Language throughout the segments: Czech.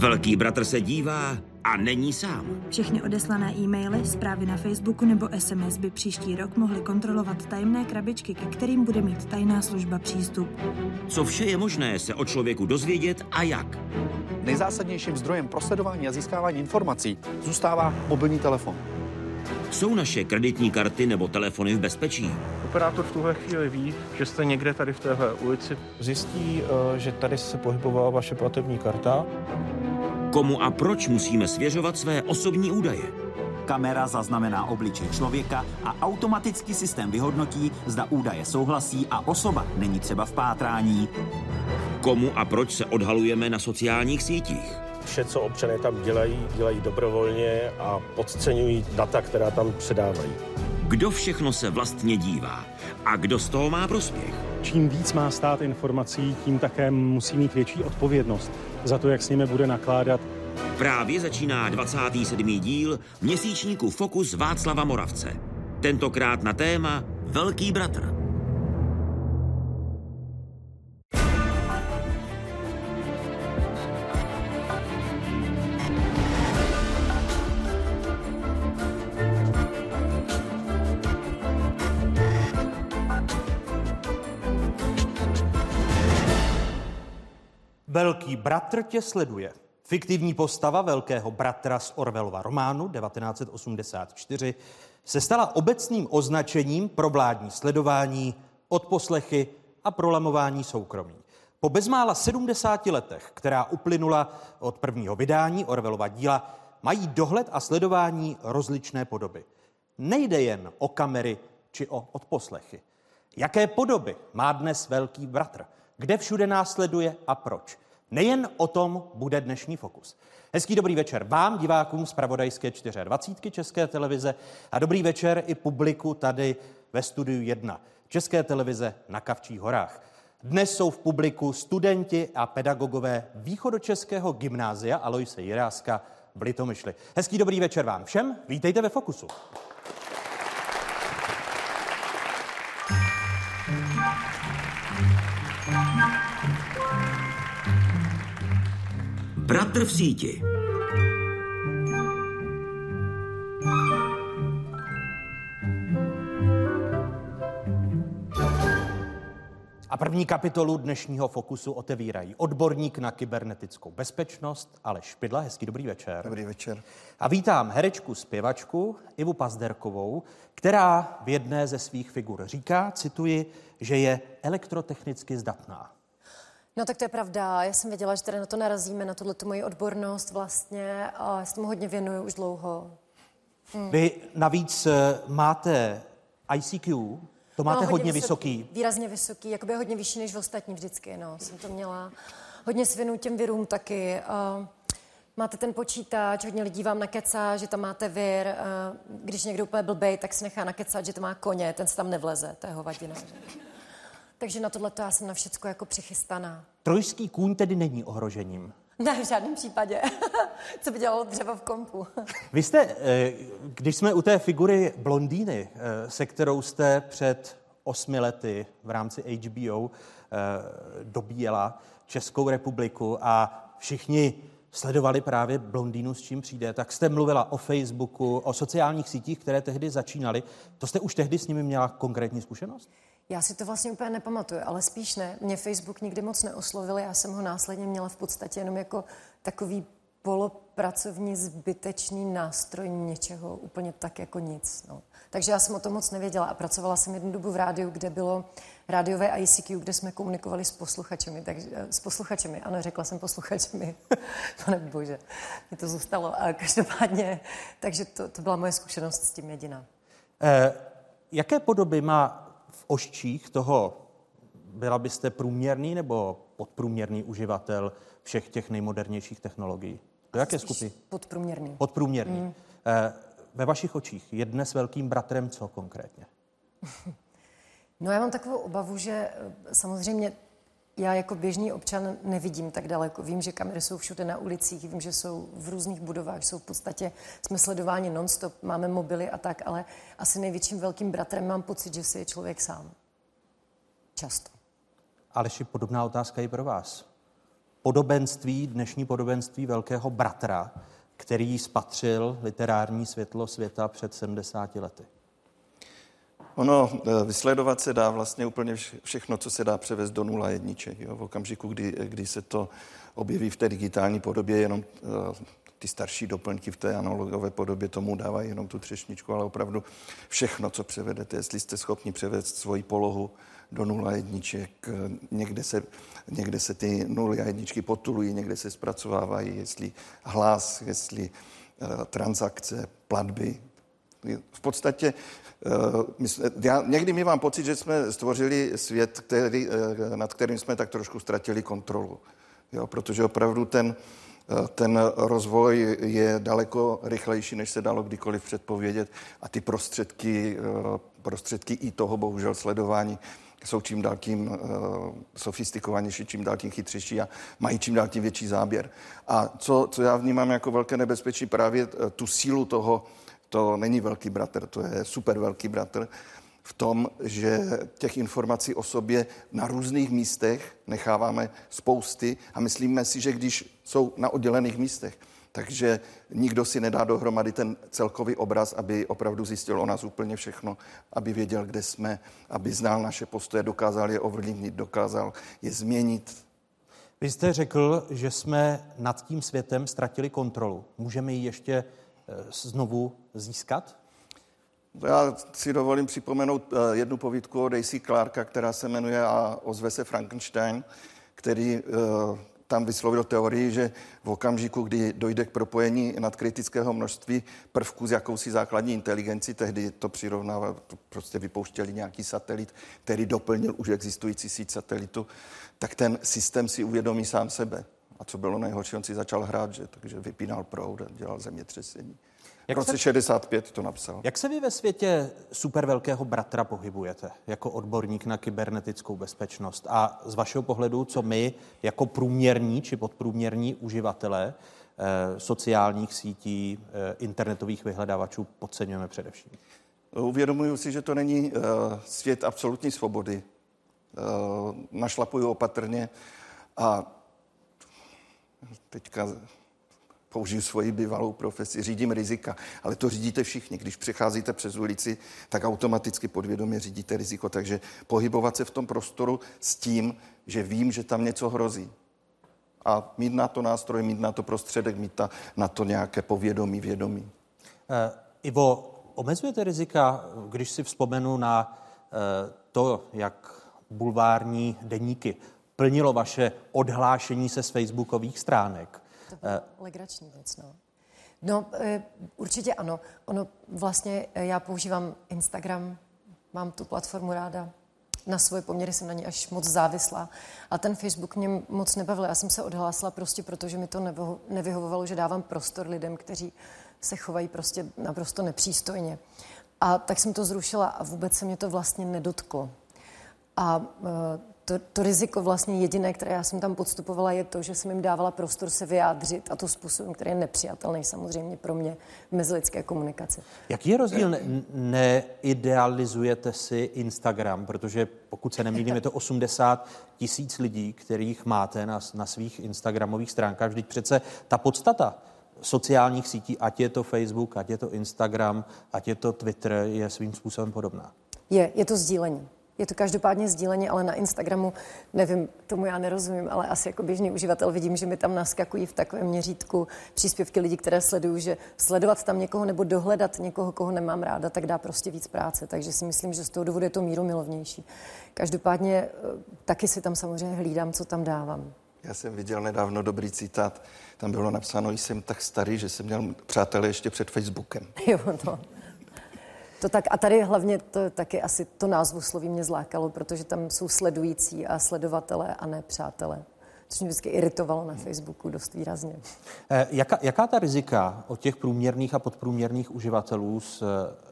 Velký bratr se dívá a není sám. Všechny odeslané e-maily, zprávy na Facebooku nebo SMS by příští rok mohly kontrolovat tajemné krabičky, ke kterým bude mít tajná služba přístup. Co vše je možné se o člověku dozvědět a jak? Nejzásadnějším zdrojem prosledování a získávání informací zůstává mobilní telefon. Jsou naše kreditní karty nebo telefony v bezpečí? Operátor v tuhle chvíli ví, že jste někde tady v téhle ulici. Zjistí, eh, že tady se pohybovala vaše platební karta. Komu a proč musíme svěřovat své osobní údaje? Kamera zaznamená obličej člověka a automatický systém vyhodnotí, zda údaje souhlasí a osoba není třeba v pátrání. Komu a proč se odhalujeme na sociálních sítích? Vše, co občané tam dělají, dělají dobrovolně a podceňují data, která tam předávají. Kdo všechno se vlastně dívá a kdo z toho má prospěch? Čím víc má stát informací, tím také musí mít větší odpovědnost za to, jak s nimi bude nakládat. Právě začíná 27. díl měsíčníku Fokus Václava Moravce. Tentokrát na téma Velký bratr. Velký bratr tě sleduje. Fiktivní postava velkého bratra z Orwellova románu 1984 se stala obecným označením pro vládní sledování, odposlechy a prolamování soukromí. Po bezmála 70 letech, která uplynula od prvního vydání Orwellova díla, mají dohled a sledování rozličné podoby. Nejde jen o kamery či o odposlechy. Jaké podoby má dnes velký bratr? Kde všude následuje a proč? Nejen o tom bude dnešní fokus. Hezký dobrý večer vám, divákům z Pravodajské 24 České televize a dobrý večer i publiku tady ve studiu 1 České televize na Kavčích horách. Dnes jsou v publiku studenti a pedagogové východočeského gymnázia Aloise Jiráska v Litomyšli. Hezký dobrý večer vám všem, vítejte ve Fokusu. Bratr v síti. A první kapitolu dnešního fokusu otevírají odborník na kybernetickou bezpečnost Aleš Špidla. Hezký dobrý večer. Dobrý večer. A vítám herečku, zpěvačku Ivu Pazderkovou, která v jedné ze svých figur říká, cituji, že je elektrotechnicky zdatná. No tak to je pravda. Já jsem věděla, že tady na to narazíme, na tuhle moji odbornost vlastně a já se tomu hodně věnuju už dlouho. Hmm. Vy navíc eh, máte ICQ, to máte no, hodně, hodně vysoký. vysoký. Výrazně vysoký, jakoby hodně vyšší než v ostatní vždycky, no. Jsem to měla hodně svinu těm virům taky. Uh, máte ten počítač, hodně lidí vám nakecá, že tam máte vir. Uh, když někdo úplně blbej, tak si nechá nakecat, že to má koně, ten se tam nevleze, to je hovadina. Že? Takže na tohle já jsem na všecko jako přichystaná. Trojský kůň tedy není ohrožením. Ne, v žádném případě. Co by dělalo dřevo v kompu? Vy jste, eh, když jsme u té figury blondýny, eh, se kterou jste před osmi lety v rámci HBO eh, dobíjela Českou republiku a všichni sledovali právě blondýnu, s čím přijde, tak jste mluvila o Facebooku, o sociálních sítích, které tehdy začínaly. To jste už tehdy s nimi měla konkrétní zkušenost? Já si to vlastně úplně nepamatuju, ale spíš ne. Mě Facebook nikdy moc neoslovil, já jsem ho následně měla v podstatě jenom jako takový polopracovní zbytečný nástroj něčeho, úplně tak jako nic. No. Takže já jsem o tom moc nevěděla a pracovala jsem jednu dobu v rádiu, kde bylo rádiové ICQ, kde jsme komunikovali s posluchačemi, takže, eh, s posluchačemi, ano, řekla jsem posluchačemi, pane bože, mi to zůstalo, a každopádně, takže to, to byla moje zkušenost s tím jediná. Eh, jaké podoby má v oščích toho, byla byste průměrný nebo podprůměrný uživatel všech těch nejmodernějších technologií? Do jaké skupiny? Podprůměrný. Podprůměrný. Mm. Eh, ve vašich očích je dnes velkým bratrem co konkrétně? No já mám takovou obavu, že eh, samozřejmě já jako běžný občan nevidím tak daleko. Vím, že kamery jsou všude na ulicích, vím, že jsou v různých budovách, jsou v podstatě, jsme sledováni nonstop, máme mobily a tak, ale asi největším velkým bratrem mám pocit, že si je člověk sám. Často. Aleši, podobná otázka i pro vás. podobenství, dnešní podobenství velkého bratra, který spatřil literární světlo světa před 70 lety? Ono, eh, vysledovat se dá vlastně úplně všechno, co se dá převést do nula jedniček. Jo? V okamžiku, kdy, kdy se to objeví v té digitální podobě, jenom uh, ty starší doplňky v té analogové podobě tomu dávají jenom tu třešničku, ale opravdu všechno, co převedete, jestli jste schopni převést svoji polohu do nula jedniček, eh, někde se, někde se ty nuly a jedničky potulují, někde se zpracovávají, jestli hlas, jestli transakce, platby. V podstatě já, někdy mi mám pocit, že jsme stvořili svět, který, eh, nad kterým jsme tak trošku ztratili kontrolu. Jo, protože opravdu ten, eh, ten rozvoj je daleko rychlejší, než se dalo kdykoliv předpovědět a ty prostředky, prostředky i toho bohužel sledování jsou čím dál tím sofistikovanější, čím dál tím chytřejší a mají čím dál tím větší záběr. A co, co já vnímám jako velké nebezpečí, právě tu sílu toho, to není velký bratr, to je super velký bratr v tom, že těch informací o sobě na různých místech necháváme spousty a myslíme si, že když jsou na oddělených místech, takže nikdo si nedá dohromady ten celkový obraz, aby opravdu zjistil o nás úplně všechno, aby věděl, kde jsme, aby znal naše postoje, dokázal je ovlivnit, dokázal je změnit. Vy jste řekl, že jsme nad tím světem ztratili kontrolu. Můžeme ji ještě znovu získat? Já si dovolím připomenout eh, jednu povídku od Daisy Clarka, která se jmenuje A ozve se Frankenstein, který eh, tam vyslovil teorii, že v okamžiku, kdy dojde k propojení nadkritického množství prvků s jakousi základní inteligenci, tehdy to přirovnává, to prostě vypouštěli nějaký satelit, který doplnil už existující síť satelitu, tak ten systém si uvědomí sám sebe. A co bylo nejhorší, on si začal hrát, že, takže vypínal proud a dělal zemětřesení. Jak v roce se, 65 to napsal. Jak se vy ve světě super velkého bratra pohybujete jako odborník na kybernetickou bezpečnost? A z vašeho pohledu, co my jako průměrní či podprůměrní uživatelé eh, sociálních sítí, eh, internetových vyhledávačů podceňujeme především? Uvědomuji si, že to není eh, svět absolutní svobody. Eh, našlapuju opatrně a teďka použiju svoji bývalou profesi, řídím rizika, ale to řídíte všichni. Když přecházíte přes ulici, tak automaticky podvědomě řídíte riziko. Takže pohybovat se v tom prostoru s tím, že vím, že tam něco hrozí. A mít na to nástroj, mít na to prostředek, mít ta, na to nějaké povědomí, vědomí. Uh, Ivo, omezujete rizika, když si vzpomenu na uh, to, jak bulvární deníky plnilo vaše odhlášení se z facebookových stránek. To byla eh, legrační věc, no. No, eh, určitě ano. Ono vlastně, eh, já používám Instagram, mám tu platformu ráda, na svoje poměry jsem na ní až moc závislá. A ten Facebook mě moc nebavil. Já jsem se odhlásila prostě proto, že mi to nevyhovovalo, že dávám prostor lidem, kteří se chovají prostě naprosto nepřístojně. A tak jsem to zrušila a vůbec se mě to vlastně nedotklo. A to, to riziko vlastně jediné, které já jsem tam podstupovala, je to, že jsem jim dávala prostor se vyjádřit a to způsobem, který je nepřijatelný samozřejmě pro mě v mezilidské komunikaci. Jaký je rozdíl? Ne- neidealizujete si Instagram, protože pokud se nemýlím, je to 80 tisíc lidí, kterých máte na, na svých Instagramových stránkách. Vždyť přece ta podstata sociálních sítí, ať je to Facebook, ať je to Instagram, ať je to Twitter, je svým způsobem podobná. Je, je to sdílení. Je to každopádně sdílení, ale na Instagramu, nevím, tomu já nerozumím, ale asi jako běžný uživatel vidím, že mi tam naskakují v takovém měřítku příspěvky lidí, které sledují, že sledovat tam někoho nebo dohledat někoho, koho nemám ráda, tak dá prostě víc práce. Takže si myslím, že z toho důvodu je to míru milovnější. Každopádně eh, taky si tam samozřejmě hlídám, co tam dávám. Já jsem viděl nedávno dobrý citát. Tam bylo napsáno, jsem tak starý, že jsem měl přátelé ještě před Facebookem. Jo, no. To tak, a tady hlavně to taky asi to názvu sloví mě zlákalo, protože tam jsou sledující a sledovatelé a ne přátelé. Což mě vždycky iritovalo na Facebooku dost výrazně. Eh, jaká, jaká ta rizika od těch průměrných a podprůměrných uživatelů z eh,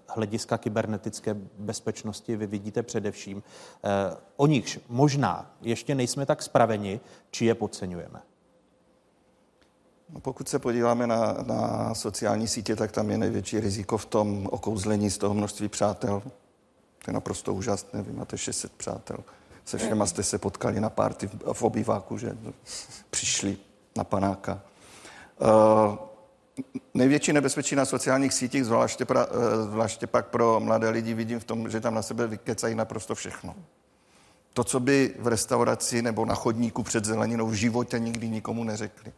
hlediska kybernetické bezpečnosti vy vidíte především? Eh, o nichž možná ještě nejsme tak spraveni, či je podceňujeme? Pokud se podíváme na, na sociální sítě, tak tam je největší riziko v tom okouzlení z toho množství přátel. To je naprosto úžasné, vy máte 600 přátel. Se všema jste se potkali na párty v, v obýváku, že přišli na panáka. Uh, největší nebezpečí na sociálních sítích, zvláště, pra, uh, zvláště pak pro mladé lidi, vidím v tom, že tam na sebe vykecají naprosto všechno. To, co by v restauraci nebo na chodníku před zeleninou v životě nikdy nikomu neřekli.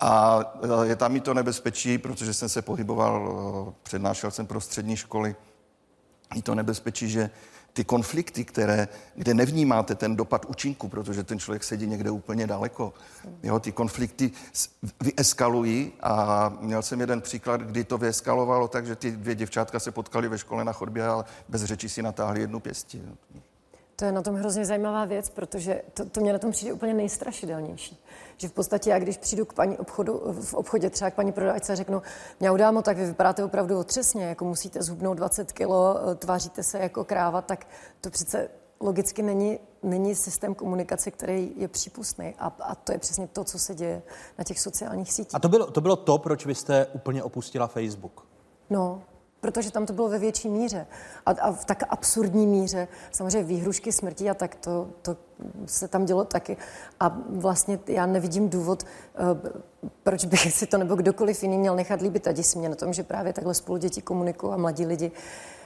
A e, je tam i to nebezpečí, protože jsem se pohyboval, e, přednášel jsem pro střední školy, i to nebezpečí, že ty konflikty, které, kde nevnímáte ten dopad účinku, protože ten člověk sedí někde úplně daleko, jo, ty konflikty vyeskalují a měl jsem jeden příklad, kdy to vyeskalovalo tak, že ty dvě děvčátka se potkali ve škole na chodbě a bez řeči si natáhli jednu pěstí. To je na tom hrozně zajímavá věc, protože to, to mě na tom přijde úplně nejstrašidelnější. Že v podstatě já, když přijdu k paní obchodu, v obchodě třeba k paní prodajce a řeknu, mě udámo, tak vy vypadáte opravdu otřesně, jako musíte zhubnout 20 kilo, tváříte se jako kráva, tak to přece logicky není, není systém komunikace, který je přípustný. A, a to je přesně to, co se děje na těch sociálních sítích. A to bylo, to bylo to, proč vy jste úplně opustila Facebook? No, protože tam to bylo ve větší míře a, a v tak absurdní míře. Samozřejmě výhrušky smrti a tak to, to se tam dělo taky. A vlastně já nevidím důvod, uh, proč bych si to nebo kdokoliv jiný měl nechat líbit a děsí mě na tom, že právě takhle spolu děti komunikují a mladí lidi.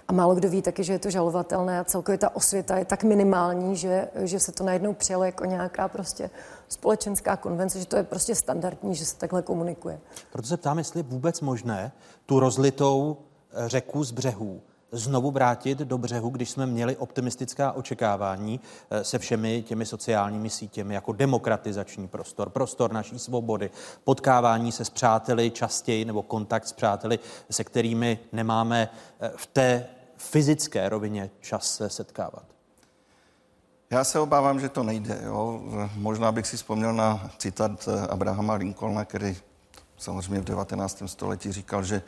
A málo kdo ví taky, že je to žalovatelné a celkově ta osvěta je tak minimální, že, že se to najednou přijalo jako nějaká prostě společenská konvence, že to je prostě standardní, že se takhle komunikuje. Proto se ptám, jestli je vůbec možné tu rozlitou řeku z břehů znovu vrátit do břehu, když jsme měli optimistická očekávání eh, se všemi těmi sociálními sítěmi jako demokratizační prostor, prostor naší svobody, potkávání se s přáteli častěji nebo kontakt s přáteli, se kterými nemáme eh, v té fyzické rovině čas se setkávat. Já se obávám, že to nejde. Jo. Možná bych si vzpomněl na citát eh, Abrahama Lincolna, který samozřejmě v 19. století říkal, že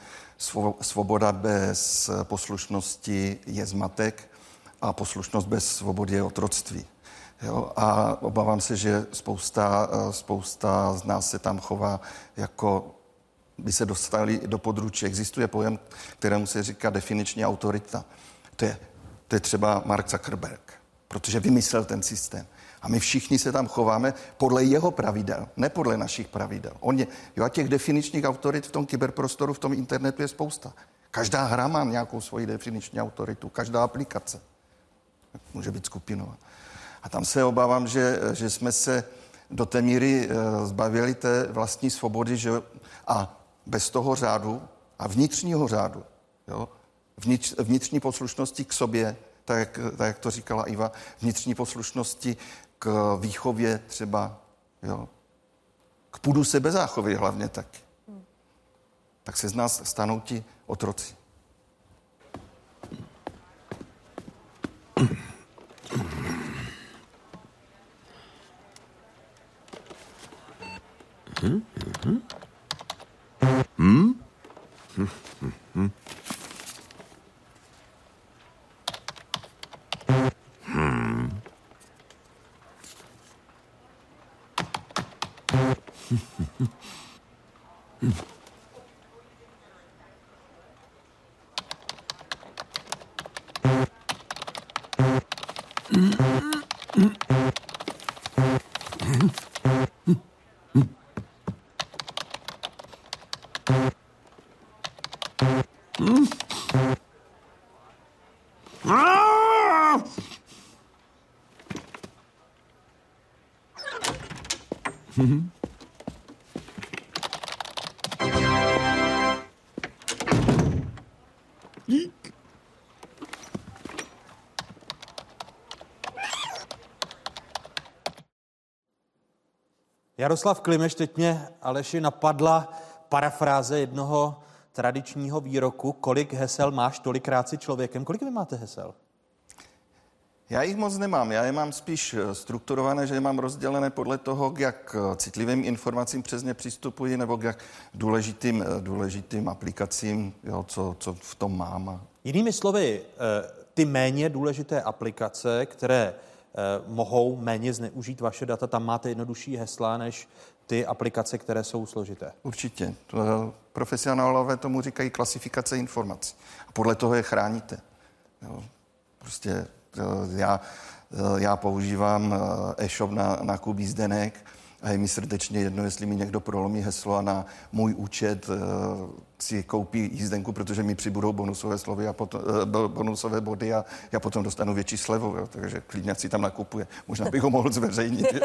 svoboda bez poslušnosti je zmatek a poslušnost bez svobody je otroctví. Jo? A obávám se, že spousta, spousta z nás se tam chová jako by se dostali do područí. Existuje pojem, kterému se říká definiční autorita. To je, to je třeba Mark Zuckerberg, protože vymyslel ten systém. A my všichni se tam chováme podle jeho pravidel, ne podle našich pravidel. On je, jo, a těch definičních autorit v tom kyberprostoru, v tom internetu je spousta. Každá hra má nějakou svoji definiční autoritu, každá aplikace. Může být skupinová. A tam se obávám, že, že jsme se do té míry eh, zbavili té vlastní svobody že, a bez toho řádu a vnitřního řádu, jo, vnitř, vnitřní poslušnosti k sobě, tak tak jak to říkala Iva, vnitřní poslušnosti k výchově třeba, jo, k půdu sebezáchovy hlavně tak. Tak se z nás stanou ti otroci. Hmm? Hmm? Hmm? Jaroslav Klimeš, teď mě Aleši napadla parafráze jednoho tradičního výroku, kolik hesel máš, tolikrát si člověkem. Kolik vy máte hesel? Já jich moc nemám. Já je mám spíš eh, strukturované, že je mám rozdělené podle toho, jak eh, citlivým informacím přes ně přistupuji, nebo jak důležitým, eh, důležitým aplikacím, jo, co, co v tom mám. Jinými slovy, ty méně důležité aplikace, které mohou méně zneužít vaše data, tam máte jednodušší hesla než ty aplikace, které jsou složité. Určitě. Profesionálové tomu říkají klasifikace informací. A podle toho je chráníte. Jo. Prostě já já používám eh, e-shop na nákup jízdenek a je mi srdečně jedno, jestli mi někdo prolomí heslo a na můj účet si koupí jízdenku, protože mi přibudou bonusové slovy a potom, bonusové body a já potom dostanu větší slevu, jo, takže klidně si tam nakupuje. Možná bych ho mohl zveřejnit.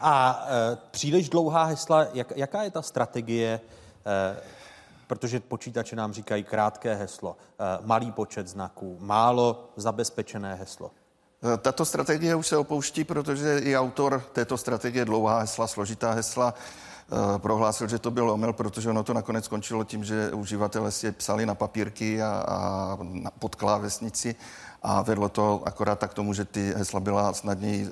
A e, příliš dlouhá hesla, jak, jaká je ta strategie? Protože počítače nám říkají krátké heslo, malý počet znaků, málo zabezpečené heslo. Tato strategie už se opouští, protože i autor této strategie, dlouhá hesla, složitá hesla, prohlásil, že to byl omyl, protože ono to nakonec skončilo tím, že uživatelé si psali na papírky a, a pod klávesnici a vedlo to akorát tak tomu, že ty hesla byla snadněji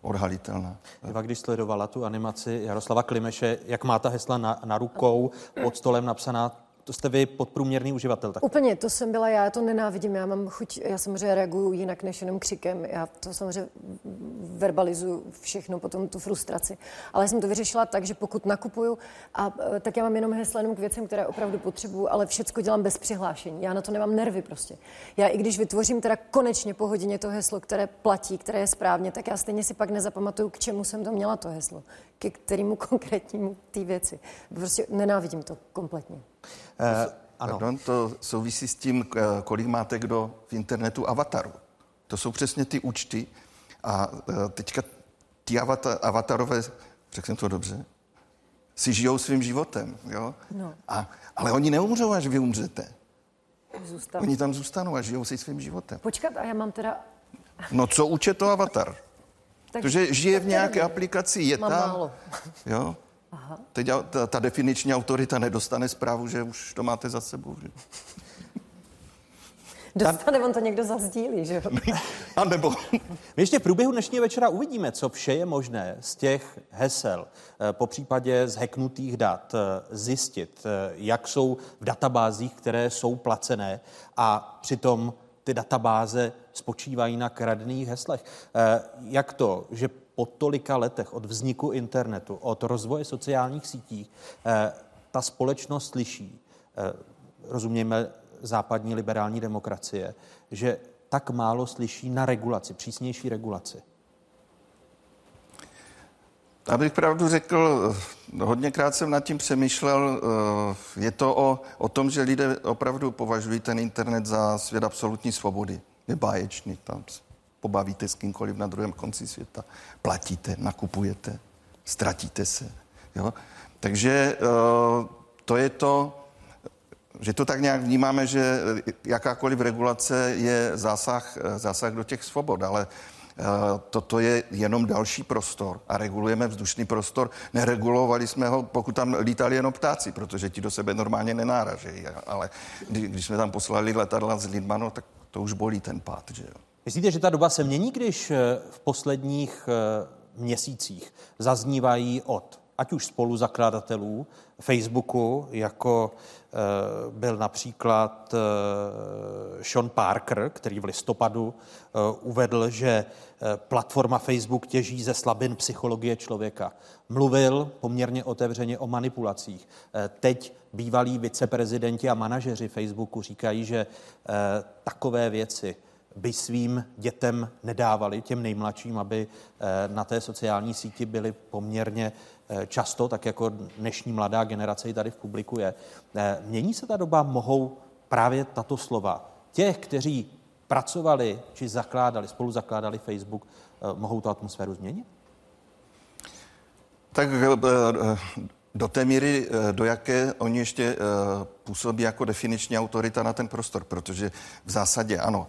odhalitelná. Eva, když sledovala tu animaci Jaroslava Klimeše, jak má ta hesla na, na rukou, pod stolem napsaná, to jste vy podprůměrný uživatel. Tak... Úplně, to jsem byla já, to nenávidím, já mám chuť, já samozřejmě reaguju jinak než jenom křikem, já to samozřejmě verbalizuju všechno, potom tu frustraci. Ale jsem to vyřešila tak, že pokud nakupuju, a, e, tak já mám jenom hesla jenom k věcem, které opravdu potřebuju, ale všechno dělám bez přihlášení. Já na to nemám nervy prostě. Já i když vytvořím teda konečně po hodině to heslo, které platí, které je správně, tak já stejně si pak nezapamatuju, k čemu jsem to měla to heslo, ke kterému konkrétnímu té věci. Prostě nenávidím to kompletně. Uh, ano. Pardon, to souvisí s tím, eh, kolik máte kdo v internetu avataru. To jsou přesně ty účty a uh, teďka ty avatar, avatarové, řekl jsem to dobře, si žijou svým životem, jo? No. A, ale oni neumřou, až vy umřete. Zůstav. Oni tam zůstanou a žijou si svým životem. Počkat, a já mám teda... No co uče to avatar? Tak, Protože žije v nějaké aplikaci, je tam. Málo. Jo? Aha. Teď ta, ta definiční autorita nedostane zprávu, že už to máte za sebou. Že? Dostane on to někdo zazdílí, že jo? A nebo... My ještě v průběhu dnešního večera uvidíme, co vše je možné z těch hesel, eh, po případě z heknutých dat, eh, zjistit, eh, jak jsou v databázích, které jsou placené a přitom ty databáze spočívají na kradených heslech. Jak to, že po tolika letech od vzniku internetu, od rozvoje sociálních sítí, eh, ta společnost slyší, eh, rozumějme západní liberální demokracie, že tak málo slyší na regulaci, přísnější regulaci? Abych pravdu řekl, hodněkrát jsem nad tím přemýšlel. Eh, je to o, o tom, že lidé opravdu považují ten internet za svět absolutní svobody. Je báječný tam pobavíte s kýmkoliv na druhém konci světa, platíte, nakupujete, ztratíte se. Jo? Takže uh, to je to, že to tak nějak vnímáme, že jakákoliv regulace je zásah, zásah do těch svobod, ale toto je jenom další prostor a regulujeme vzdušný prostor. Neregulovali jsme ho, pokud tam lítali jenom ptáci, protože ti do sebe normálně nenáražejí. Ale když jsme tam poslali letadla z lidma, no, tak to už bolí ten pád, že jo. Myslíte, že ta doba se mění, když eh, v posledních eh, měsících zaznívají od ať už spoluzakladatelů Facebooku, jako eh, byl například Sean Parker, který v listopadu uvedl, že platforma Facebook těží ze slabin psychologie člověka. Mluvil poměrně otevřeně o manipulacích. Teď bývalí viceprezidenti a manažeři Facebooku říkají, že takové věci by svým dětem nedávali, těm nejmladším, aby eh, na té sociální síti byli poměrně eh, často, tak jako dnešní mladá generace i tady v publiku je. Eh, mění se ta doba, mohou právě tato slova těch, kteří pracovali či zakládali, spolu zakládali Facebook, mohou tu atmosféru změnit? Tak do té míry, do jaké oni ještě působí jako definiční autorita na ten prostor, protože v zásadě ano,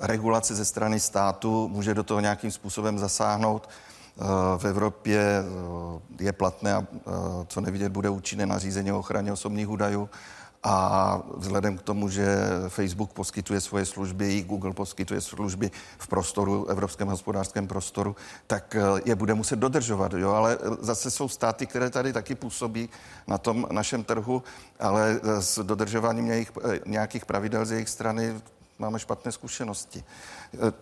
regulace ze strany státu může do toho nějakým způsobem zasáhnout. Eh, v Evropě eh, je platné a co nevidět bude účinné nařízení o ochraně osobních údajů. A vzhledem k tomu, že Facebook poskytuje svoje služby, i Google poskytuje služby v prostoru, evropském hospodářském prostoru, tak je bude muset dodržovat. Jo? Ale zase jsou státy, které tady taky působí na tom našem trhu, ale s dodržováním nějakých pravidel z jejich strany máme špatné zkušenosti.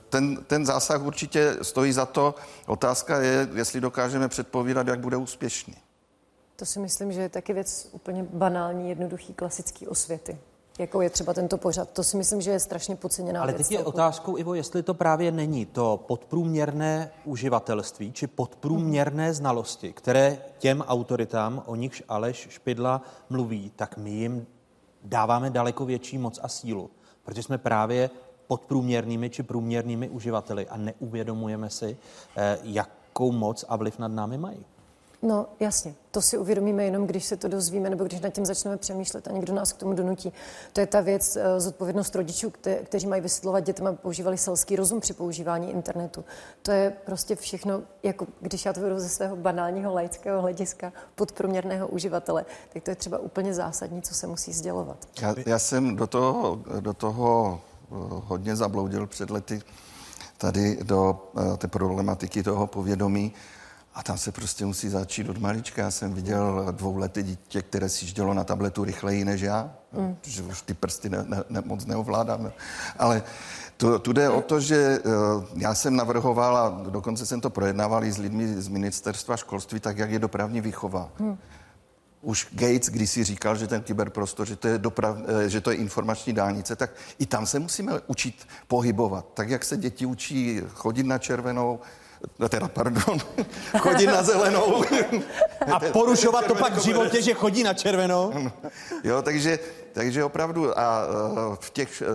Ten, ten zásah určitě stojí za to. Otázka je, jestli dokážeme předpovídat, jak bude úspěšný. To si myslím, že je taky věc úplně banální, jednoduchý, klasický osvěty. jako je třeba tento pořad. To si myslím, že je strašně podceněná Ale věc. teď je otázkou, Ivo, jestli to právě není to podprůměrné uživatelství či podprůměrné znalosti, které těm autoritám, o nichž Aleš Špidla mluví, tak my jim dáváme daleko větší moc a sílu, protože jsme právě podprůměrnými či průměrnými uživateli a neuvědomujeme si, eh, jakou moc a vliv nad námi mají. No jasně, to si uvědomíme jenom, když se to dozvíme nebo když nad tím začneme přemýšlet a někdo nás k tomu donutí. To je ta věc, eh, zodpovědnost rodičů, kte, kteří mají vysvětlovat dětem, aby používali selský rozum při používání internetu. To je prostě všechno, jako když já to vedu ze svého banálního laického hlediska podprůměrného uživatele, tak to je třeba úplně zásadní, co se musí sdělovat. Já, já jsem do toho, do toho eh, hodně zabloudil před lety tady do eh, té problematiky toho povědomí a tam se prostě musí začít od malička. Já jsem viděl dvouleté dítě, které si ždělo na tabletu rychleji než já, mm. že už ty prsty ne, ne, ne, moc neovládám. Ale tu, tu jde o to, že uh, já jsem navrhoval a dokonce jsem to projednával i s lidmi z ministerstva školství, tak jak je dopravní výchova. Mm. Už Gates, když si říkal, že ten kyberprostor, že to, je doprav, eh, že to je informační dálnice, tak i tam se musíme učit pohybovat. Tak, jak se děti učí chodit na červenou, teda pardon, chodit na zelenou. A porušovat to pak v životě, že chodí na červenou. Jo, takže, takže opravdu a eh, v těch, eh,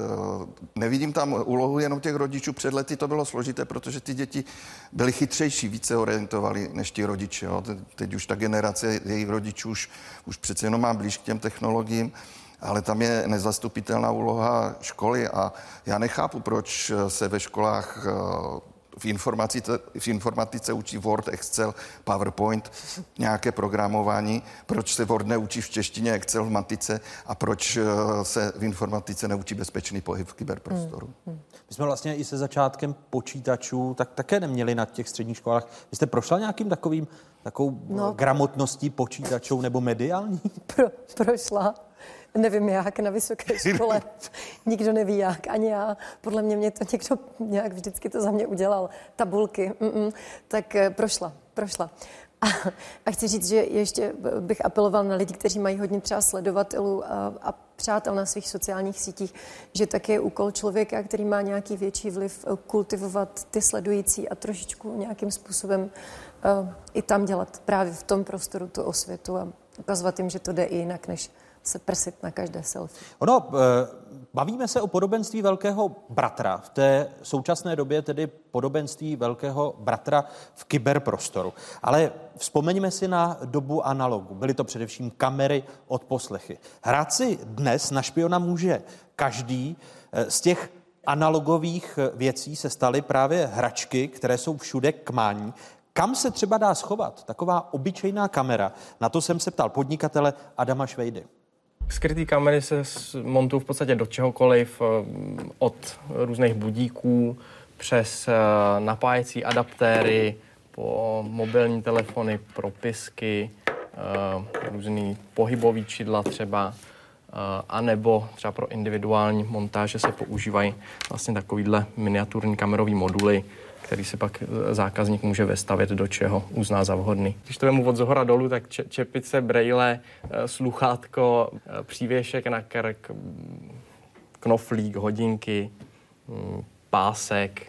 nevidím tam úlohu jenom těch rodičů. Před lety to bylo složité, protože ty děti byly chytřejší, více orientovali než ti rodiče. Jo. Teď už ta generace jejich rodičů už, už přece jenom má blíž k těm technologiím ale tam je nezastupitelná úloha školy a já nechápu, proč se ve školách eh, v informatice, v informatice učí Word, Excel, PowerPoint, nějaké programování, proč se Word neučí v češtině, Excel v matice a proč eh, se v informatice neučí bezpečný pohyb v kyberprostoru. Hmm. Hmm. My jsme vlastně i se začátkem počítačů tak také neměli na těch středních školách. Vy jste prošla nějakým takovým takovou no. gramotností počítačů nebo mediální? Pro, prošla nevím jak, na vysoké škole. Nikdo neví jak, ani já. Podle mě mě to někdo nějak vždycky to za mě udělal. Tabulky, mm-mm. tak eh, prošla, prošla. A, a chci říct, že ještě bych apeloval na lidi, kteří mají hodně třeba sledovatelů a, a přátel na svých sociálních sítích, že také je úkol člověka, který má nějaký větší vliv, eh, kultivovat ty sledující a trošičku nějakým způsobem uh, i tam dělat právě v tom prostoru tu osvětu a ukazovat jim, že to jde i jinak, než se prsit na každé selfie. Ono, eh, bavíme se o podobenství velkého bratra. V té současné době tedy podobenství velkého bratra v kyberprostoru. Ale vzpomeňme si na dobu analogu. Byly to především kamery od poslechy. Hrát si dnes na špiona může každý. Eh, z těch analogových eh, věcí se staly právě hračky, které jsou všude k mání. Kam se třeba dá schovat taková obyčejná kamera? Na to jsem se ptal podnikatele Adama Švejdy. Skrytý kamery se montují v podstatě do čehokoliv, eh, od různých budíků přes eh, napájecí adaptéry, po mobilní telefony, propisky, eh, různý pohybový čidla třeba, a nebo třeba pro individuální montáže se používají vlastně takovýhle miniaturní kamerový moduly, který si pak eh, zákazník může vestavit do čeho uzná za vhodný. Když to vemu od zohora dolů, tak čepice, brejle, eh, sluchátko, eh, přívěšek na krk, knoflík, hodinky, pásek,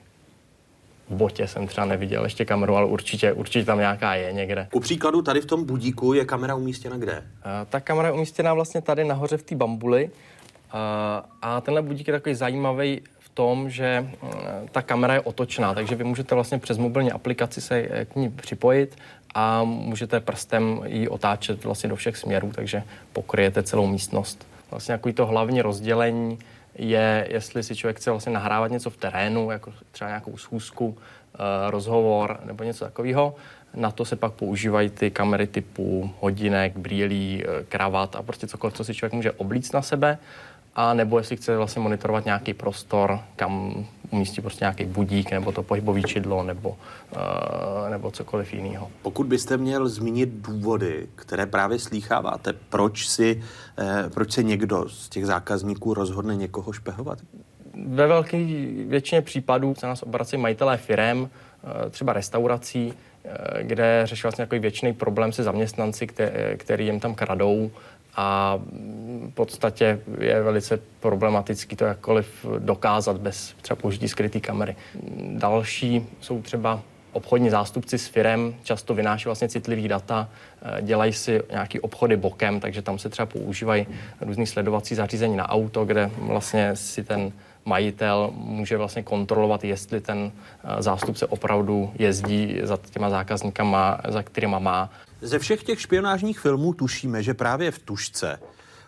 v botě jsem třeba neviděl ještě kameru, ale určitě, určitě tam nějaká je někde. Ku příkladu tady v tom budíku je kamera umístěna kde? Ta kamera je umístěna vlastně tady nahoře v té bambuli. A tenhle budík je takový zajímavý tom, že eh, ta kamera je otočná, takže vy můžete vlastně přes mobilní aplikaci se eh, k ní připojit a můžete prstem ji otáčet vlastně do všech směrů, takže pokryjete celou místnost. Vlastně takový to hlavní rozdělení je, jestli si člověk chce vlastně nahrávat něco v terénu, jako třeba nějakou schůzku, eh, rozhovor nebo něco takového. Na to se pak používají ty kamery typu hodinek, brýlí, kravat a prostě cokoliv, co si člověk může oblíct na sebe a nebo jestli chce vlastně monitorovat nějaký prostor, kam umístí prostě nějaký budík, nebo to pohybové čidlo, nebo, uh, nebo cokoliv jiného. Pokud byste měl zmínit důvody, které právě slýcháváte, proč, si, eh, proč se někdo z těch zákazníků rozhodne někoho špehovat? Ve velké většině případů se nás obrací majitelé firem, eh, třeba restaurací, eh, kde řeší vlastně nějaký většiný problém se zaměstnanci, který jim tam kradou a v podstatě je velice problematický to jakkoliv dokázat bez třeba použití skryté kamery. Další jsou třeba obchodní zástupci s firem často vynáší vlastně citlivý data, eh, dělají si nějaký obchody bokem, takže tam se třeba používají různý sledovací zařízení na auto, kde vlastně si ten majitel může vlastně kontrolovat, jestli ten eh, zástupce opravdu jezdí za těma zákazníkama, za kterýma má. Ze všech těch špionážních filmů tušíme, že právě v tušce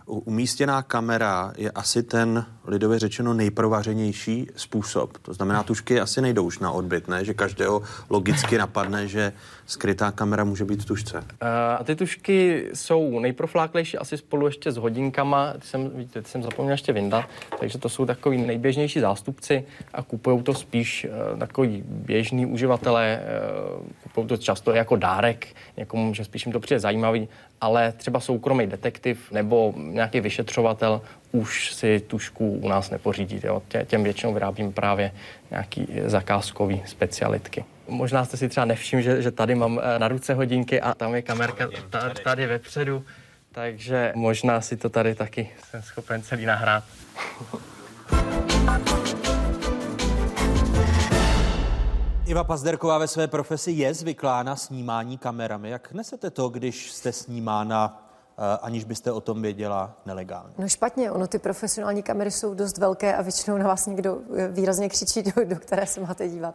umístěná kamera je asi ten, lidově řečeno, nejprovařenější způsob. To znamená, tušky asi nejdou už na odbyt, ne? Že každého logicky napadne, že skrytá kamera může být v tušce. Eh, a ty tušky jsou nejprofláklejší asi spolu ještě s hodinkama, ty jsem, víte, ty jsem zapomněl ještě vyndat, takže to jsou takový nejběžnější zástupci a kupují to spíš uh, takový běžný uživatelé, uh, kupují to často jako dárek, někomu, že spíš jim to přijde zajímavý, ale třeba soukromý detektiv nebo nějaký vyšetřovatel už si tušku u nás nepořídí. Jo. Tě, těm většinou vyrábím právě nějaký zakázkový specialitky. Možná jste si třeba nevšiml, že, že tady mám eh, na ruce hodinky a tam je kamerka tady, tady vepředu, takže možná si to tady taky jsem schopen celý nahrát. Iva Pazderková ve své profesi je zvyklá na snímání kamerami. Jak nesete to, když jste snímána Eh, aniž byste o tom věděla nelegálně? No špatně, ono ty profesionální kamery jsou dost velké a většinou na vás někdo eh, výrazně křičí, do, do které se máte dívat.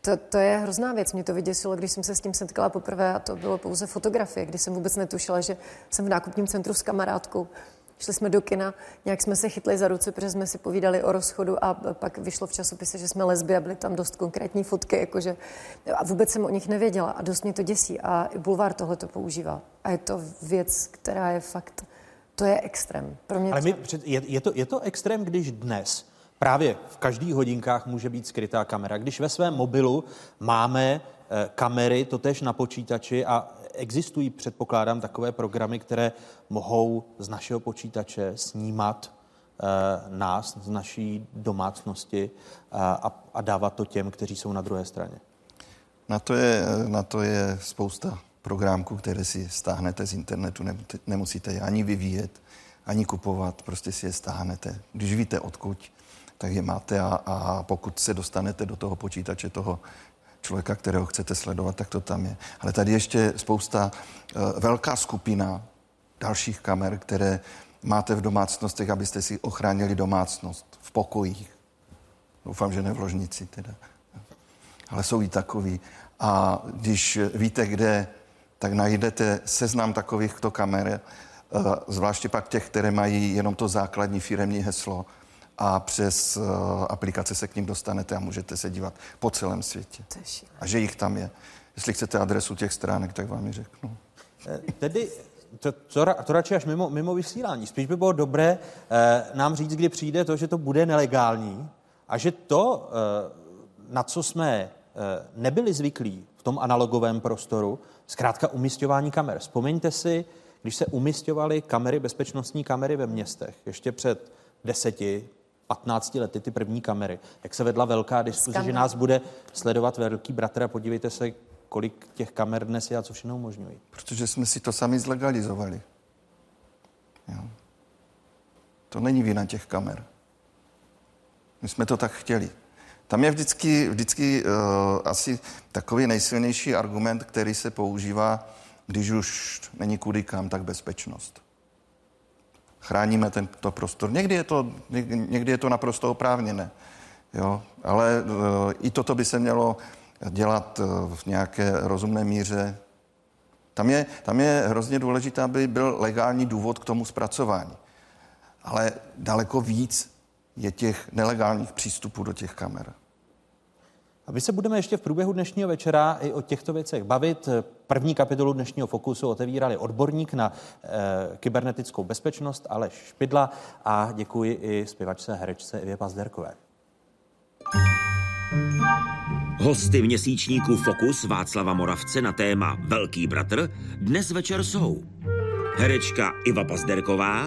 To, to je hrozná věc. Mě to vyděsilo, když jsem se s tím setkala poprvé a to bylo pouze fotografie, kdy jsem vůbec netušila, že jsem v nákupním centru s kamarádkou Šli jsme do kina, nějak jsme se chytli za ruce, protože jsme si povídali o rozchodu a pak vyšlo v časopise, že jsme lesby a byly tam dost konkrétní fotky, jakože, a vůbec jsem o nich nevěděla a dost mě to děsí a i Bulvár tohle to používá. A je to věc, která je fakt, to je extrém. Pro mě Ale to... my, je, je, to, je to extrém, když dnes právě v každých hodinkách může být skrytá kamera. Když ve svém mobilu máme eh, kamery, to tež na počítači a existují, předpokládám, takové programy, které mohou z našeho počítače snímat uh, nás, z naší domácnosti uh, a, a dávat to těm, kteří jsou na druhé straně. Na to je, na to je spousta programků, které si stáhnete z internetu, nemusíte je ani vyvíjet, ani kupovat, prostě si je stáhnete. Když víte odkud, tak je máte a, a pokud se dostanete do toho počítače toho člověka, kterého chcete sledovat, tak to tam je. Ale tady ještě spousta, uh, velká skupina dalších kamer, které máte v domácnostech, abyste si ochránili domácnost v pokojích. Doufám, že ne v ložnici teda. Ale jsou i takový. A když víte, kde, tak najdete seznam takovýchto kamer, uh, zvláště pak těch, které mají jenom to základní firemní heslo, a přes uh, aplikace se k ním dostanete a můžete se dívat po celém světě. A že jich tam je. Jestli chcete adresu těch stránek, tak vám ji řeknu. Eh, tedy to, to, to radši až mimo, mimo vysílání. Spíš by bylo dobré eh, nám říct, kdy přijde to, že to bude nelegální a že to, eh, na co jsme eh, nebyli zvyklí v tom analogovém prostoru, zkrátka umistování kamer. Vzpomeňte si, když se umistovaly kamery, bezpečnostní kamery ve městech, ještě před deseti, 15 lety ty první kamery, jak se vedla velká diskuze, že nás bude sledovat velký bratr a podívejte se, kolik těch kamer dnes je a co všechno umožňují. Protože jsme si to sami zlegalizovali. Jo. To není vina těch kamer. My jsme to tak chtěli. Tam je vždycky, vždycky uh, asi takový nejsilnější argument, který se používá, když už není kudy kam, tak bezpečnost chráníme tento prostor. Někdy je to, někdy je to naprosto oprávněné, jo? ale uh, i toto by se mělo dělat uh, v nějaké rozumné míře. Tam je, tam je hrozně důležité, aby byl legální důvod k tomu zpracování. Ale daleko víc je těch nelegálních přístupů do těch kamer. A my se budeme ještě v průběhu dnešního večera i o těchto věcech bavit. První kapitolu dnešního Fokusu otevírali odborník na e, kybernetickou bezpečnost Aleš Špidla a děkuji i zpěvačce herečce Ivě Pazderkové. Hosty měsíčníku Fokus Václava Moravce na téma Velký bratr dnes večer jsou herečka Iva Pazderková,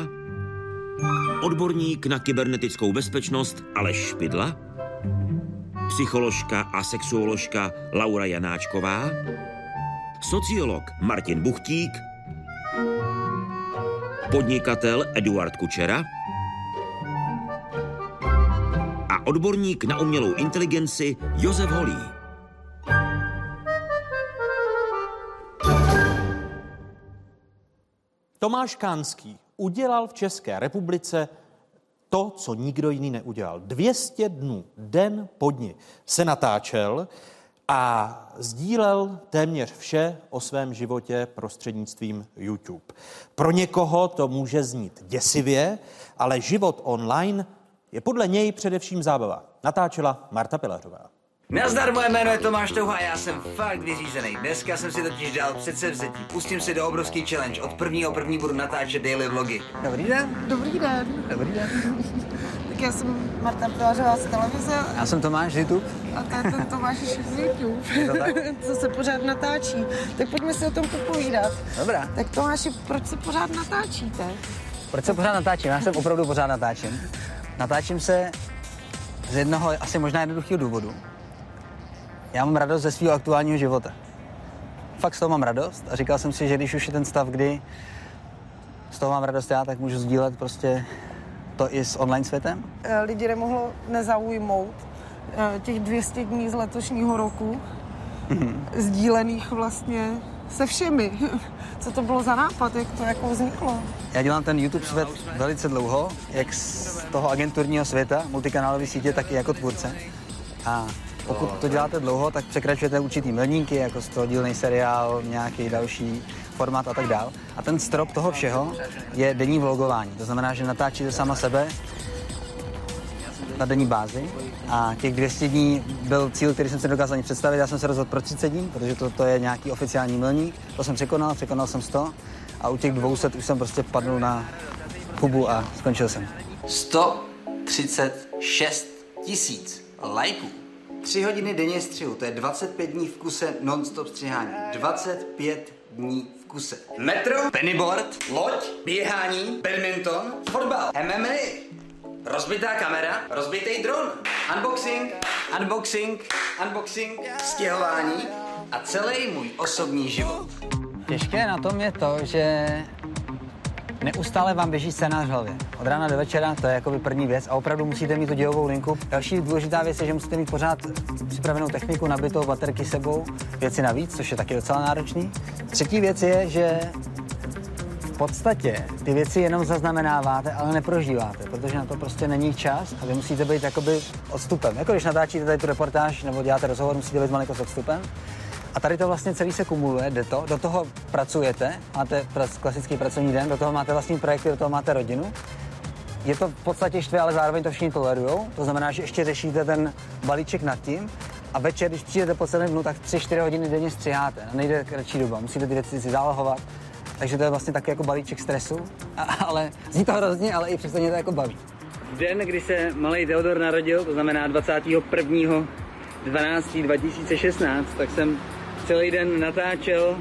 odborník na kybernetickou bezpečnost Aleš Špidla, psycholožka a sexuoložka Laura Janáčková, sociolog Martin Buchtík podnikatel Eduard Kučera a odborník na umělou inteligenci Josef Holý. Tomáš Kánský udělal v České republice to, co nikdo jiný neudělal. 200 dnů, den po dni, se natáčel a sdílel téměř vše o svém životě prostřednictvím YouTube. Pro někoho to může znít děsivě, ale život online je podle něj především zábava. Natáčela Marta Pilařová. Nazdar, moje jméno je Tomáš Touha a já jsem fakt vyřízený. Dneska jsem si totiž dal předsevzetí. Pustím si do obrovský challenge. Od prvního první budu natáčet daily vlogy. Dobrý den. Dobrý den. Dobrý den. Tak já jsem Marta Pilařová z televize. Já jsem Tomáš z YouTube. A to je ten Tomáš z YouTube, co se pořád natáčí. Tak pojďme si o tom popovídat. Dobrá. Tak Tomáši, proč se pořád natáčíte? Proč se pořád natáčím? Já jsem opravdu pořád natáčím. Natáčím se z jednoho asi možná jednoduchého důvodu. Já mám radost ze svého aktuálního života. Fakt z toho mám radost a říkal jsem si, že když už je ten stav, kdy z toho mám radost já, tak můžu sdílet prostě to i s online světem. Eh, Lidi nemohlo nezaujmout eh, těch 200 dní z letošního roku, sdílených vlastně se všemi. Co to bylo za nápad, jak to jako vzniklo? Já dělám ten YouTube svět velice dlouho, jak z toho agenturního světa, multikanálové sítě, tak i jako tvůrce. A pokud to děláte dlouho, tak překračujete určitý milníky, jako 100 dílný seriál, nějaký další formát a tak dál. A ten strop toho všeho je denní vlogování. To znamená, že natáčíte sama sebe na denní bázi a těch 200 dní byl cíl, který jsem si dokázal ani představit. Já jsem se rozhodl pro 30 dní, protože to, to je nějaký oficiální milník. To jsem překonal, překonal jsem 100 a u těch 200 už jsem prostě padl na hubu a skončil jsem. 136 tisíc lajků. Tři hodiny denně střihu, to je 25 dní v kuse non-stop střihání. 25 dní v kuse. Metro, pennyboard, loď, běhání, badminton, fotbal, MMA, rozbitá kamera, rozbitý dron, unboxing, unboxing, unboxing, stěhování a celý můj osobní život. Těžké na tom je to, že Neustále vám běží scénář hlavě. Od rána do večera to je jako první věc a opravdu musíte mít tu dějovou linku. Další důležitá věc je, že musíte mít pořád připravenou techniku, nabitou baterky sebou, věci navíc, což je taky docela náročný. Třetí věc je, že v podstatě ty věci jenom zaznamenáváte, ale neprožíváte, protože na to prostě není čas a vy musíte být jakoby odstupem. Jako když natáčíte tady tu reportáž nebo děláte rozhovor, musíte být malinko s odstupem. A tady to vlastně celý se kumuluje, jde to, do toho pracujete, máte klasický pracovní den, do toho máte vlastní projekty, do toho máte rodinu. Je to v podstatě štve, ale zároveň to všichni tolerujou. To znamená, že ještě řešíte ten balíček nad tím. A večer, když přijdete po celém dnu, tak 3-4 hodiny denně střiháte. A nejde kratší doba, musíte ty věci si zálohovat. Takže to je vlastně taky jako balíček stresu, a, ale zní to hrozně, ale i přesto to jako baví. Den, kdy se malý Theodor narodil, to znamená 21. 12. 2016, tak jsem celý den natáčel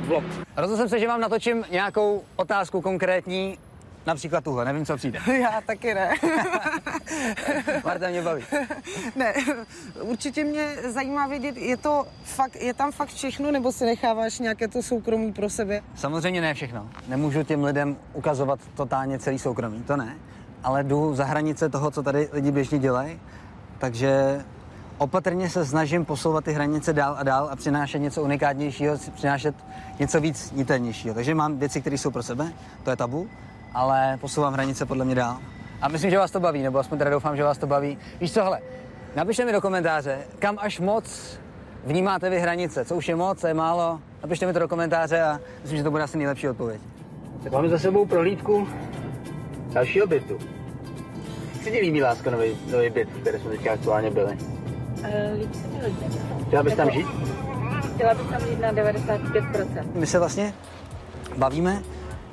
vlog. Rozhodl jsem se, že vám natočím nějakou otázku konkrétní, například tuhle, nevím, co přijde. Já taky ne. Marta mě baví. ne, určitě mě zajímá vědět, je to fakt, je tam fakt všechno, nebo si necháváš nějaké to soukromí pro sebe? Samozřejmě ne všechno. Nemůžu těm lidem ukazovat totálně celý soukromí, to ne. Ale jdu za hranice toho, co tady lidi běžně dělají, takže opatrně se snažím posouvat ty hranice dál a dál a přinášet něco unikátnějšího, přinášet něco víc niternějšího. Takže mám věci, které jsou pro sebe, to je tabu, ale posouvám hranice podle mě dál. A myslím, že vás to baví, nebo aspoň teda doufám, že vás to baví. Víš co, hele, napište mi do komentáře, kam až moc vnímáte vy hranice, co už je moc, co je málo. Napište mi to do komentáře a myslím, že to bude asi nejlepší odpověď. Tak máme za sebou prohlídku dalšího bytu. Jak se ti líbí, láska, nový, nový byt, v které jsme teďka aktuálně byli? Uh, líbí se mi hodně. Chtěla bys tam žít? Chtěla bych tam žít na 95%. My se vlastně bavíme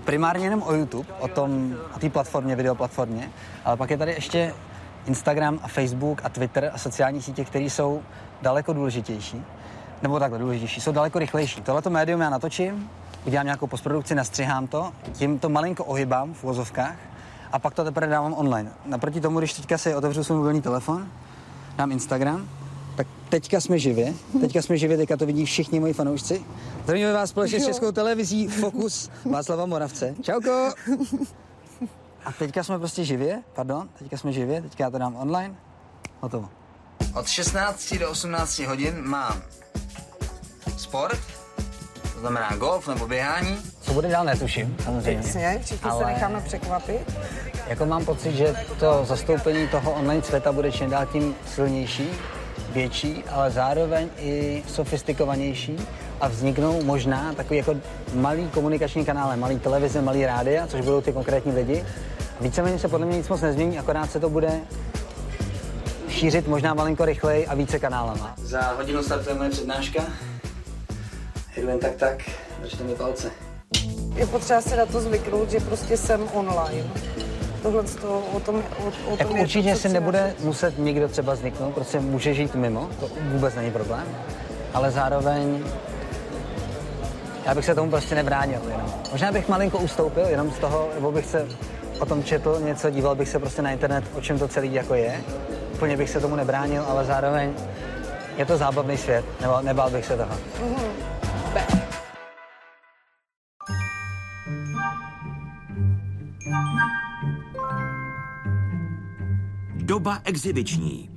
primárně jenom o YouTube, o tom, o té platformě, videoplatformě, ale pak je tady ještě Instagram a Facebook a Twitter a sociální sítě, které jsou daleko důležitější. Nebo takhle důležitější, jsou daleko rychlejší. Tohleto médium já natočím, udělám nějakou postprodukci, nastřihám to, tím to malinko ohybám v vozovkách a pak to teprve dávám online. Naproti tomu, když teďka si otevřu svůj mobilní telefon, dám Instagram, tak teďka jsme živě, teďka jsme živě, teďka to vidí všichni moji fanoušci. Zdravíme vás společně s Českou televizí Fokus Václava Moravce. Čauko! A teďka jsme prostě živě, pardon, teďka jsme živě, teďka já to dám online. Hotovo. Od 16 do 18 hodin mám sport, znamená golf nebo běhání. Co bude dál, netuším, samozřejmě. Jasně, všichni se necháme překvapit. Jako mám pocit, že to zastoupení toho online světa bude čím dál tím silnější, větší, ale zároveň i sofistikovanější a vzniknou možná takový jako malý komunikační kanály, malý televize, malý rádia, což budou ty konkrétní lidi. Víceméně se podle mě nic moc nezmění, akorát se to bude šířit možná malinko rychleji a více kanálama. Za hodinu startuje moje přednáška. Jedu jen tak tak, držte mi palce. Je potřeba si na to zvyknout, že prostě jsem online. Tohle to, o tom, o, o tom Jako je určitě to, si nebude říct. muset nikdo třeba zvyknout, prostě může žít mimo, to vůbec není problém, ale zároveň já bych se tomu prostě nebránil jenom. Možná bych malinko ustoupil jenom z toho, nebo bych se o tom četl něco, díval bych se prostě na internet, o čem to celý jako je. Úplně bych se tomu nebránil, ale zároveň je to zábavný svět, nebo nebál bych se toho. Doba exibiční.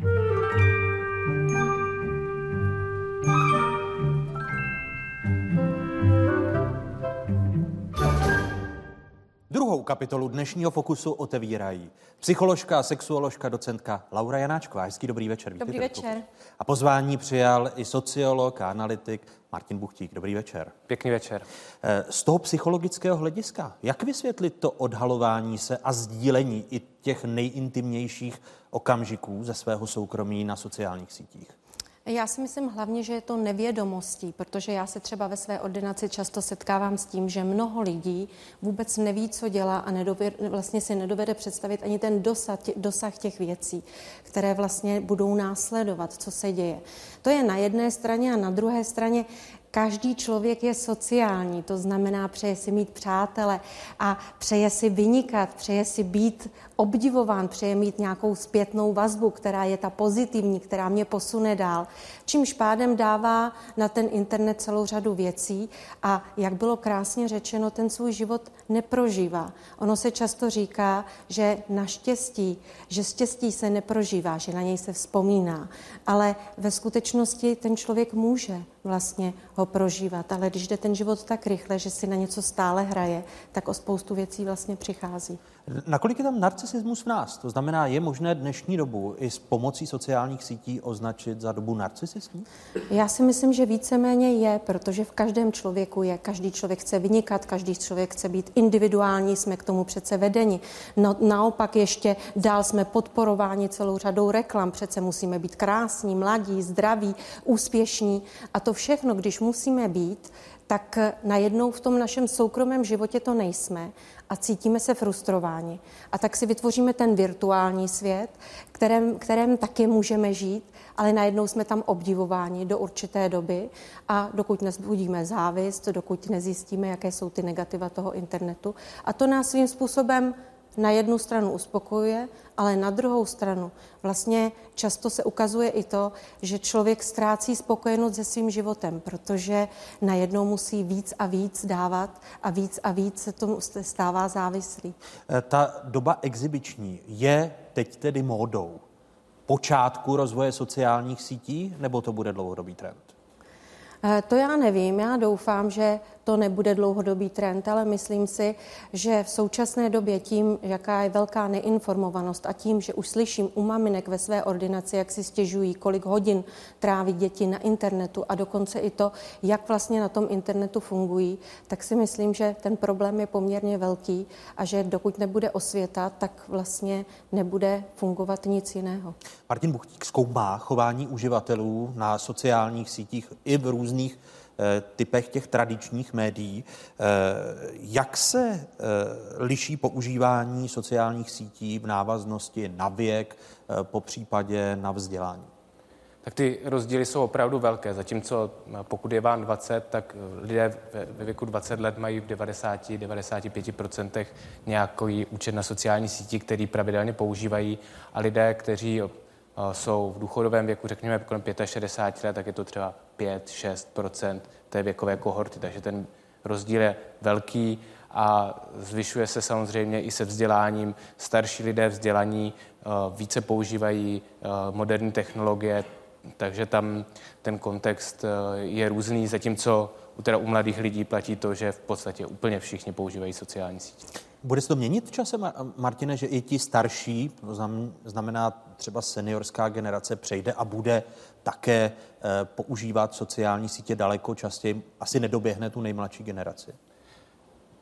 Druhou kapitolu dnešního fokusu otevírají psycholožka a sexuoložka docentka Laura Janáčková. Hezký dobrý večer. Dobrý vítejte večer. A pozvání přijal i sociolog a analytik Martin Buchtík. Dobrý večer. Pěkný večer. Eh, Z toho psychologického hlediska, jak vysvětlit to odhalování se a sdílení i těch nejintimnějších okamžiků ze svého soukromí na sociálních sítích? Já si myslím hlavně, že je to nevědomostí, protože já se třeba ve své ordinaci často setkávám s tím, že mnoho lidí vůbec neví, co dělá a nedově, vlastně si nedovede představit ani ten dosah, tě, dosah těch věcí, které vlastně budou následovat, co se děje. To je na jedné straně a na druhé straně Každý člověk je sociální, to znamená, přeje si mít přátele a přeje si vynikat, přeje si být obdivován, přeje mít nějakou zpětnou vazbu, která je ta pozitivní, která mě posune dál. Čímž pádem dává na ten internet celou řadu věcí a jak bylo krásně řečeno, ten svůj život neprožívá. Ono se často říká, že naštěstí, že štěstí se neprožívá, že na něj se vzpomíná, ale ve skutečnosti ten člověk může vlastně ho prožívat, ale když jde ten život tak rychle, že si na něco stále hraje, tak o spoustu věcí vlastně přichází. Nakolik je tam narcisismus v nás? To znamená, je možné dnešní dobu i s pomocí sociálních sítí označit za dobu narcisismu? Já si myslím, že víceméně je, protože v každém člověku je. Každý člověk chce vynikat, každý člověk chce být individuální, jsme k tomu přece vedeni. No, naopak ještě dál jsme podporováni celou řadou reklam. Přece musíme být krásní, mladí, zdraví, úspěšní. A to všechno, když musíme být, tak najednou v tom našem soukromém životě to nejsme a cítíme se frustrováni. A tak si vytvoříme ten virtuální svět, kterém, kterém taky můžeme žít, ale najednou jsme tam obdivováni do určité doby a dokud nezbudíme závist, dokud nezjistíme, jaké jsou ty negativa toho internetu. A to nás svým způsobem na jednu stranu uspokojuje, ale na druhou stranu vlastně často se ukazuje i to, že člověk ztrácí spokojenost se svým životem, protože najednou musí víc a víc dávat a víc a víc se tomu stává závislý. Eh, Ta doba exibiční je teď tedy módou počátku rozvoje sociálních sítí, nebo to bude dlouhodobý trend? Eh, To já nevím, já doufám, že to nebude dlouhodobý trend, ale myslím si, že v současné době tím, jaká je velká neinformovanost a tím, že už slyším u maminek ve své ordinaci, jak si stěžují, kolik hodin tráví děti na internetu a dokonce i to, jak vlastně na tom internetu fungují, tak si myslím, že ten problém je poměrně velký a že dokud nebude osvěta, tak vlastně nebude fungovat nic jiného. Martin Buchtík zkoumá chování uživatelů na sociálních sítích i v různých typech těch tradičních médií. Eh, Jak se eh, liší používání sociálních sítí v návaznosti na věk, eh, po případě na vzdělání? Tak ty rozdíly jsou opravdu velké. Zatímco eh, pokud je vám 20, tak eh, lidé ve věku 20 let mají v 90-95% nějaký účet na sociální síti, který pravidelně používají a lidé, kteří jsou v důchodovém věku, řekněme kolem 65 let, tak je to třeba 5-6% té věkové kohorty, takže ten rozdíl je velký a zvyšuje se samozřejmě i se vzděláním. Starší lidé vzdělaní eh, více používají eh, moderní technologie, takže tam ten kontext eh, je různý, zatímco teda u mladých lidí platí to, že v podstatě úplně všichni používají sociální sítě. Bude se to měnit časem, Martine, že i ti starší, znamená třeba seniorská generace, přejde a bude také používat sociální sítě daleko častěji, asi nedoběhne tu nejmladší generaci?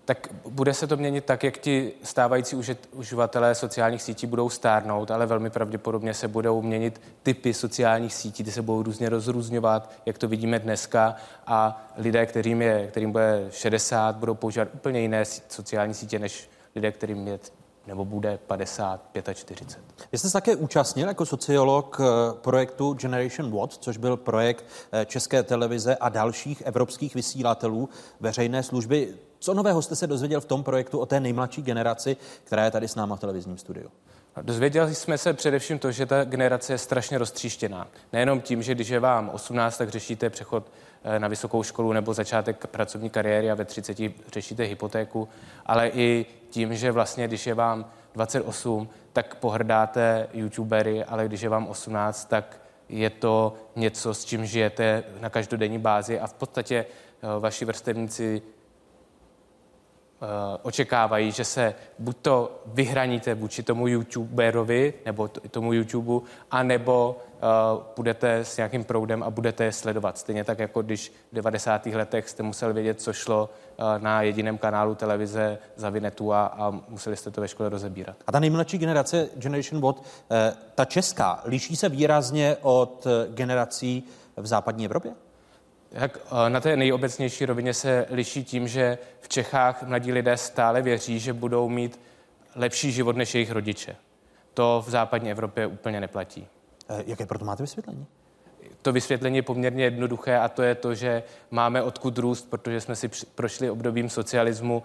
Tak bude se to měnit tak, jak ti stávající uživatelé sociálních sítí budou stárnout, ale velmi pravděpodobně se budou měnit typy sociálních sítí, ty se budou různě rozrůzňovat, jak to vidíme dneska a lidé, kterým, je, kterým bude 60, budou používat úplně jiné sociální sítě, než lidé, kterým je nebo bude 50, 45. Vy jste se také účastnil jako sociolog eh, projektu Generation What, což byl projekt eh, České televize a dalších evropských vysílatelů veřejné služby. Co nového jste se dozvěděl v tom projektu o té nejmladší generaci, která je tady s náma v televizním studiu? Dozvěděli jsme se především to, že ta generace je strašně roztříštěná. Nejenom tím, že když je vám 18, tak řešíte přechod eh, na vysokou školu nebo začátek pracovní kariéry a ve 30 řešíte hypotéku, ale i tím, že vlastně, když je vám 28, tak pohrdáte youtubery, ale když je vám 18, tak je to něco, s čím žijete na každodenní bázi a v podstatě eh, vaši vrstevníci očekávají, že se buď to vyhraníte vůči tomu youtuberovi nebo tomu YouTubeu, anebo uh, budete s nějakým proudem a budete je sledovat. Stejně tak, jako když v 90. letech jste museli vědět, co šlo uh, na jediném kanálu televize za Vinetu a, a museli jste to ve škole rozebírat. A ta nejmladší generace, Generation What, uh, ta česká, liší se výrazně od generací v západní Evropě? Tak eh, na té nejobecnější rovině se liší tím, že v Čechách mladí lidé stále věří, že budou mít lepší život než jejich rodiče. To v západní Evropě úplně neplatí. Eh, jaké proto máte vysvětlení? To vysvětlení je poměrně jednoduché a to je to, že máme odkud růst, protože jsme si prošli obdobím socialismu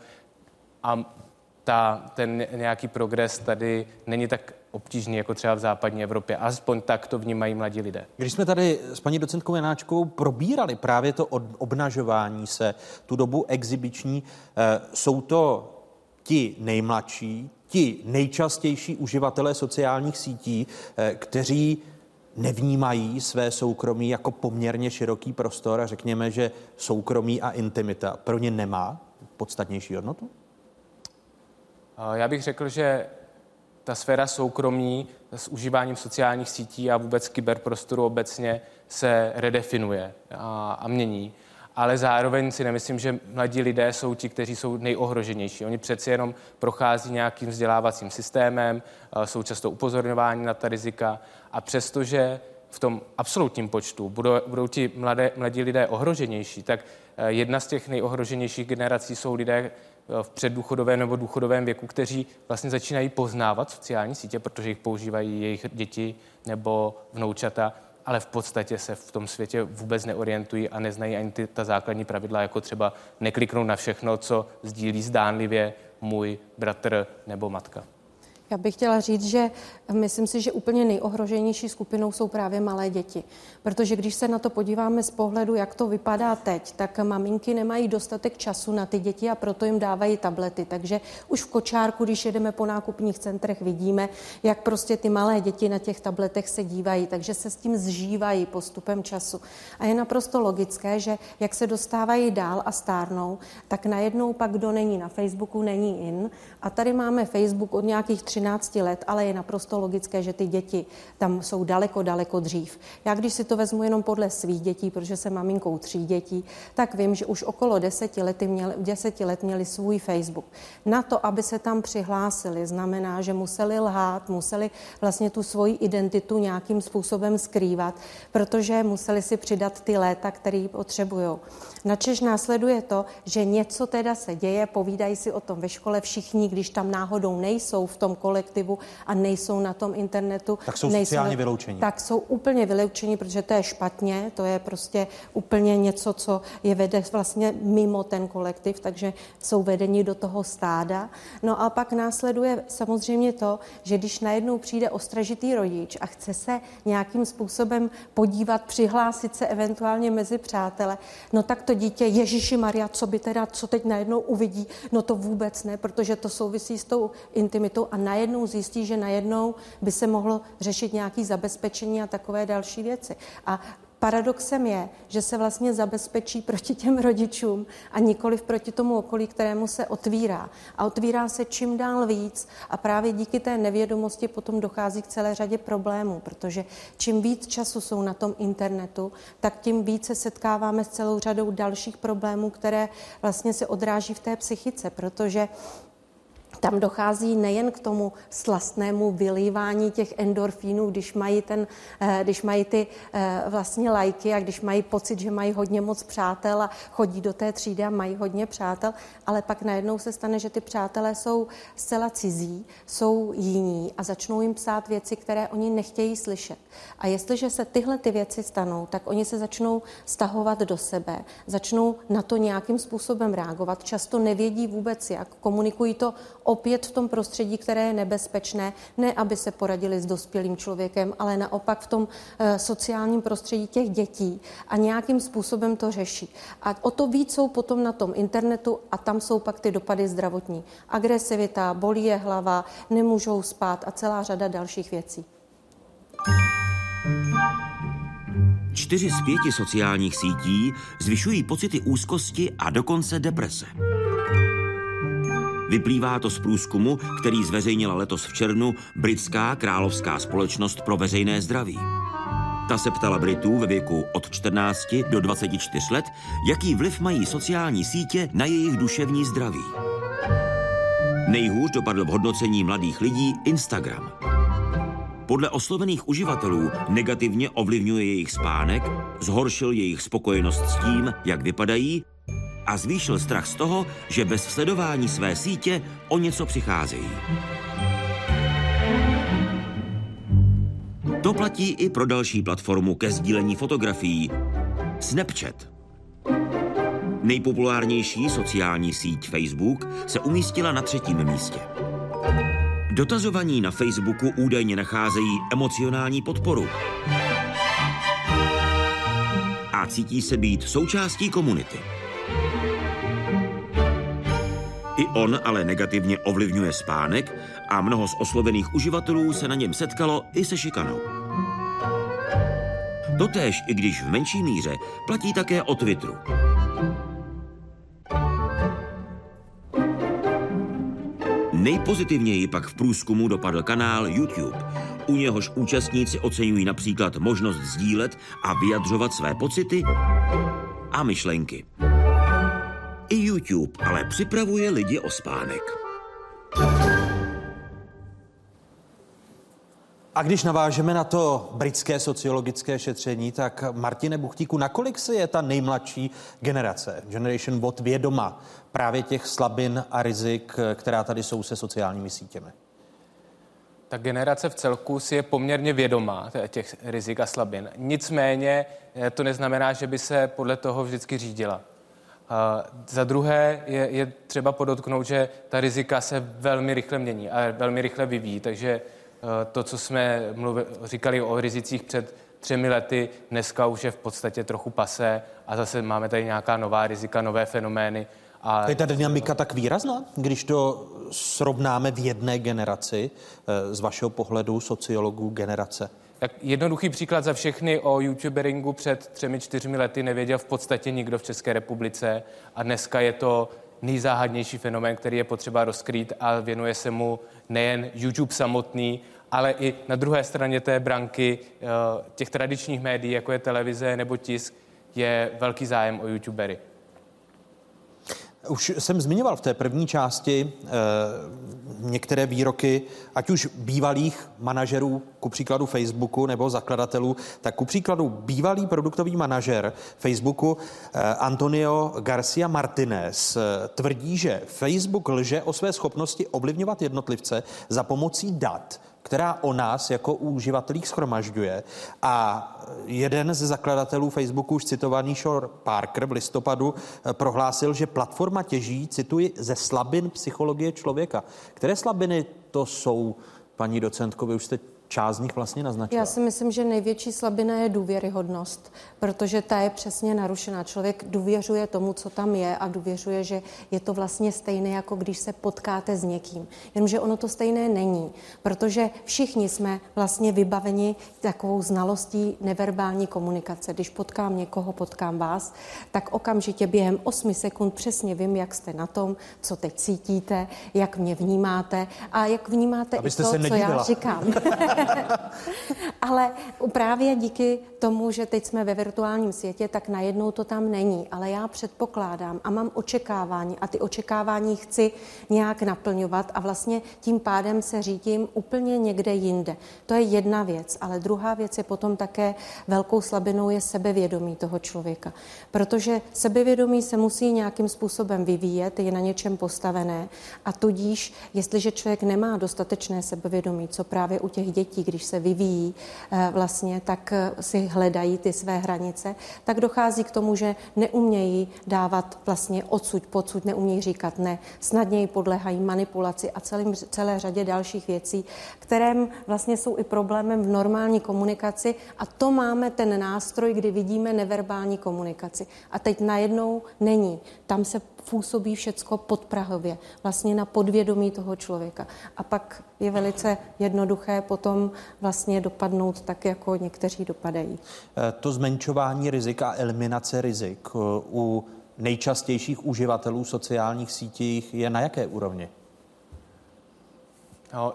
a ta, ten nějaký progres tady není tak obtížný jako třeba v západní Evropě. Aspoň tak to vnímají mladí lidé. Když jsme tady s paní docentkou Janáčkovou probírali právě to obnažování se, tu dobu exibiční, eh, jsou to ti nejmladší, ti nejčastější uživatelé sociálních sítí, eh, kteří nevnímají své soukromí jako poměrně široký prostor a řekněme, že soukromí a intimita pro ně nemá podstatnější hodnotu? Já bych řekl, že ta sféra soukromí s užíváním sociálních sítí a vůbec kyberprostoru obecně se redefinuje a, a mění. Ale zároveň si nemyslím, že mladí lidé jsou ti, kteří jsou nejohroženější. Oni přeci jenom prochází nějakým vzdělávacím systémem, jsou často upozorňováni na ta rizika a přestože v tom absolutním počtu budou, budou ti mladé, mladí lidé ohroženější, tak eh, jedna z těch nejohroženějších generací jsou lidé, v předdůchodovém nebo důchodovém věku, kteří vlastně začínají poznávat sociální sítě, protože jich používají jejich děti nebo vnoučata, ale v podstatě se v tom světě vůbec neorientují a neznají ani ty, ta základní pravidla, jako třeba nekliknout na všechno, co sdílí zdánlivě můj bratr nebo matka. Já bych chtěla říct, že myslím si, že úplně nejohroženější skupinou jsou právě malé děti. Protože když se na to podíváme z pohledu, jak to vypadá teď, tak maminky nemají dostatek času na ty děti a proto jim dávají tablety. Takže už v kočárku, když jedeme po nákupních centrech, vidíme, jak prostě ty malé děti na těch tabletech se dívají, takže se s tím zžívají postupem času. A je naprosto logické, že jak se dostávají dál a stárnou, tak najednou pak, kdo není na Facebooku, není in. A tady máme Facebook od nějakých 13 let, ale je naprosto logické, že ty děti tam jsou daleko, daleko dřív. Já když si to vezmu jenom podle svých dětí, protože jsem maminkou tří dětí, tak vím, že už okolo deseti, lety měli, deseti let měli svůj Facebook. Na to, aby se tam přihlásili, znamená, že museli lhát, museli vlastně tu svoji identitu nějakým způsobem skrývat, protože museli si přidat ty léta, které potřebují. Načež následuje to, že něco teda se děje, povídají si o tom ve škole všichni, když tam náhodou nejsou v tom kole kolektivu a nejsou na tom internetu. Tak jsou nejsou, sociálně vyloučení. Tak jsou úplně vyloučení, protože to je špatně, to je prostě úplně něco, co je vede vlastně mimo ten kolektiv, takže jsou vedeni do toho stáda. No a pak následuje samozřejmě to, že když najednou přijde ostražitý rodič a chce se nějakým způsobem podívat, přihlásit se eventuálně mezi přátele, no tak to dítě, Ježíši Maria, co by teda, co teď najednou uvidí, no to vůbec ne, protože to souvisí s tou intimitou a najednou zjistí, že najednou by se mohlo řešit nějaký zabezpečení a takové další věci. A Paradoxem je, že se vlastně zabezpečí proti těm rodičům a nikoli proti tomu okolí, kterému se otvírá. A otvírá se čím dál víc a právě díky té nevědomosti potom dochází k celé řadě problémů, protože čím víc času jsou na tom internetu, tak tím více setkáváme s celou řadou dalších problémů, které vlastně se odráží v té psychice, protože tam dochází nejen k tomu slastnému vylívání těch endorfínů, když mají, ten, eh, když mají ty eh, vlastně lajky a když mají pocit, že mají hodně moc přátel a chodí do té třídy a mají hodně přátel, ale pak najednou se stane, že ty přátelé jsou zcela cizí, jsou jiní a začnou jim psát věci, které oni nechtějí slyšet. A jestliže se tyhle ty věci stanou, tak oni se začnou stahovat do sebe, začnou na to nějakým způsobem reagovat, často nevědí vůbec jak, komunikují to opět v tom prostředí, které je nebezpečné, ne aby se poradili s dospělým člověkem, ale naopak v tom e, sociálním prostředí těch dětí a nějakým způsobem to řeší. A o to víc jsou potom na tom internetu a tam jsou pak ty dopady zdravotní. Agresivita, bolí je hlava, nemůžou spát a celá řada dalších věcí. Čtyři z pěti sociálních sítí zvyšují pocity úzkosti a dokonce deprese. Vyplývá to z průzkumu, který zveřejnila letos v červnu britská královská společnost pro veřejné zdraví. Ta se ptala Britů ve věku od 14 do 24 let, jaký vliv mají sociální sítě na jejich duševní zdraví. Nejhůř dopadl v hodnocení mladých lidí Instagram. Podle oslovených uživatelů negativně ovlivňuje jejich spánek, zhoršil jejich spokojenost s tím, jak vypadají a zvýšil strach z toho, že bez sledování své sítě o něco přicházejí. To platí i pro další platformu ke sdílení fotografií Snapchat. Nejpopulárnější sociální síť Facebook se umístila na třetím místě. Dotazovaní na Facebooku údajně nacházejí emocionální podporu a cítí se být součástí komunity. I on ale negativně ovlivňuje spánek a mnoho z oslovených uživatelů se na něm setkalo i se šikanou. Totéž, i když v menší míře, platí také o Twitteru. Nejpozitivněji pak v průzkumu dopadl kanál YouTube. U něhož účastníci oceňují například možnost sdílet a vyjadřovat své pocity a myšlenky. I YouTube ale připravuje lidi o spánek. A když navážeme na to britské sociologické šetření, tak Martine Buchtíku, nakolik se je ta nejmladší generace, Generation Bot, vědoma právě těch slabin a rizik, která tady jsou se sociálními sítěmi? Ta generace v celku si je poměrně vědomá těch rizik a slabin. Nicméně eh, to neznamená, že by se podle toho vždycky řídila. Za druhé je, je třeba podotknout, že ta rizika se velmi rychle mění a velmi rychle vyvíjí, takže eh, to, co jsme mluvi, říkali o rizicích před třemi lety, dneska už je v podstatě trochu pasé a zase máme tady nějaká nová rizika, nové fenomény. A... Je ta dynamika tak výrazná, když to srovnáme v jedné generaci, eh, z vašeho pohledu sociologů generace? Tak jednoduchý příklad za všechny o youtuberingu před třemi, čtyřmi lety nevěděl v podstatě nikdo v České republice a dneska je to nejzáhadnější fenomén, který je potřeba rozkrýt a věnuje se mu nejen YouTube samotný, ale i na druhé straně té branky eh, těch tradičních médií, jako je televize nebo tisk, je velký zájem o youtubery. Už jsem zmiňoval v té první části e, některé výroky, ať už bývalých manažerů, ku příkladu Facebooku nebo zakladatelů, tak ku příkladu bývalý produktový manažer Facebooku e, Antonio Garcia Martinez e, tvrdí, že Facebook lže o své schopnosti ovlivňovat jednotlivce za pomocí dat, která o nás jako uživatelích schromažďuje. A jeden ze zakladatelů Facebooku, už citovaný Shore Parker v listopadu, eh, prohlásil, že platforma těží, cituji, ze slabin psychologie člověka. Které slabiny to jsou, paní docentko, vy už jste část z nich vlastně naznačila. Já si myslím, že největší slabina je důvěryhodnost, protože ta je přesně narušená. Člověk důvěřuje tomu, co tam je a důvěřuje, že je to vlastně stejné, jako když se potkáte s někým. Jenomže ono to stejné není, protože všichni jsme vlastně vybaveni takovou znalostí neverbální komunikace. Když potkám někoho, potkám vás, tak okamžitě během 8 sekund přesně vím, jak jste na tom, co teď cítíte, jak mě vnímáte a jak vnímáte Abyste i to, se co já říkám. Ale právě díky tomu, že teď jsme ve virtuálním světě, tak najednou to tam není. Ale já předpokládám a mám očekávání a ty očekávání chci nějak naplňovat a vlastně tím pádem se řídím úplně někde jinde. To je jedna věc, ale druhá věc je potom také velkou slabinou je sebevědomí toho člověka. Protože sebevědomí se musí nějakým způsobem vyvíjet, je na něčem postavené a tudíž, jestliže člověk nemá dostatečné sebevědomí, co právě u těch dětí, když se vyvíjí eh, vlastně, tak eh, si hledají ty své hranice, tak dochází k tomu, že neumějí dávat vlastně odsud, pocud, neumějí říkat ne, snadněji podléhají manipulaci a celým, celé řadě dalších věcí, které vlastně jsou i problémem v normální komunikaci a to máme ten nástroj, kdy vidíme neverbální komunikaci. A teď najednou není. Tam se působí všecko podprahově, vlastně na podvědomí toho člověka. A pak je velice jednoduché potom vlastně dopadnout tak, jako někteří dopadají. Eh, To zmenšování rizik a eliminace rizik eh, u nejčastějších uživatelů sociálních sítích je na jaké úrovni? No,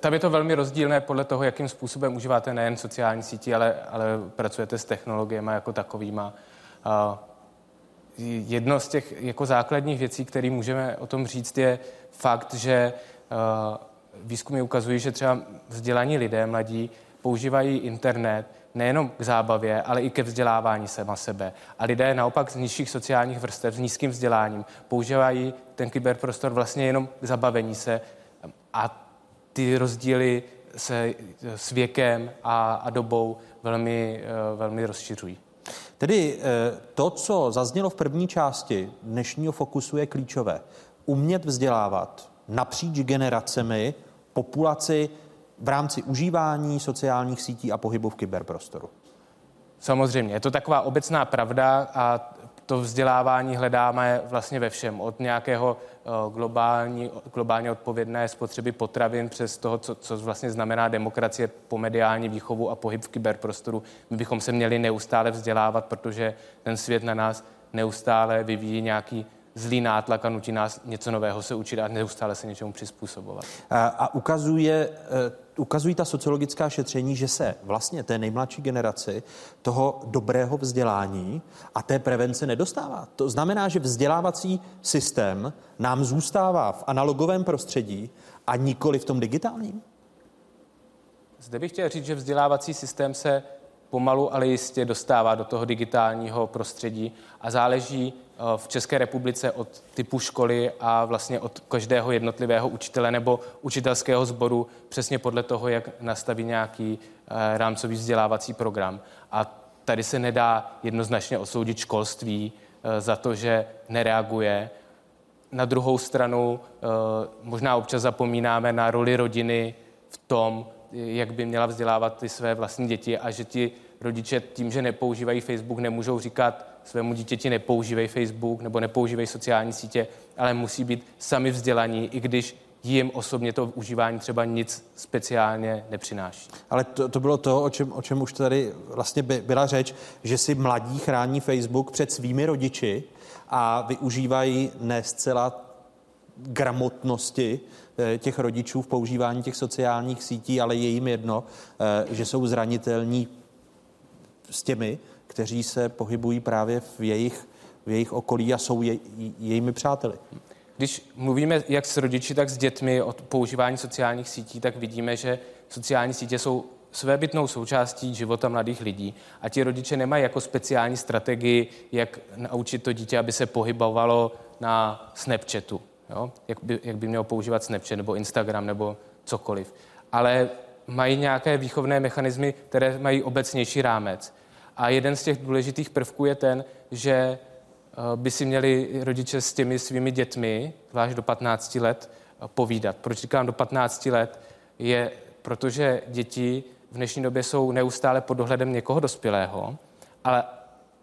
tam je to velmi rozdílné podle toho, jakým způsobem užíváte nejen sociální sítí, ale, ale pracujete s technologiemi jako takovýma. Jedno z těch jako základních věcí, které můžeme o tom říct, je fakt, že uh, výzkumy ukazují, že třeba vzdělaní lidé, mladí, používají internet nejenom k zábavě, ale i ke vzdělávání sama sebe. A lidé naopak z nižších sociálních vrstev, s nízkým vzděláním, používají ten kyberprostor vlastně jenom k zabavení se a ty rozdíly se s věkem a, a dobou velmi, eh, velmi rozšiřují. Tedy eh, to, co zaznělo v první části dnešního fokusu, je klíčové. Umět vzdělávat napříč generacemi populaci v rámci užívání sociálních sítí a pohybu v kyberprostoru. Samozřejmě, je to taková obecná pravda a to vzdělávání hledáme vlastně ve všem. Od nějakého eh, globální, globálně odpovědné spotřeby potravin přes toho, co, co vlastně znamená demokracie po mediální výchovu a pohyb v kyberprostoru. My bychom se měli neustále vzdělávat, protože ten svět na nás neustále vyvíjí nějaký zlý nátlak a nutí nás něco nového se učit a neustále se něčemu přizpůsobovat. A, a ukazuje, eh, ukazují ta sociologická šetření, že se vlastně té nejmladší generaci toho dobrého vzdělání a té prevence nedostává. To znamená, že vzdělávací systém nám zůstává v analogovém prostředí a nikoli v tom digitálním. Zde bych chtěl říct, že vzdělávací systém se pomalu, ale jistě dostává do toho digitálního prostředí a záleží eh, v České republice od typu školy a vlastně od každého jednotlivého učitele nebo učitelského sboru přesně podle toho, jak nastaví nějaký eh, rámcový vzdělávací program. A tady se nedá jednoznačně osoudit školství eh, za to, že nereaguje. Na druhou stranu možná občas zapomínáme na roli rodiny v tom, jak by měla vzdělávat ty své vlastní děti a že ti rodiče tím, že nepoužívají Facebook, nemůžou říkat svému dítěti nepoužívej Facebook nebo nepoužívej sociální sítě, ale musí být sami vzdělaní, i když jim osobně to užívání třeba nic speciálně nepřináší. Ale to, to bylo to, o čem, o čem už tady vlastně by, byla řeč, že si mladí chrání Facebook před svými rodiči a využívají ne zcela gramotnosti eh, těch rodičů v používání těch sociálních sítí, ale je jim jedno, eh, že jsou zranitelní s těmi, kteří se pohybují právě v jejich v jejich okolí a jsou je, jejími přáteli. Když mluvíme jak s rodiči, tak s dětmi o používání sociálních sítí, tak vidíme, že sociální sítě jsou svébytnou součástí života mladých lidí a ti rodiče nemají jako speciální strategii, jak naučit to dítě, aby se pohybovalo na Snapchatu, jo? Jak, by, jak by mělo používat Snapchat nebo Instagram nebo cokoliv. Ale mají nějaké výchovné mechanismy, které mají obecnější rámec. A jeden z těch důležitých prvků je ten, že eh, by si měli rodiče s těmi svými dětmi, zvlášť do 15 let, eh, povídat. Proč říkám do 15 let? Je, protože děti v dnešní době jsou neustále pod dohledem někoho dospělého, ale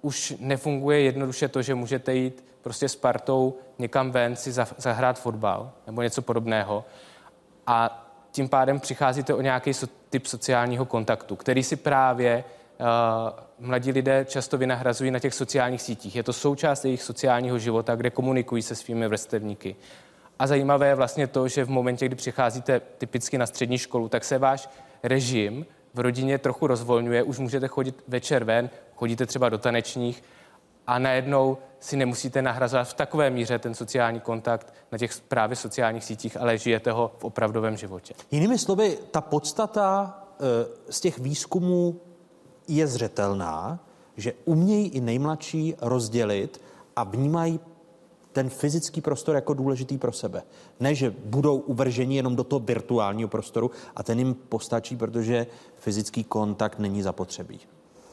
už nefunguje jednoduše to, že můžete jít prostě s partou někam ven si zahrát fotbal nebo něco podobného a tím pádem přicházíte o nějaký typ sociálního kontaktu, který si právě uh, mladí lidé často vynahrazují na těch sociálních sítích. Je to součást jejich sociálního života, kde komunikují se svými vrstevníky. A zajímavé je vlastně to, že v momentě, kdy přicházíte typicky na střední školu, tak se váš režim v rodině trochu rozvolňuje, už můžete chodit večer ven, chodíte třeba do tanečních a najednou si nemusíte nahrazovat v takové míře ten sociální kontakt na těch právě sociálních sítích, ale žijete ho v opravdovém životě. Jinými slovy, ta podstata e, z těch výzkumů je zřetelná, že umějí i nejmladší rozdělit a vnímají ten fyzický prostor jako důležitý pro sebe. Ne, že budou uvrženi jenom do toho virtuálního prostoru a ten jim postačí, protože fyzický kontakt není zapotřebí.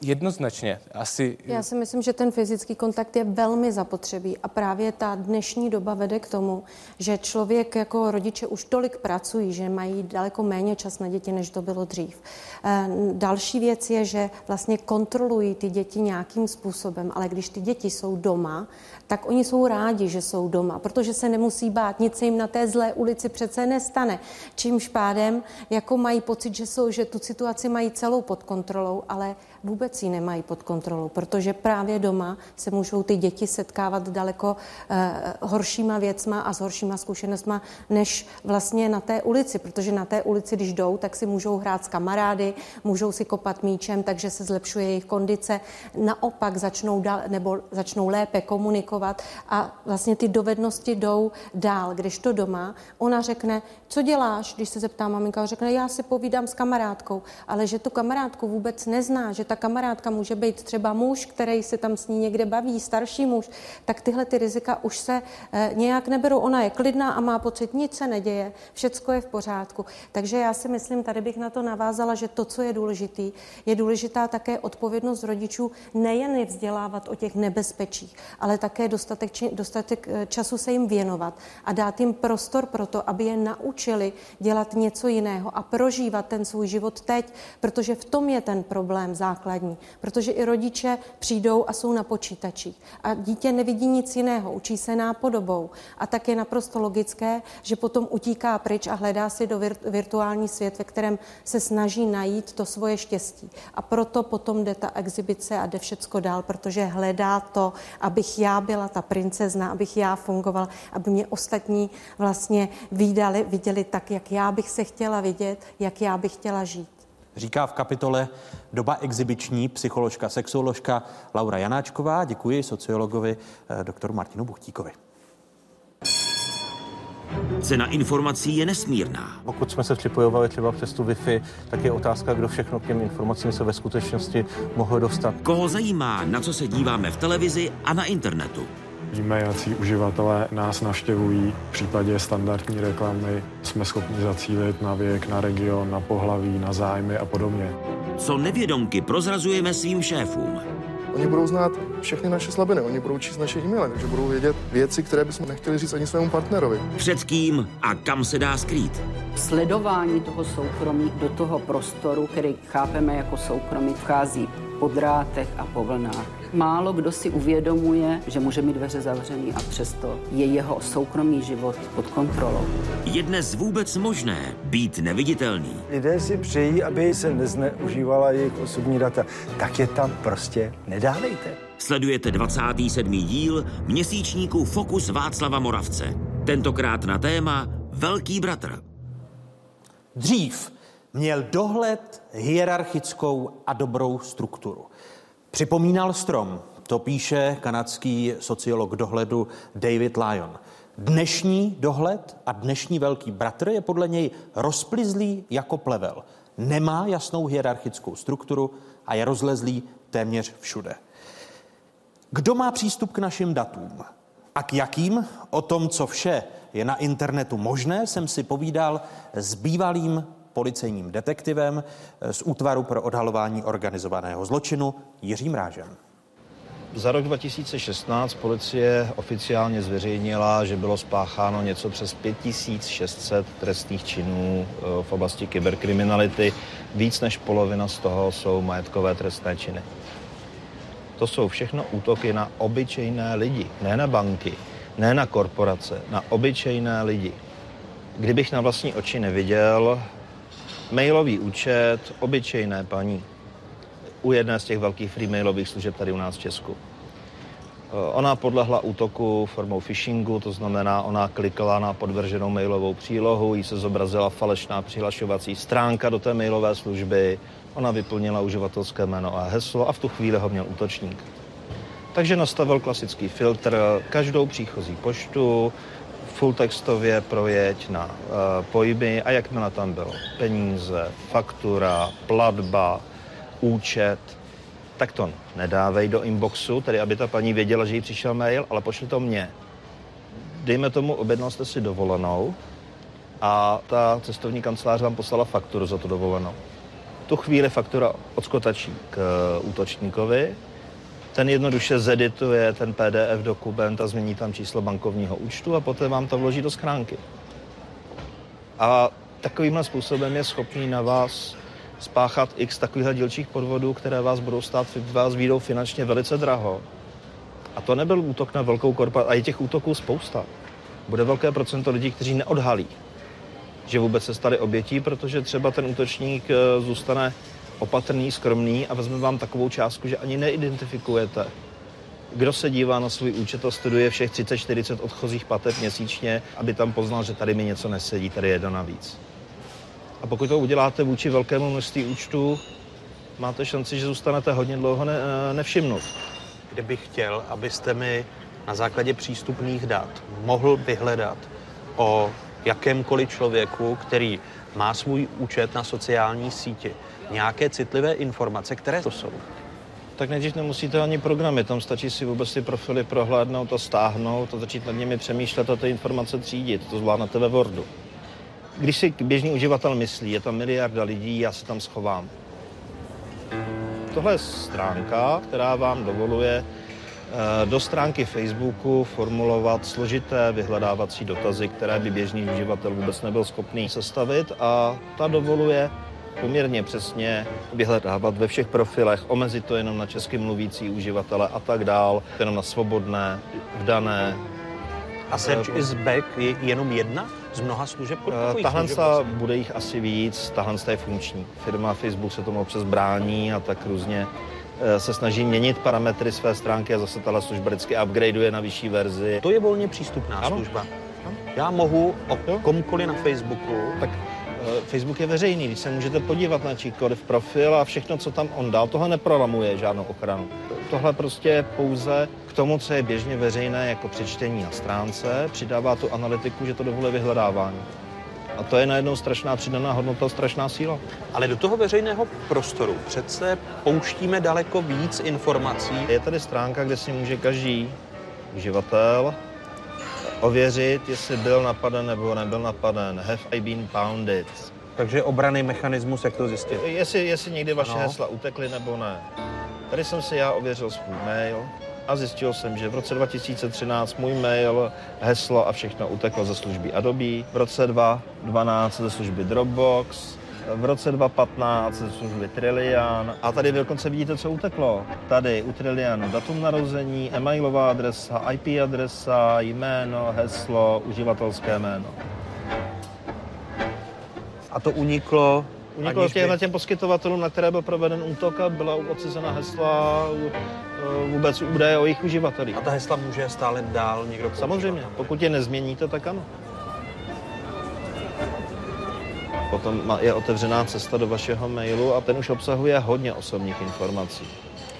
Jednoznačně. Asi... Já si myslím, že ten fyzický kontakt je velmi zapotřebí a právě ta dnešní doba vede k tomu, že člověk jako rodiče už tolik pracují, že mají daleko méně čas na děti, než to bylo dřív. E, další věc je, že vlastně kontrolují ty děti nějakým způsobem, ale když ty děti jsou doma, tak oni jsou rádi, že jsou doma, protože se nemusí bát, nic se jim na té zlé ulici přece nestane. Čímž pádem jako mají pocit, že, jsou, že tu situaci mají celou pod kontrolou, ale vůbec ji nemají pod kontrolou, protože právě doma se můžou ty děti setkávat daleko eh, horšíma věcma a s horšíma zkušenostma, než vlastně na té ulici, protože na té ulici, když jdou, tak si můžou hrát s kamarády, můžou si kopat míčem, takže se zlepšuje jejich kondice. Naopak začnou, dal, nebo začnou lépe komunikovat a vlastně ty dovednosti jdou dál. Když to doma, ona řekne, co děláš, když se zeptá maminka, řekne, já si povídám s kamarádkou, ale že tu kamarádku vůbec nezná, že ta kamarádka může být třeba muž, který se tam s ní někde baví, starší muž, tak tyhle ty rizika už se e, nějak neberou. Ona je klidná a má pocit, nic se neděje, všecko je v pořádku. Takže já si myslím, tady bych na to navázala, že to, co je důležitý, je důležitá také odpovědnost rodičů nejen je vzdělávat o těch nebezpečích, ale také dostatek, dostatek eh, času se jim věnovat a dát jim prostor pro to, aby je naučili dělat něco jiného a prožívat ten svůj život teď, protože v tom je ten problém základní základní, protože i rodiče přijdou a jsou na počítačích a dítě nevidí nic jiného, učí se nápodobou a tak je naprosto logické, že potom utíká pryč a hledá si do vir- virtuální svět, ve kterém se snaží najít to svoje štěstí. A proto potom jde ta exibice a jde všecko dál, protože hledá to, abych já byla ta princezna, abych já fungovala, aby mě ostatní vlastně viděli, viděli tak, jak já bych se chtěla vidět, jak já bych chtěla žít. Říká v kapitole Doba exibiční psycholožka, sexuoložka Laura Janáčková. Děkuji sociologovi eh, doktoru Martinu Buchtíkovi. Cena informací je nesmírná. Pokud jsme se připojovali třeba přes tu Wi-Fi, tak je otázka, kdo všechno k těm informacím se ve skutečnosti mohl dostat. Koho zajímá, na co se díváme v televizi a na internetu? Víme, jaký uživatelé nás navštěvují. V případě standardní reklamy jsme schopni zacílit na věk, na region, na pohlaví, na zájmy a podobně. Co nevědomky prozrazujeme svým šéfům. Oni budou znát všechny naše slabiny, oni budou číst naše e-maily, takže budou vědět věci, které bychom nechtěli říct ani svému partnerovi. Před kým a kam se dá skrýt? Sledování toho soukromí do toho prostoru, který chápeme jako soukromí, vchází po drátech a po vlnách. Málo kdo si uvědomuje, že může mít dveře zavřený a přesto je jeho soukromý život pod kontrolou. Je dnes vůbec možné být neviditelný? Lidé si přejí, aby se nezneužívala jejich osobní data. Tak je tam prostě nedávejte. Sledujete 27. díl měsíčníku Fokus Václava Moravce. Tentokrát na téma Velký bratr. Dřív měl dohled hierarchickou a dobrou strukturu. Připomínal strom, To píše kanadský sociolog dohledu David Lyon. Dnešní dohled a dnešní velký bratr je podle něj rozplizlý jako plevel. Nemá jasnou hierarchickou strukturu a je rozlezlý téměř všude. Kdo má přístup k našim datům? A k jakým? O tom, co vše je na internetu možné, jsem si povídal s bývalým policejním detektivem z Útvaru pro odhalování organizovaného zločinu Jiřím Rážem. Za rok 2016 policie oficiálně zveřejnila, že bylo spácháno něco přes 5600 trestných činů eh, v oblasti kyberkriminality. Víc než polovina z toho jsou majetkové trestné činy. To jsou všechno útoky na obyčejné lidi, ne na banky, ne na korporace, na obyčejné lidi. Kdybych na vlastní oči neviděl mailový účet obyčejné paní u jedné z těch velkých free mailových služeb tady u nás v Česku. Ona podlehla útoku formou phishingu, to znamená, ona klikala na podvrženou mailovou přílohu, jí se zobrazila falešná přihlašovací stránka do té mailové služby, ona vyplnila uživatelské jméno a heslo a v tu chvíli ho měl útočník. Takže nastavil klasický filtr, každou příchozí poštu, full textově projeď na uh, pojmy a jakmile tam bylo peníze, faktura, platba, účet, tak to nedávej do inboxu, tedy aby ta paní věděla, že jí přišel mail, ale pošli to mně. Dejme tomu, objednal jste si dovolenou a ta cestovní kancelář vám poslala fakturu za tu dovolenou. Tu chvíli faktura odskotačí k uh, útočníkovi, ten jednoduše zedituje ten PDF dokument a změní tam číslo bankovního účtu a poté vám to vloží do schránky. A takovýmhle způsobem je schopný na vás spáchat x takovýchhle dílčích podvodů, které vás budou stát, vás výjdou finančně velice draho. A to nebyl útok na velkou korporaci, a je těch útoků spousta. Bude velké procento lidí, kteří neodhalí, že vůbec se stali obětí, protože třeba ten útočník eh, zůstane opatrný, skromný a vezme vám takovou částku, že ani neidentifikujete. Kdo se dívá na svůj účet a studuje všech 30-40 odchozích plateb měsíčně, aby tam poznal, že tady mi něco nesedí, tady je jedno navíc. A pokud to uděláte vůči velkému množství účtů, máte šanci, že zůstanete hodně dlouho ne, eh, nevšimnut. Kdybych chtěl, abyste mi na základě přístupných dat mohl vyhledat o jakémkoliv člověku, který má svůj účet na sociální síti, nějaké citlivé informace, které to jsou? Tak nejdřív nemusíte ani programy, tam stačí si vůbec ty profily prohlédnout a stáhnout a začít nad nimi přemýšlet a ty informace třídit. To zvládnete ve Wordu. Když si běžný uživatel myslí, je tam miliarda lidí, já se tam schovám. Tohle je stránka, která vám dovoluje eh, do stránky Facebooku formulovat složité vyhledávací dotazy, které by běžný uživatel vůbec nebyl schopný sestavit a ta dovoluje poměrně přesně vyhledávat ve všech profilech, omezit to jenom na česky mluvící uživatele a tak dál, jenom na svobodné, vdané. A Search is back je jenom jedna z mnoha služeb? Uh, tahle bude jich asi víc, tahle je funkční. Firma Facebook se tomu občas brání a tak různě eh, se snaží měnit parametry své stránky a zase tahle služba vždycky upgradeuje na vyšší verzi. To je volně přístupná ano. služba. Já mohu o komkoliv na Facebooku tak Eh, Facebook je veřejný, když se můžete podívat na číkoliv profil a všechno, co tam on dal, tohle neprolamuje žádnou ochranu. Tohle prostě pouze k tomu, co je běžně veřejné jako přečtení na stránce, přidává tu analytiku, že to dovoluje vyhledávání. A to je najednou strašná přidaná hodnota, strašná síla. Ale do toho veřejného prostoru přece pouštíme daleko víc informací. Je tady stránka, kde si může každý uživatel ověřit, jestli byl napaden nebo nebyl napaden. Have I been pounded? Takže obrany mechanismus, jak to zjistit? Jestli, jestli někdy vaše no. hesla utekly nebo ne. Tady jsem si já ověřil svůj mail a zjistil jsem, že v roce 2013 můj mail, heslo a všechno uteklo ze služby Adobe. V roce 2012 ze služby Dropbox, v roce 2015 ze služby Trillian. A tady vy dokonce vidíte, co uteklo. Tady u Trillianu datum narození, e-mailová adresa, IP adresa, jméno, heslo, uživatelské jméno. A to uniklo Uniklo těm, by... těm poskytovatelům, na které byl proveden útok a byla odcizena hesla, e, vůbec údaje o jejich uživatelích. A ta hesla může stále dál někdo používat? Samozřejmě, pokud je nezměníte, tak ano. Potom je otevřená cesta do vašeho mailu a ten už obsahuje hodně osobních informací.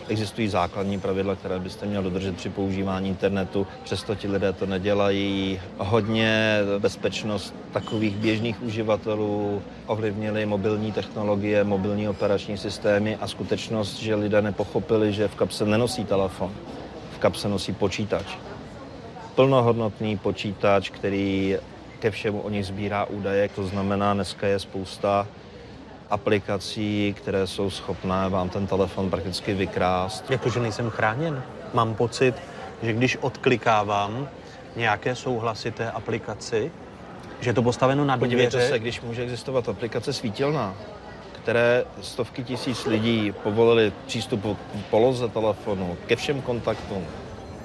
Existují základní pravidla, které byste měl dodržet při používání internetu, přesto ti lidé to nedělají. Hodně bezpečnost takových běžných uživatelů ovlivnily mobilní technologie, mobilní operační systémy a skutečnost, že lidé nepochopili, že v kapse nenosí telefon, v kapse nosí počítač. Plnohodnotný počítač, který ke všemu o nich sbírá údaje, to znamená, dneska je spousta aplikací, které jsou schopné vám ten telefon prakticky vykrást. Jakože nejsem chráněn. Mám pocit, že když odklikávám nějaké souhlasy té aplikaci, že je to postaveno na Podívejte důvěře. se, když může existovat aplikace svítilná, které stovky tisíc lidí povolili přístupu k poloze telefonu, ke všem kontaktům.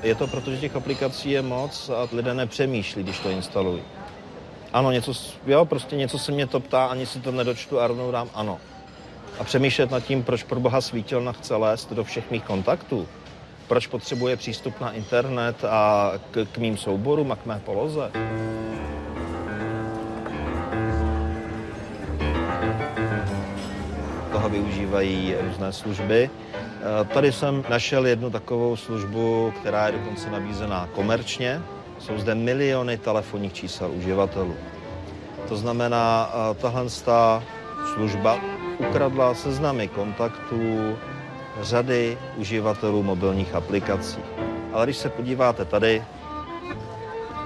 Je to proto, že těch aplikací je moc a lidé nepřemýšlí, když to instalují. Ano, něco, jo, prostě něco se mě to ptá, ani si to nedočtu a rovnou dám ano. A přemýšlet nad tím, proč pro boha svítilna chce lézt do všech mých kontaktů, proč potřebuje přístup na internet a k, k mým souborům a k mé poloze. toho využívají různé služby. Eh, Tady jsem našel jednu takovou službu, která je dokonce nabízená komerčně. Jsou zde miliony telefonních čísel uživatelů. To znamená, eh, tahle ta služba ukradla seznamy kontaktů řady uživatelů mobilních aplikací. Ale když se podíváte tady,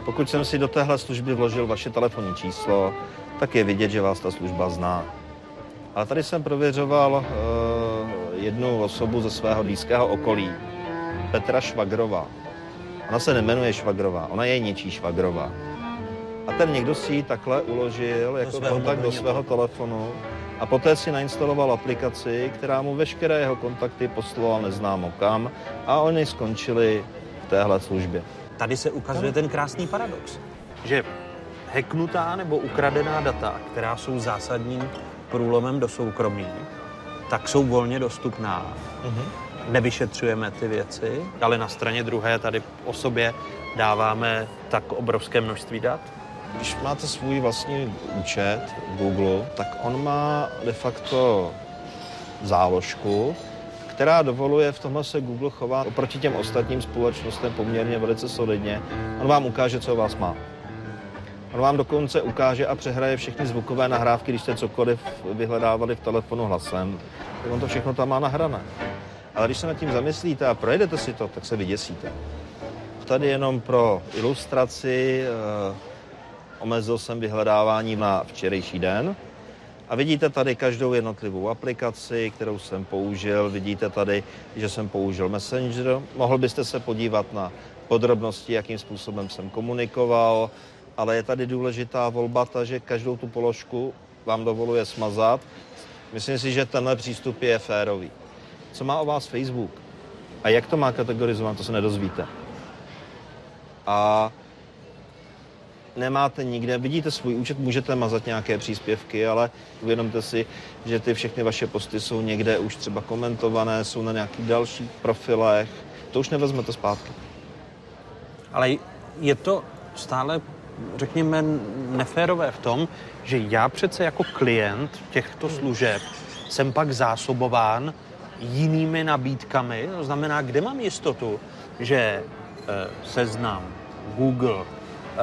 pokud jsem si do téhle služby vložil vaše telefonní číslo, tak je vidět, že vás ta služba zná. Ale tady jsem prověřoval uh, jednu osobu ze svého blízkého okolí, Petra Švagrová. Ona se nemenuje Švagrová, ona je něčí Švagrová. A ten někdo si ji takhle uložil jako svého kontakt do svého telefonu a poté si nainstaloval aplikaci, která mu veškeré jeho kontakty poslala neznámo kam a oni skončili v téhle službě. Tady se ukazuje ten krásný paradox, že heknutá nebo ukradená data, která jsou zásadním průlomem do soukromí, tak jsou volně dostupná. Nevyšetřujeme ty věci, ale na straně druhé tady o sobě dáváme tak obrovské množství dat. Když máte svůj vlastní účet v Google, tak on má de facto záložku, která dovoluje, v tomhle se Google chová oproti těm ostatním společnostem poměrně velice solidně. On vám ukáže, co vás má. On vám dokonce ukáže a přehraje všechny zvukové nahrávky, když jste cokoliv vyhledávali v telefonu hlasem, on to všechno tam má nahrané. Ale když se nad tím zamyslíte a projedete si to, tak se vyděsíte. Tady jenom pro ilustraci eh, omezil jsem vyhledávání na včerejší den. A vidíte tady každou jednotlivou aplikaci, kterou jsem použil. Vidíte tady, že jsem použil Messenger. Mohl byste se podívat na podrobnosti, jakým způsobem jsem komunikoval, ale je tady důležitá volba, ta, že každou tu položku vám dovoluje smazat. Myslím si, že tenhle přístup je férový. Co má o vás Facebook? A jak to má kategorizovat, to se nedozvíte. A nemáte nikde, vidíte svůj účet, můžete mazat nějaké příspěvky, ale uvědomte si, že ty všechny vaše posty jsou někde už třeba komentované, jsou na nějakých dalších profilech, to už nevezmete zpátky. Ale je to stále, řekněme, neférové v tom, že já přece jako klient těchto služeb jsem pak zásobován jinými nabídkami. To znamená, kde mám jistotu, že eh, seznam, Google, eh,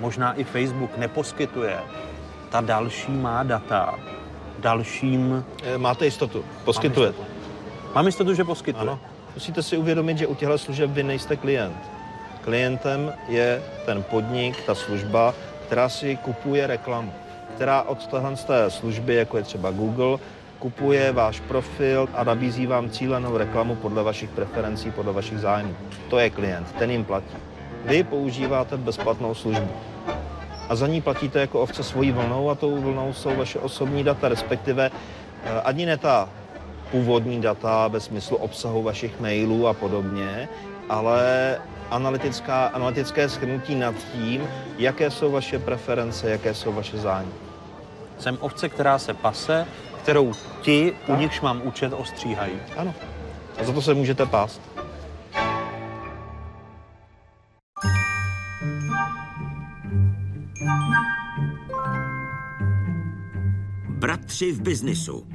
možná i Facebook neposkytuje ta další má data dalším... Eh, Máte jistotu, poskytuje. Mám jistotu, Mám jistotu že poskytuje. Ano. Musíte si uvědomit, že u těchto služeb vy nejste klient. Klientem je ten podnik, ta služba, která si kupuje reklamu, která od téhle služby, jako je třeba Google, kupuje váš profil a nabízí vám cílenou reklamu podle vašich preferencí, podle vašich zájmů. To je klient, ten jim platí. Vy používáte bezplatnou službu a za ní platíte jako ovce svojí vlnou a tou vlnou jsou vaše osobní data, respektive eh, ani ne ta původní data ve smyslu obsahu vašich mailů a podobně, ale analytická, analytické shrnutí nad tím, jaké jsou vaše preference, jaké jsou vaše zájmy. Jsem ovce, která se pase, kterou ti, u nichž mám účet, ostříhají. Ano. A za to se můžete pást. Bratři v biznisu.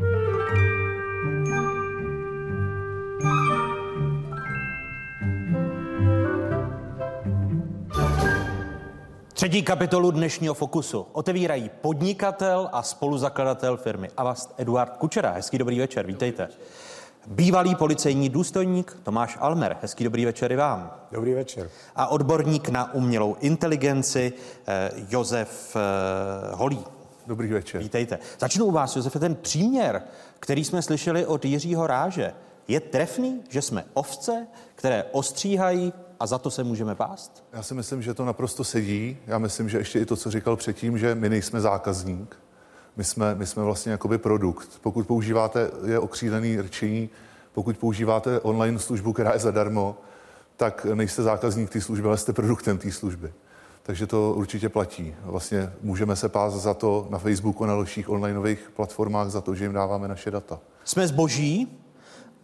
Třetí kapitolu dnešního Fokusu otevírají podnikatel a spoluzakladatel firmy Avast Eduard Kučera. Hezký dobrý večer, vítejte. Bývalý policejní důstojník Tomáš Almer. Hezký dobrý večer i vám. Dobrý večer. A odborník na umělou inteligenci eh, Josef eh, Holý. Dobrý večer. Vítejte. Začnu u vás, Josefe, ten příměr, který jsme slyšeli od Jiřího Ráže, je trefný, že jsme ovce, které ostříhají a za to se můžeme pást? Já si myslím, že to naprosto sedí. Já myslím, že ještě i to, co říkal předtím, že my nejsme zákazník. My jsme, my jsme vlastně jakoby produkt. Pokud používáte, je okřídlený rčení, pokud používáte online službu, která je zadarmo, tak nejste zákazník té služby, ale jste produktem té služby. Takže to určitě platí. Vlastně můžeme se pást za to na Facebooku, na dalších onlineových platformách, za to, že jim dáváme naše data. Jsme zboží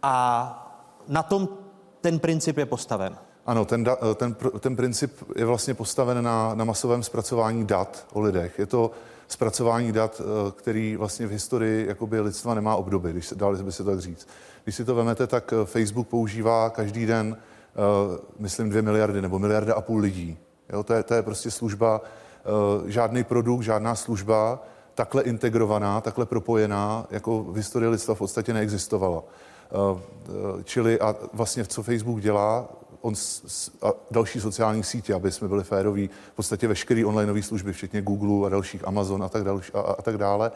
a na tom ten princip je postaven. Ano, ten, da, ten, ten princip je vlastně postaven na, na masovém zpracování dat o lidech. Je to zpracování dat, eh, který vlastně v historii jakoby lidstva nemá obdoby, když se, dali by se to tak říct. Když si to vemete, tak eh, Facebook používá každý den, myslím, dvě miliardy nebo miliarda a půl lidí. Jo, to, je, to je prostě služba, žádný produkt, žádná služba takhle integrovaná, takhle propojená, jako v historii lidstva v podstatě neexistovala. Čili a vlastně co Facebook dělá, on s, a další sociální sítě, aby jsme byli féroví, v podstatě veškeré onlineové služby, včetně Google a dalších, Amazon a tak, další, a, a tak dále,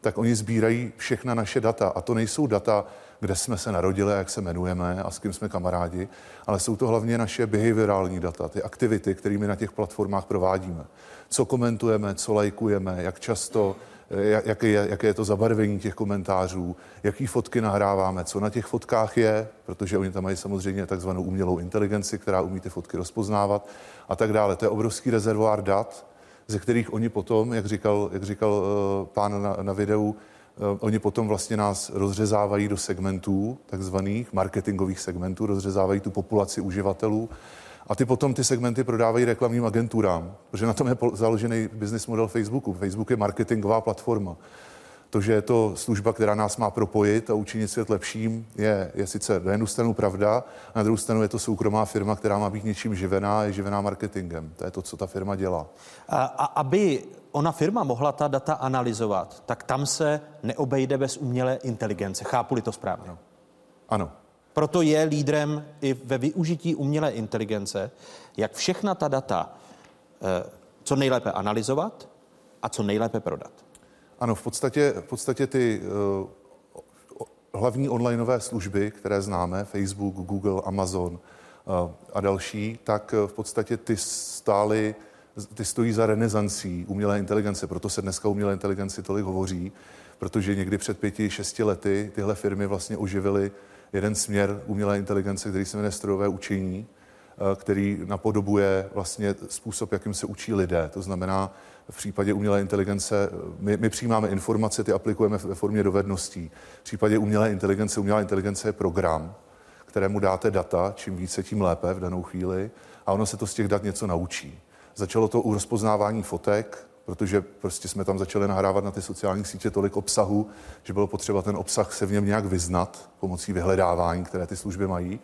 tak oni sbírají všechna naše data. A to nejsou data, kde jsme se narodili, jak se jmenujeme a s kým jsme kamarádi, ale jsou to hlavně naše behaviorální data, ty aktivity, kterými na těch platformách provádíme. Co komentujeme, co lajkujeme, jak často, jaké je, jaké je to zabarvení těch komentářů, jaký fotky nahráváme, co na těch fotkách je, protože oni tam mají samozřejmě takzvanou umělou inteligenci, která umí ty fotky rozpoznávat a tak dále. To je obrovský rezervoár dat, ze kterých oni potom, jak říkal, jak říkal uh, pán na, na videu, uh, oni potom vlastně nás rozřezávají do segmentů, takzvaných marketingových segmentů, rozřezávají tu populaci uživatelů a ty potom ty segmenty prodávají reklamním agenturám, protože na tom je založený business model Facebooku. Facebook je marketingová platforma. To, že je to služba, která nás má propojit a učinit svět lepším, je, je sice na jednu stranu pravda, a na druhou stranu je to soukromá firma, která má být něčím živená, je živená marketingem. To je to, co ta firma dělá. A, a aby ona firma mohla ta data analyzovat, tak tam se neobejde bez umělé inteligence. Chápu-li to správně? Ano. ano. Proto je lídrem i ve využití umělé inteligence, jak všechna ta data eh, co nejlépe analyzovat a co nejlépe prodat. Ano, v podstatě, v podstatě ty uh, hlavní onlineové služby, které známe, Facebook, Google, Amazon uh, a další, tak v podstatě ty stály, ty stojí za renesancí umělé inteligence, proto se dneska umělé inteligenci tolik hovoří, protože někdy před pěti, šesti lety tyhle firmy vlastně oživily jeden směr umělé inteligence, který se jmenuje strojové učení, eh, který napodobuje vlastně způsob, jakým se učí lidé. To znamená, v případě umělé inteligence my, my přijímáme informace, ty aplikujeme ve formě dovedností. V případě umělé inteligence, umělá inteligence je program, kterému dáte data, čím více, tím lépe v danou chvíli, a ono se to z těch dat něco naučí. Začalo to u rozpoznávání fotek, protože prostě jsme tam začali nahrávat na ty sociální sítě tolik obsahu, že bylo potřeba ten obsah se v něm nějak vyznat pomocí vyhledávání, které ty služby mají.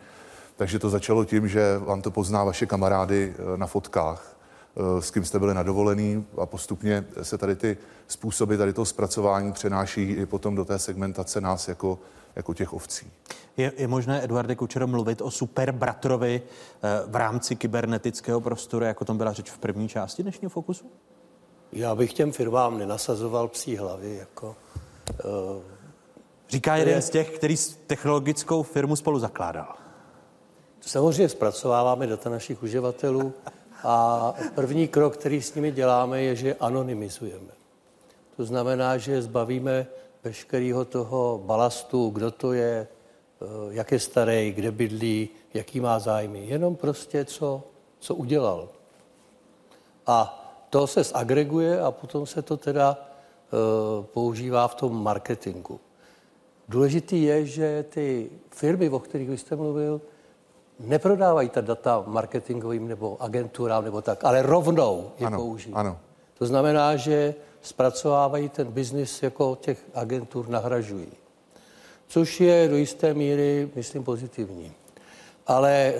Takže to začalo tím, že vám to pozná vaše kamarády eh, na fotkách, eh, s kým jste byli na dovolený a postupně se tady ty způsoby tady toho zpracování přenáší i potom do té segmentace nás jako, jako těch ovcí. Je, je možné, Eduarde Kučero, mluvit o super bratrovi eh, v rámci kybernetického prostoru, jako tom byla řeč v první části dnešního Fokusu? Já bych těm firmám nenasazoval psí hlavy. Jako, uh, Říká jeden je... z těch, který technologickou firmu spolu zakládal. Samozřejmě zpracováváme data našich uživatelů a první krok, který s nimi děláme, je, že anonymizujeme. To znamená, že zbavíme veškerého toho balastu, kdo to je, eh, jak je starý, kde bydlí, jaký má zájmy. Jenom prostě, co, co udělal. A to se zagreguje a potom se to teda uh, používá v tom marketingu. Důležitý je, že ty firmy, o kterých vy jste mluvil, neprodávají ta data marketingovým nebo agenturám nebo tak, ale rovnou je ano, použijí. Ano. To znamená, že zpracovávají ten biznis jako těch agentur nahražují. Což je do jisté míry, myslím, pozitivní. Ale e,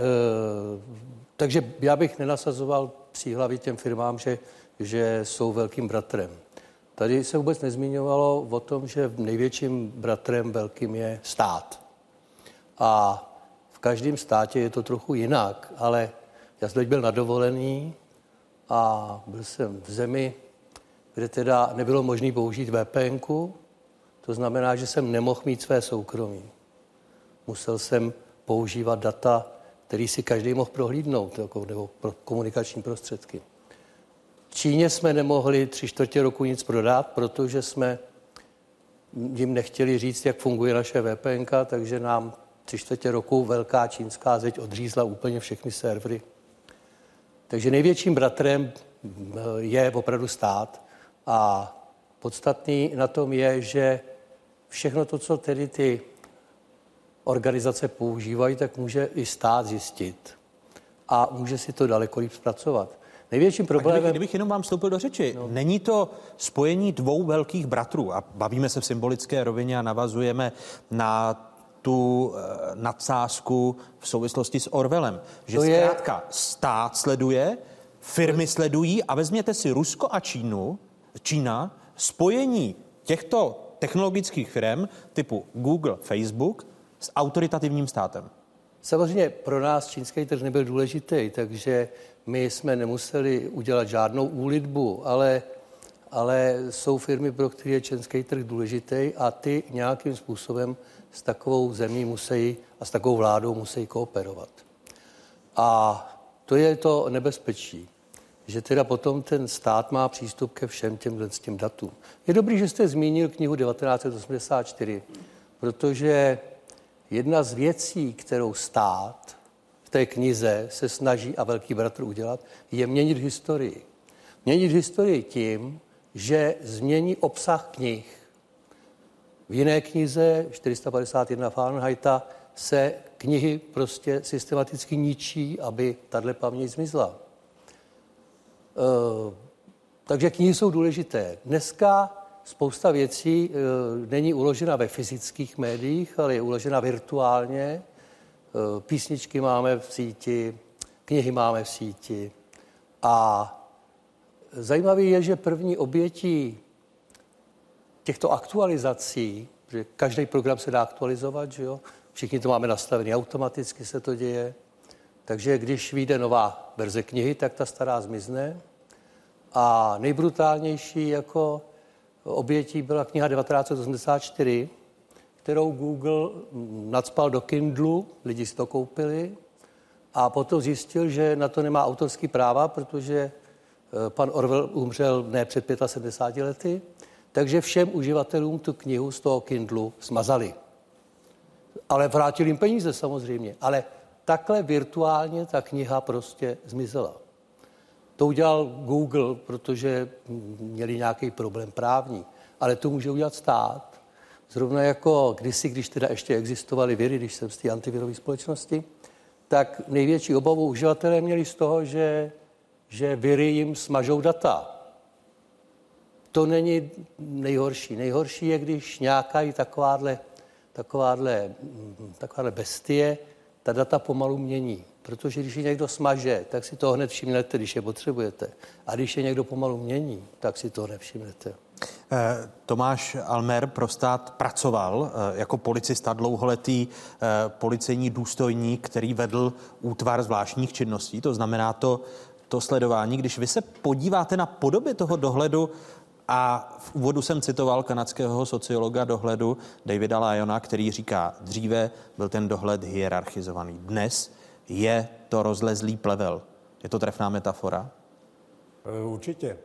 takže já bych nenasazoval příhlavy těm firmám, že, že jsou velkým bratrem. Tady se vůbec nezmiňovalo o tom, že největším bratrem velkým je stát. A v každém státě je to trochu jinak, ale já jsem teď byl na dovolený a byl jsem v zemi, kde teda nebylo možné použít VPN, to znamená, že jsem nemohl mít své soukromí. Musel jsem používat data, který si každý mohl prohlídnout, jako, nebo pro komunikační prostředky. Číně jsme nemohli tři čtvrtě roku nic prodat, protože jsme jim nechtěli říct, jak funguje naše VPN, takže nám tři čtvrtě roku velká čínská zeď odřízla úplně všechny servery. Takže největším bratrem eh, je opravdu stát a podstatný na tom je, že všechno to, co tedy ty organizace používají, tak může i stát zjistit a může si to daleko líp zpracovat. Největším problémem... Kdybych, kdybych jenom vám vstoupil do řeči, no. není to spojení dvou velkých bratrů a bavíme se v symbolické rovině a navazujeme na tu e, nadsázku v souvislosti s Orwellem, že to zkrátka je... stát sleduje, firmy sledují a vezměte si Rusko a Čínu, Čína, spojení těchto technologických firm typu Google, Facebook s autoritativním státem. Samozřejmě pro nás čínský trh nebyl důležitý, takže my jsme nemuseli udělat žádnou úlitbu, ale, ale jsou firmy, pro které je čínský trh důležitý a ty nějakým způsobem s takovou zemí musí a s takovou vládou musí kooperovat. A to je to nebezpečí, že teda potom ten stát má přístup ke všem těm, těm datům. Je dobrý, že jste zmínil knihu 1984, protože jedna z věcí, kterou stát v té knize se snaží a velký bratr udělat, je měnit historii. Měnit historii tím, že změní obsah knih. V jiné knize 451 Fahrenheita se knihy prostě systematicky ničí, aby tahle paměť zmizla. E, takže knihy jsou důležité. Dneska spousta věcí e, není uložena ve fyzických médiích, ale je uložena virtuálně. E, písničky máme v síti, knihy máme v síti. A zajímavé je, že první obětí těchto aktualizací, že každý program se dá aktualizovat, že jo? všichni to máme nastavené automaticky, se to děje. Takže když vyjde nová verze knihy, tak ta stará zmizne. A nejbrutálnější jako obětí byla kniha 1984, kterou Google nadspal do Kindlu, lidi si to koupili a potom zjistil, že na to nemá autorský práva, protože eh, pan Orwell umřel ne před 75 lety, takže všem uživatelům tu knihu z toho Kindlu smazali. Ale vrátili jim peníze samozřejmě. Ale takhle virtuálně ta kniha prostě zmizela. To udělal Google, protože měli nějaký problém právní. Ale to může udělat stát. Zrovna jako kdysi, když teda ještě existovaly viry, když jsem z té antivirové společnosti, tak největší obavu uživatelé měli z toho, že, že viry jim smažou data to není nejhorší. Nejhorší je, když nějaká i takováhle, takováhle, takováhle bestie ta data pomalu mění. Protože když je někdo smaže, tak si to hned všimnete, když je potřebujete. A když je někdo pomalu mění, tak si to nevšimnete. Eh, Tomáš Almer pro stát pracoval eh, jako policista dlouholetý eh, policejní důstojník, který vedl útvar zvláštních činností. To znamená to, to sledování. Když vy se podíváte na podoby toho dohledu, a v úvodu jsem citoval kanadského sociologa dohledu Davida Lyona, který říká, dříve byl ten dohled hierarchizovaný. Dnes je to rozlezlý plevel. Je to trefná metafora? Určitě.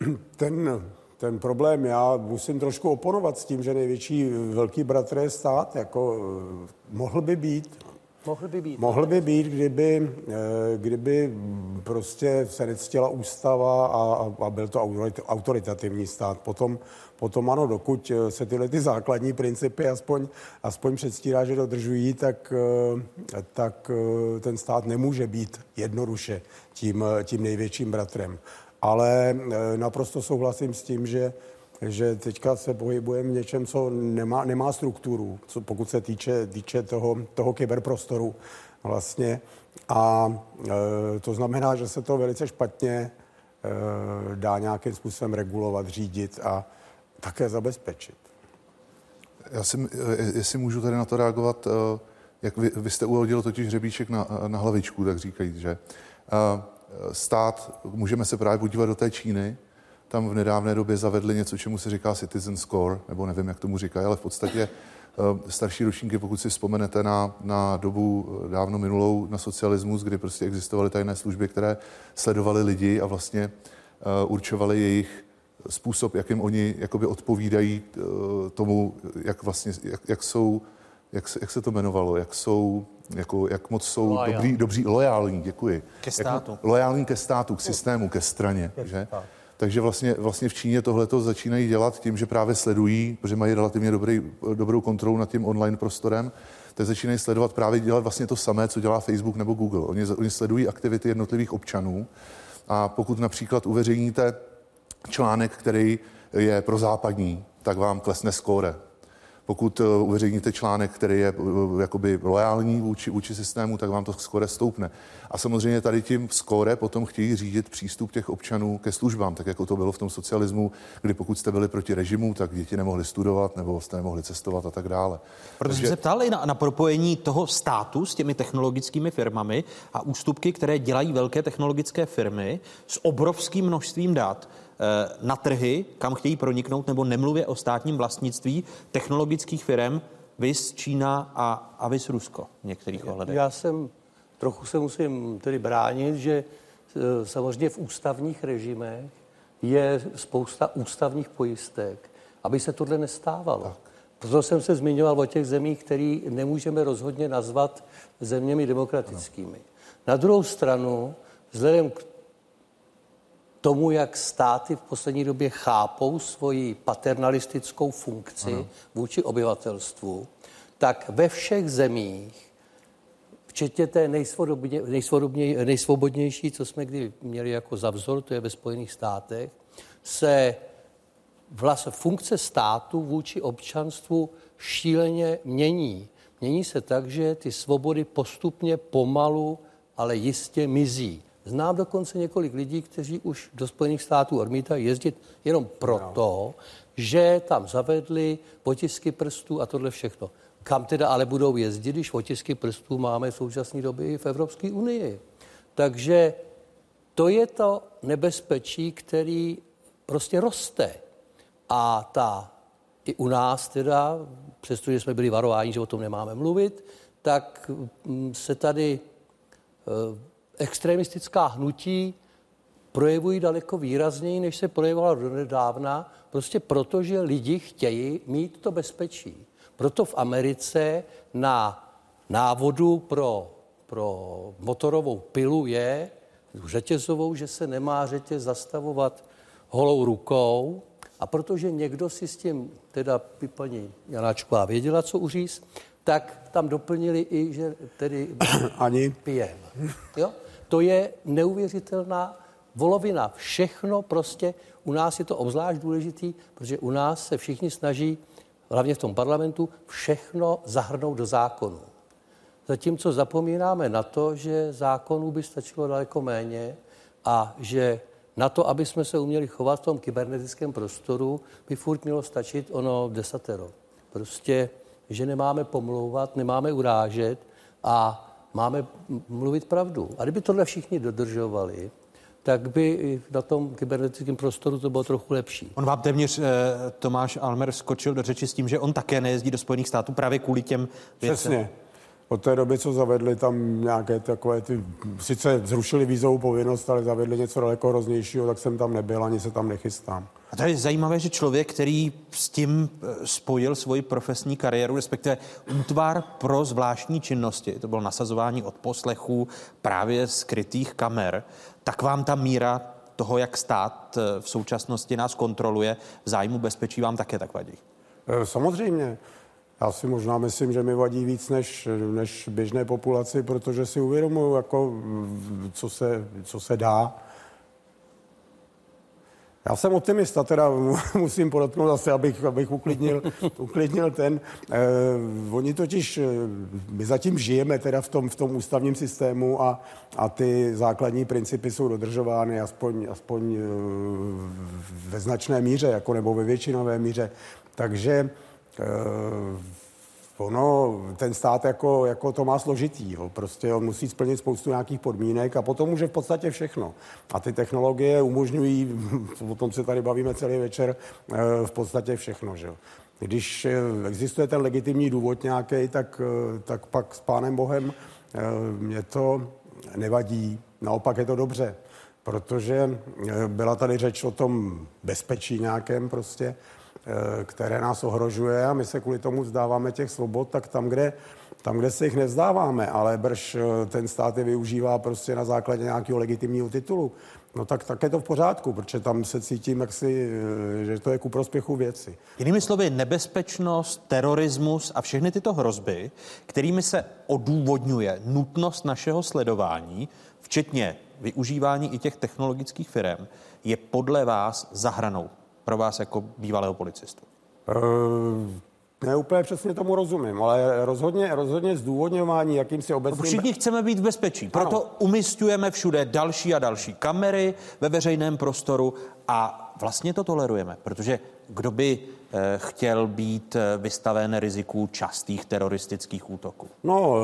Ten, ten problém, já musím trošku oponovat s tím, že největší velký bratr je stát. Jako, e, mohl by být, Mohl by být. Mohl by být, kdyby, eh, kdyby prostě se nectila ústava a, a byl to autoritativní stát. Potom, potom ano, dokud eh, se tyhle ty základní principy aspoň, aspoň předstírá, že dodržují, tak, eh, tak ten stát nemůže být jednoduše tím, tím největším bratrem. Ale naprosto souhlasím s tím, že že teďka se pohybujeme v něčem, co nemá, nemá strukturu, co pokud se týče, týče toho, toho kyberprostoru. vlastně. A e, to znamená, že se to velice špatně e, dá nějakým způsobem regulovat, řídit a také zabezpečit. Já si, e, jestli můžu tady na to reagovat, e, jak vy, vy jste uhodil totiž hřebíček na, na hlavičku, tak říkají, že e, stát, můžeme se právě podívat do té Číny, tam v nedávné době zavedli něco, čemu se říká citizen score, nebo nevím, jak tomu říkají, ale v podstatě starší ročníky, pokud si vzpomenete na, na dobu dávno minulou, na socialismus, kdy prostě existovaly tajné služby, které sledovaly lidi a vlastně uh, určovaly jejich způsob, jakým oni jakoby odpovídají tomu, jak vlastně, jak, jak jsou, jak se, jak se to jmenovalo, jak jsou, jako, jak moc jsou Loyal. dobrý, dobří, lojální, děkuji. Ke státu. Jak, lojální ke státu, k systému, ke straně, že? Takže vlastně, vlastně v Číně tohle to začínají dělat tím, že právě sledují, protože mají relativně dobrý, dobrou kontrolu nad tím online prostorem, tak začínají sledovat právě dělat vlastně to samé, co dělá Facebook nebo Google. Oni, oni sledují aktivity jednotlivých občanů a pokud například uveřejníte článek, který je pro západní, tak vám klesne skóre. Pokud eh, uveřejníte článek, který je eh, jakoby loajální vůči, vůči systému, tak vám to skóre stoupne. A samozřejmě tady tím skóre potom chtějí řídit přístup těch občanů ke službám, tak jako to bylo v tom socialismu, kdy pokud jste byli proti režimu, tak děti nemohli studovat nebo jste nemohli cestovat a tak dále. Protože Takže... se ptali na, na propojení toho státu s těmi technologickými firmami a ústupky, které dělají velké technologické firmy s obrovským množstvím dat eh, na trhy, kam chtějí proniknout, nebo nemluvě o státním vlastnictví technologických firm, vys Čína a, a vys Rusko v některých ohledech. Já jsem, trochu se musím tedy bránit, že e, samozřejmě v ústavních režimech je spousta ústavních pojistek, aby se tohle nestávalo. Tak. Proto jsem se zmiňoval o těch zemích, které nemůžeme rozhodně nazvat zeměmi demokratickými. No. Na druhou stranu, vzhledem k tomu, jak státy v poslední době chápou svoji paternalistickou funkci ano. vůči obyvatelstvu, tak ve všech zemích, včetně té nejsvobodně, nejsvobodně, nejsvobodnější, co jsme kdy měli jako za vzor, to je ve Spojených státech, se vlastně funkce státu vůči občanstvu šíleně mění. Mění se tak, že ty svobody postupně pomalu, ale jistě mizí. Znám dokonce několik lidí, kteří už do Spojených států odmítají jezdit jenom proto, no. že tam zavedli potisky prstů a tohle všechno. Kam teda ale budou jezdit, když otisky prstů máme v současné době i v Evropské unii. Takže to je to nebezpečí, který prostě roste. A ta i u nás teda, přestože jsme byli varováni, že o tom nemáme mluvit, tak mm, se tady eh, extremistická hnutí projevují daleko výrazněji, než se projevovala do nedávna, prostě proto, že lidi chtějí mít to bezpečí. Proto v Americe na návodu pro, pro motorovou pilu je řetězovou, že se nemá řetěz zastavovat holou rukou, a protože někdo si s tím, teda paní Janáčková věděla, co uříct, tak tam doplnili i, že tedy Ani. pijem. Jo? To je neuvěřitelná volovina. Všechno prostě, u nás je to obzvlášť důležitý, protože u nás se všichni snaží, hlavně v tom parlamentu, všechno zahrnout do zákonu. Zatímco zapomínáme na to, že zákonů by stačilo daleko méně a že na to, aby jsme se uměli chovat v tom kybernetickém prostoru, by furt mělo stačit ono desatero. Prostě, že nemáme pomlouvat, nemáme urážet a máme mluvit pravdu. A kdyby tohle všichni dodržovali, tak by i na tom kybernetickém prostoru to bylo trochu lepší. On vám téměř eh, Tomáš Almer skočil do řeči s tím, že on také nejezdí do Spojených států právě kvůli těm věcem. Přesně. Od té doby, co zavedli tam nějaké takové ty, sice zrušili vízovou povinnost, ale zavedli něco daleko hroznějšího, tak jsem tam nebyl, ani se tam nechystám. A to je zajímavé, že člověk, který s tím eh, spojil svoji profesní kariéru, respektive útvar pro zvláštní činnosti, to bylo nasazování od poslechů právě skrytých kamer, tak vám ta míra toho, jak stát eh, v současnosti nás kontroluje, v zájmu bezpečí vám také tak vadí? Eh, samozřejmě. Já si možná myslím, že mi vadí víc než, než běžné populaci, protože si uvědomuji, jako, co, se, co se dá. Já jsem optimista, teda musím podotknout zase, abych, abych uklidnil, uklidnil ten. Eh, oni totiž, eh, my zatím žijeme teda v tom, v tom ústavním systému a, a ty základní principy jsou dodržovány aspoň, aspoň eh, ve značné míře, jako nebo ve většinové míře. Takže eh, ono, ten stát jako, jako to má složitý. Jo. Prostě on musí splnit spoustu nějakých podmínek a potom může v podstatě všechno. A ty technologie umožňují, o tom se tady bavíme celý večer, eh, v podstatě všechno. Že? Když eh, existuje ten legitimní důvod nějaký, tak, eh, tak pak s pánem Bohem mě to nevadí. Naopak je to dobře, protože byla tady řeč o tom bezpečí nějakém prostě. Eh, které nás ohrožuje a my se kvůli tomu vzdáváme těch svobod, tak tam, kde, tam, kde se jich nevzdáváme, ale brž eh, ten stát je využívá prostě na základě nějakého legitimního titulu, no tak, tak je to v pořádku, protože tam se cítím, jak si, eh, že to je ku prospěchu věci. Jinými slovy, nebezpečnost, terorismus a všechny tyto hrozby, kterými se odůvodňuje nutnost našeho sledování, včetně využívání i těch technologických firm, je podle vás zahranou pro vás jako bývalého policistu? Uh... Ne úplně přesně tomu rozumím, ale rozhodně, rozhodně zdůvodňování jakýmsi obecným... No, všichni chceme být v bezpečí, proto ano. umistujeme všude další a další kamery ve veřejném prostoru a vlastně to tolerujeme, protože kdo by eh, chtěl být eh, vystaven riziku častých teroristických útoků? No,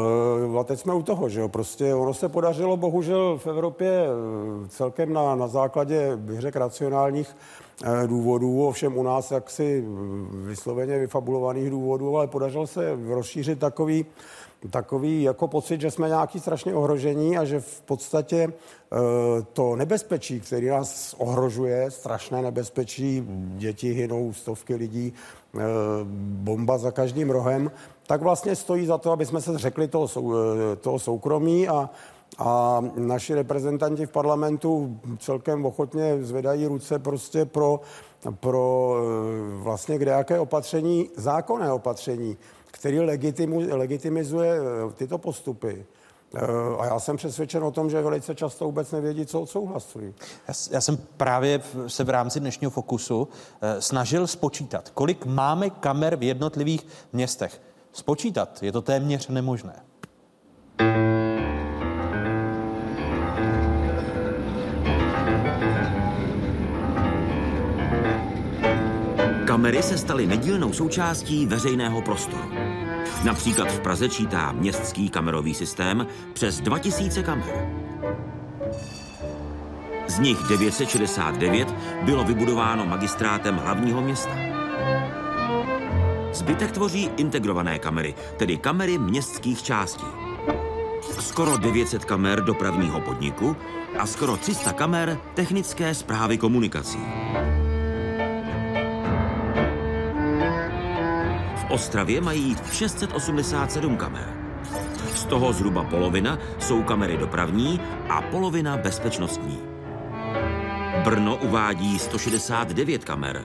a teď jsme u toho, že jo, prostě ono se podařilo bohužel v Evropě celkem na, na základě, bych řekl, racionálních Eh, důvodů, ovšem u nás jaksi vysloveně vyfabulovaných důvodů, ale podařilo se rozšířit takový, takový jako pocit, že jsme nějaký strašně ohrožení a že v podstatě eh, to nebezpečí, který nás ohrožuje, strašné nebezpečí, děti hynou, stovky lidí, eh, bomba za každým rohem, tak vlastně stojí za to, aby jsme se řekli toho, toho soukromí a a naši reprezentanti v parlamentu celkem ochotně zvedají ruce prostě pro, pro eh, vlastně kde jaké opatření, zákonné opatření, který legitimu, legitimizuje eh, tyto postupy. Eh, a já jsem přesvědčen o tom, že velice často vůbec nevědí, co odsouhlasují. Já, já jsem právě se v rámci dnešního fokusu snažil spočítat, kolik máme kamer v jednotlivých městech. Spočítat je to téměř nemožné. Kamery se staly nedílnou součástí veřejného prostoru. Například v Praze čítá městský kamerový systém přes 2000 kamer. Z nich 969 bylo vybudováno magistrátem hlavního města. Zbytek tvoří integrované kamery, tedy kamery městských částí. Skoro 900 kamer dopravního podniku a skoro 300 kamer technické zprávy komunikací. Ostravě mají 687 kamer. Z toho zhruba polovina jsou kamery dopravní a polovina bezpečnostní. Brno uvádí 169 kamer,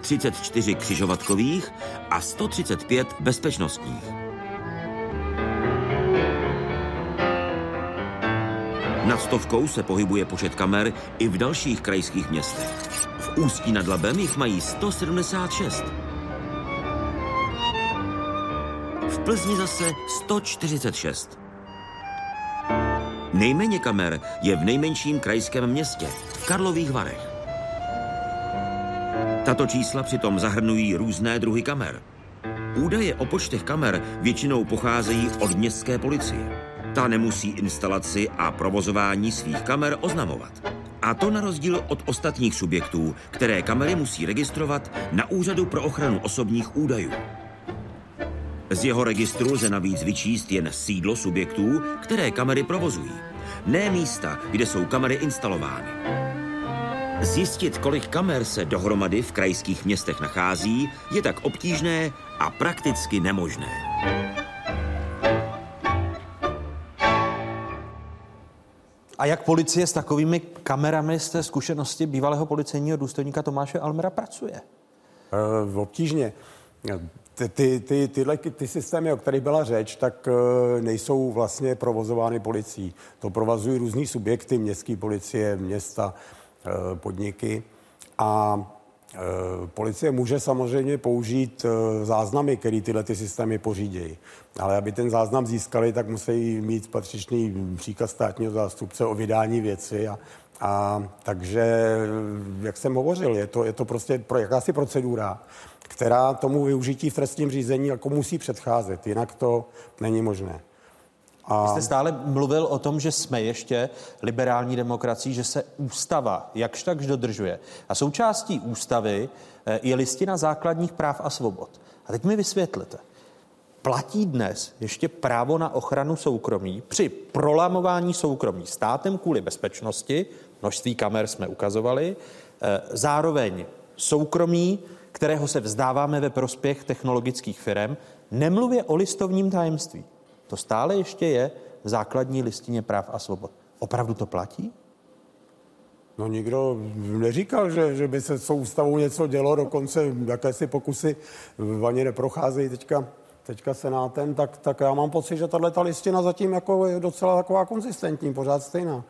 34 křižovatkových a 135 bezpečnostních. Nad stovkou se pohybuje počet kamer i v dalších krajských městech. V Ústí nad Labem jich mají 176. Plzni zase 146. Nejméně kamer je v nejmenším krajském městě, v Karlových Varech. Tato čísla přitom zahrnují různé druhy kamer. Údaje o počtech kamer většinou pocházejí od městské policie. Ta nemusí instalaci a provozování svých kamer oznamovat. A to na rozdíl od ostatních subjektů, které kamery musí registrovat na Úřadu pro ochranu osobních údajů. Z jeho registru lze navíc vyčíst jen sídlo subjektů, které kamery provozují, ne místa, kde jsou kamery instalovány. Zjistit, kolik kamer se dohromady v krajských městech nachází, je tak obtížné a prakticky nemožné. A jak policie s takovými kamerami z té zkušenosti bývalého policejního důstojníka Tomáše Almera pracuje? E, obtížně ty, ty, ty, tyhle ty systémy, o kterých byla řeč, tak eh, nejsou vlastně provozovány policií. To provazují různý subjekty, městské policie, města, eh, podniky. A e, policie může samozřejmě použít záznamy, které tyhle ty systémy pořídějí. Ale aby ten záznam získali, tak musí mít patřičný příkaz státního zástupce o vydání věci. A, a takže, jak jsem hovořil, je to, je to prostě pro, jakási procedura, která tomu využití v trestním řízení jako musí předcházet, jinak to není možné. A... Vy jste stále mluvil o tom, že jsme ještě liberální demokracií, že se ústava jakž takž dodržuje. A součástí ústavy eh, je listina základních práv a svobod. A teď mi vysvětlete, platí dnes ještě právo na ochranu soukromí při prolamování soukromí státem kvůli bezpečnosti, množství kamer jsme ukazovali, eh, zároveň soukromí, kterého se vzdáváme ve prospěch technologických firm, nemluvě o listovním tajemství. To stále ještě je v základní listině práv a svobod. Opravdu to platí? No nikdo neříkal, že, že by se s ústavou něco dělo, dokonce jakési pokusy ani neprocházejí teďka, teďka senátem, tak, tak já mám pocit, že tahle ta listina zatím jako je docela taková konzistentní, pořád stejná. Uh,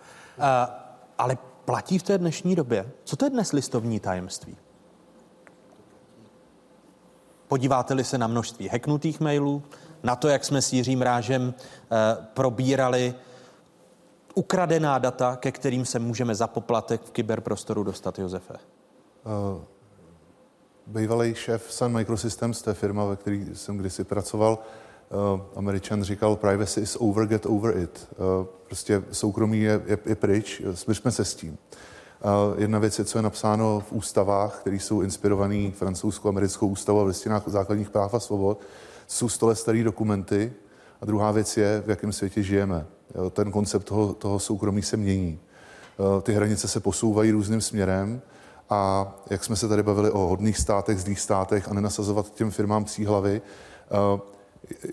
ale platí v té dnešní době? Co to je dnes listovní tajemství? Podíváte-li se na množství heknutých mailů, na to, jak jsme s Jiřím Rážem eh, probírali ukradená data, ke kterým se můžeme za poplatek v kyberprostoru dostat, Josefe? Uh, bývalý šéf Sun Microsystems, té firma, ve které jsem kdysi pracoval, uh, Američan říkal, privacy is over, get over it. Prostě soukromí je, je, je pryč, smířme se s tím. Jedna věc je, co je napsáno v ústavách, které jsou inspirované francouzskou, americkou ústavou a v listinách základních práv a svobod jsou stole staré dokumenty a druhá věc je, v jakém světě žijeme. Ten koncept toho, toho soukromí se mění. Ty hranice se posouvají různým směrem a jak jsme se tady bavili o hodných státech, zlých státech a nenasazovat těm firmám psí hlavy,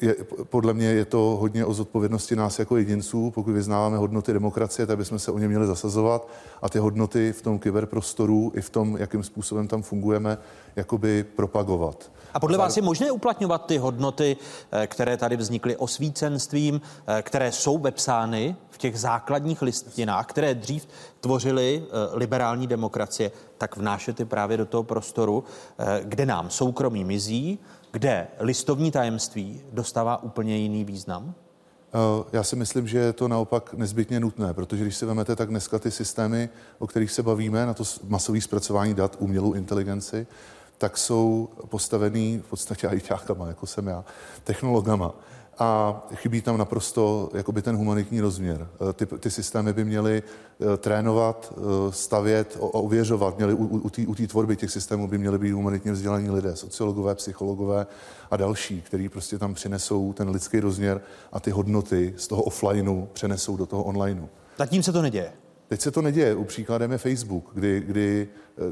je, podle mě je to hodně o zodpovědnosti nás jako jedinců. Pokud vyznáváme hodnoty demokracie, tak bychom se o ně měli zasazovat a ty hodnoty v tom kyberprostoru i v tom, jakým způsobem tam fungujeme, jakoby propagovat. A podle vás je možné uplatňovat ty hodnoty, eh, které tady vznikly osvícenstvím, eh, které jsou vepsány v těch základních listinách, které dřív tvořily eh, liberální demokracie, tak vnášet je právě do toho prostoru, kde nám soukromí mizí, kde listovní tajemství dostává úplně jiný význam? Já si myslím, že je to naopak nezbytně nutné, protože když si vezmete, tak dneska ty systémy, o kterých se bavíme, na to masové zpracování dat, umělou inteligenci, tak jsou postavený v podstatě ajťákama, jako jsem já, technologama. A chybí tam naprosto jakoby ten humanitní rozměr. Eh, ty, ty systémy by měly eh, trénovat, eh, stavět, ověřovat. Měly, u, u té tvorby těch systémů by měly být humanitně vzdělaní lidé, sociologové, psychologové a další, kteří prostě tam přinesou ten lidský rozměr a ty hodnoty z toho offlineu přenesou do toho onlineu. Zatím se to neděje. Teď se to neděje. U příkladem je Facebook, kdy, kdy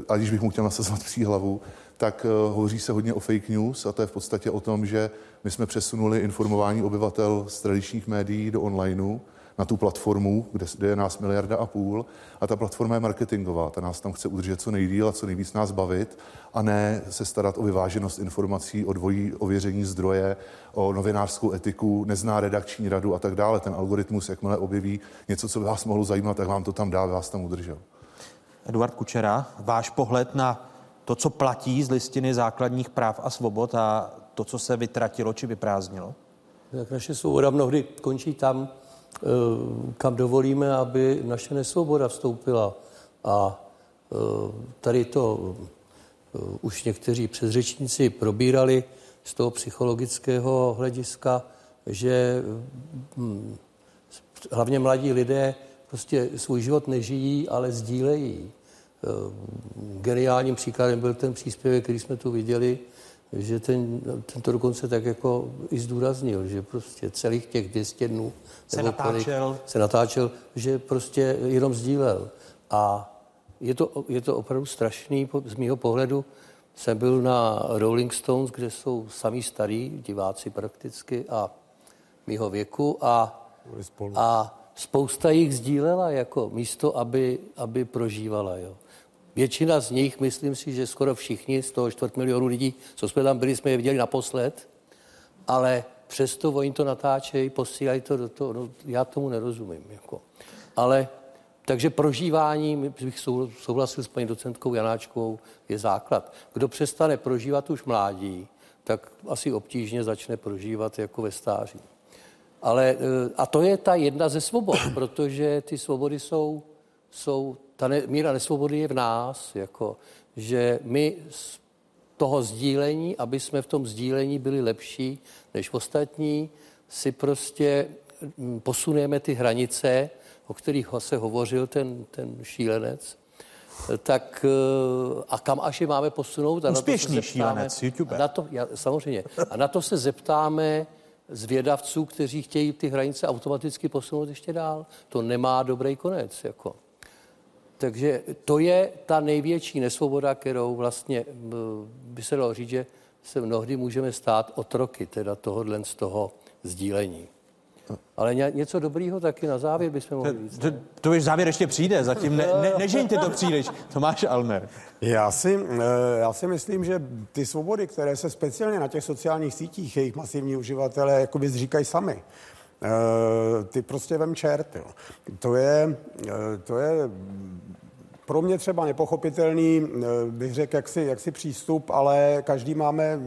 aniž bych mu chtěl nasazovat psí hlavu, tak hovoří se hodně o fake news a to je v podstatě o tom, že my jsme přesunuli informování obyvatel z tradičních médií do onlineu na tu platformu, kde, kde je nás miliarda a půl a ta platforma je marketingová, ta nás tam chce udržet co nejdíl a co nejvíc nás bavit a ne se starat o vyváženost informací, o dvojí ověření zdroje, o novinářskou etiku, nezná redakční radu a tak dále. Ten algoritmus, jakmile objeví něco, co by vás mohlo zajímat, tak vám to tam dá, vás tam udržel. Eduard Kučera, váš pohled na to, co platí z listiny základních práv a svobod a to, co se vytratilo či vyprázdnilo? Tak naše svoboda mnohdy končí tam, eh, kam dovolíme, aby naše nesvoboda vstoupila. A eh, tady to eh, už někteří předřečníci probírali z toho psychologického hlediska, že hm, hlavně mladí lidé prostě svůj život nežijí, ale sdílejí. Geniálním příkladem byl ten příspěvek, který jsme tu viděli, že ten, ten to dokonce tak jako i zdůraznil, že prostě celých těch 200 dnů se natáčel. se natáčel, že prostě jenom sdílel. A je to, je to opravdu strašný z mého pohledu. Jsem byl na Rolling Stones, kde jsou sami starí diváci prakticky a mýho věku a, a spousta jich sdílela jako místo, aby, aby prožívala. Jo. Většina z nich, myslím si, že skoro všichni z toho čtvrt milionu lidí, co jsme tam byli, jsme je viděli naposled, ale přesto oni to natáčejí, posílají to do toho, no, já tomu nerozumím. Jako. Ale Takže prožívání, bych souhlasil s paní docentkou Janáčkovou, je základ. Kdo přestane prožívat už mládí, tak asi obtížně začne prožívat jako ve stáří. Ale, eh, a to je ta jedna ze svobod, protože ty svobody jsou, jsou ta ne, míra nesvobody je v nás, jako, že my z toho sdílení, aby jsme v tom sdílení byli lepší než ostatní, si prostě hm, posuneme ty hranice, o kterých se hovořil ten, ten šílenec, tak eh, a kam až je máme posunout? A Úspěšný na to se zeptáme, šílenec, YouTuber. A na to, já, samozřejmě. A na to se zeptáme zvědavců, kteří chtějí ty hranice automaticky posunout ještě dál. To nemá dobrý konec. Jako. Takže to je ta největší nesvoboda, kterou vlastně by se dalo říct, že se mnohdy můžeme stát otroky teda tohohle z toho sdílení. Ale ně, něco dobrýho taky na závěr bychom mohli říct. To, to už závěr ještě přijde, zatím ne, ne, nežeňte to příliš. Tomáš Almer. Já si, eh, já si myslím, že ty svobody, které se speciálně na těch sociálních sítích, jejich masivní uživatelé jakoby říkají sami, eh, ty prostě vem čert. Jo. To je, eh, to je pro mě třeba nepochopitelný, bych řekl, jaksi, jaksi přístup, ale každý máme,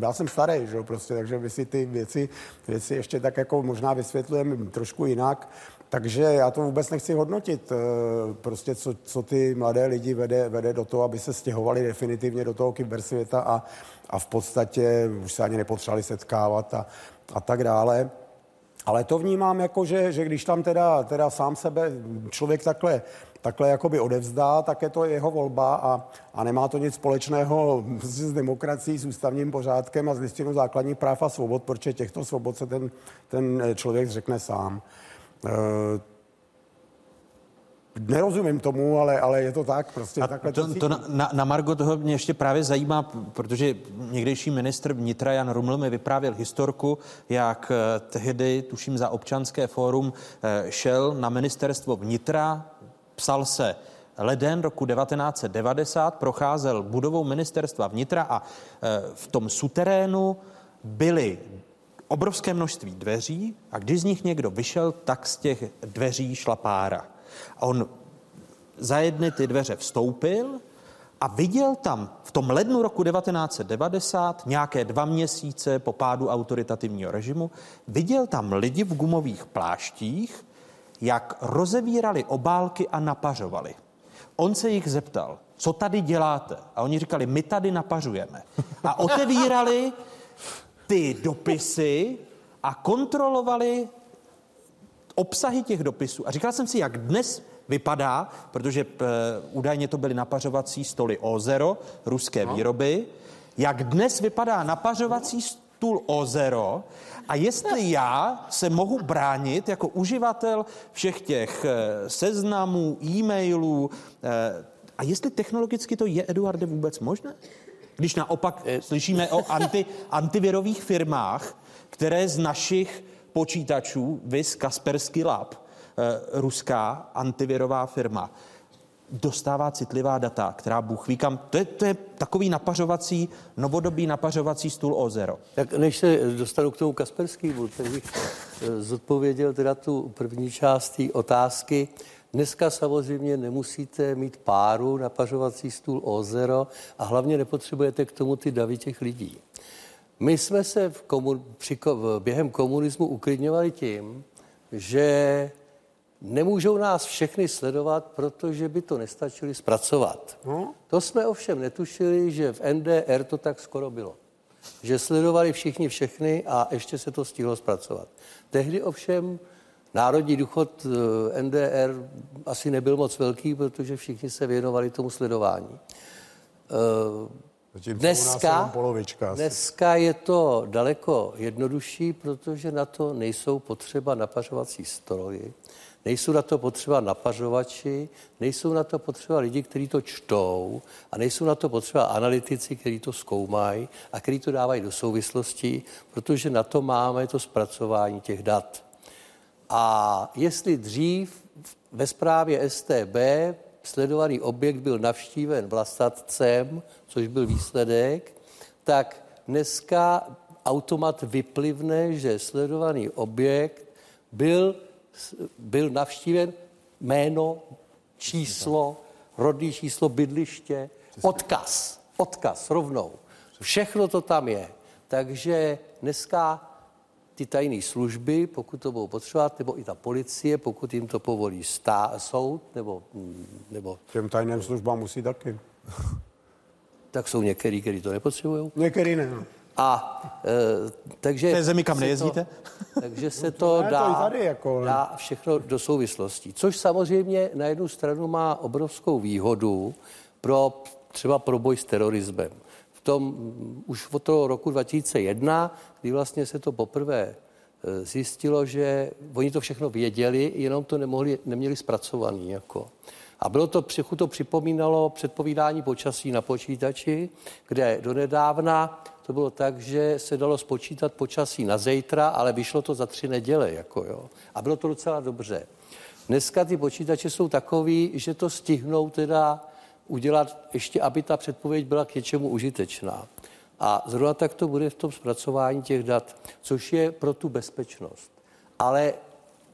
já jsem starý, že jo, prostě, takže my si ty věci, věci ještě tak jako možná vysvětlujeme trošku jinak. Takže já to vůbec nechci hodnotit, prostě co, co ty mladé lidi vede, vede do toho, aby se stěhovali definitivně do toho kybersvěta a, a v podstatě už se ani nepotřebovali setkávat a, a tak dále. Ale to vnímám jako, že, že když tam teda, teda sám sebe člověk takhle takhle jakoby odevzdá, tak je to jeho volba a, a nemá to nic společného s demokracií, s ústavním pořádkem a s listinou základních práv a svobod, protože těchto svobod se ten, ten člověk řekne sám. E, Nerozumím tomu, ale, ale je to tak. Prostě a takhle to, to na, na, na Margo toho mě ještě právě zajímá, protože někdejší ministr vnitra Jan Ruml mi vyprávěl historku, jak eh, tehdy, tuším za občanské fórum, eh, šel na ministerstvo vnitra, Psal se leden roku 1990, procházel budovou ministerstva vnitra a e, v tom suterénu byly obrovské množství dveří a když z nich někdo vyšel, tak z těch dveří šla pára. A on za jedny ty dveře vstoupil a viděl tam v tom lednu roku 1990, nějaké dva měsíce po pádu autoritativního režimu, viděl tam lidi v gumových pláštích, jak rozevírali obálky a napařovali. On se jich zeptal, co tady děláte? A oni říkali, my tady napařujeme. A otevírali ty dopisy a kontrolovali obsahy těch dopisů. A říkal jsem si, jak dnes vypadá, protože e, údajně to byly napařovací stoly Ozero, ruské no. výroby, jak dnes vypadá napařovací stůl Ozero a jestli já se mohu bránit jako uživatel všech těch eh, seznamů, e-mailů, eh, a jestli technologicky to je, Eduarde, vůbec možné? Když naopak slyšíme o anti, antivirových firmách, které z našich počítačů, vys Kaspersky Lab, ruská antivirová firma, dostává citlivá data, která Bůh ví kam. To je, to je takový napařovací, novodobý napařovací stůl Ozero. Tak než se dostanu k tomu Kasperskému, tak bych eh, zodpověděl teda tu první část té otázky. Dneska samozřejmě nemusíte mít páru napařovací stůl Ozero a hlavně nepotřebujete k tomu ty davy těch lidí. My jsme se v komun, při, během komunismu uklidňovali tím, že Nemůžou nás všechny sledovat, protože by to nestačili zpracovat. No. To jsme ovšem netušili, že v NDR to tak skoro bylo. Že sledovali všichni všechny a ještě se to stihlo zpracovat. Tehdy ovšem národní důchod eh, NDR asi nebyl moc velký, protože všichni se věnovali tomu sledování. Eh, dneska, dneska je to daleko jednodušší, protože na to nejsou potřeba napařovací stroje. Nejsou na to potřeba napařovači, nejsou na to potřeba lidi, kteří to čtou a nejsou na to potřeba analytici, kteří to zkoumají a kteří to dávají do souvislostí, protože na to máme to zpracování těch dat. A jestli dřív ve zprávě STB sledovaný objekt byl navštíven vlastatcem, což byl výsledek, tak dneska automat vyplivne, že sledovaný objekt byl byl navštíven jméno, číslo, rodný číslo, bydliště, odkaz, odkaz rovnou. Všechno to tam je. Takže dneska ty tajné služby, pokud to budou potřebovat, nebo i ta policie, pokud jim to povolí stá, soud, nebo, nebo... Těm tajným službám musí taky. Tak jsou některý, kteří to nepotřebují. Některý ne. no. A e, takže... To je zemi, kam se nejezdíte? To, takže se to ne, to dá, i tady jako- dá všechno do souvislostí. Což samozřejmě na jednu stranu má obrovskou výhodu pro třeba pro boj s terorismem. Tom mm, už od toho roku 2001, kdy vlastně se to poprvé e, zjistilo, že oni to všechno věděli, jenom to nemohli, neměli zpracovaný. Jako. A bylo to, to připomínalo předpovídání počasí na počítači, kde donedávna to bylo tak, že se dalo spočítat počasí na zítra, ale vyšlo to za tři neděle. Jako jo. A bylo to docela dobře. Dneska ty počítače jsou takový, že to stihnou teda udělat ještě, aby ta předpověď byla k něčemu užitečná. A zrovna tak to bude v tom zpracování těch dat, což je pro tu bezpečnost. Ale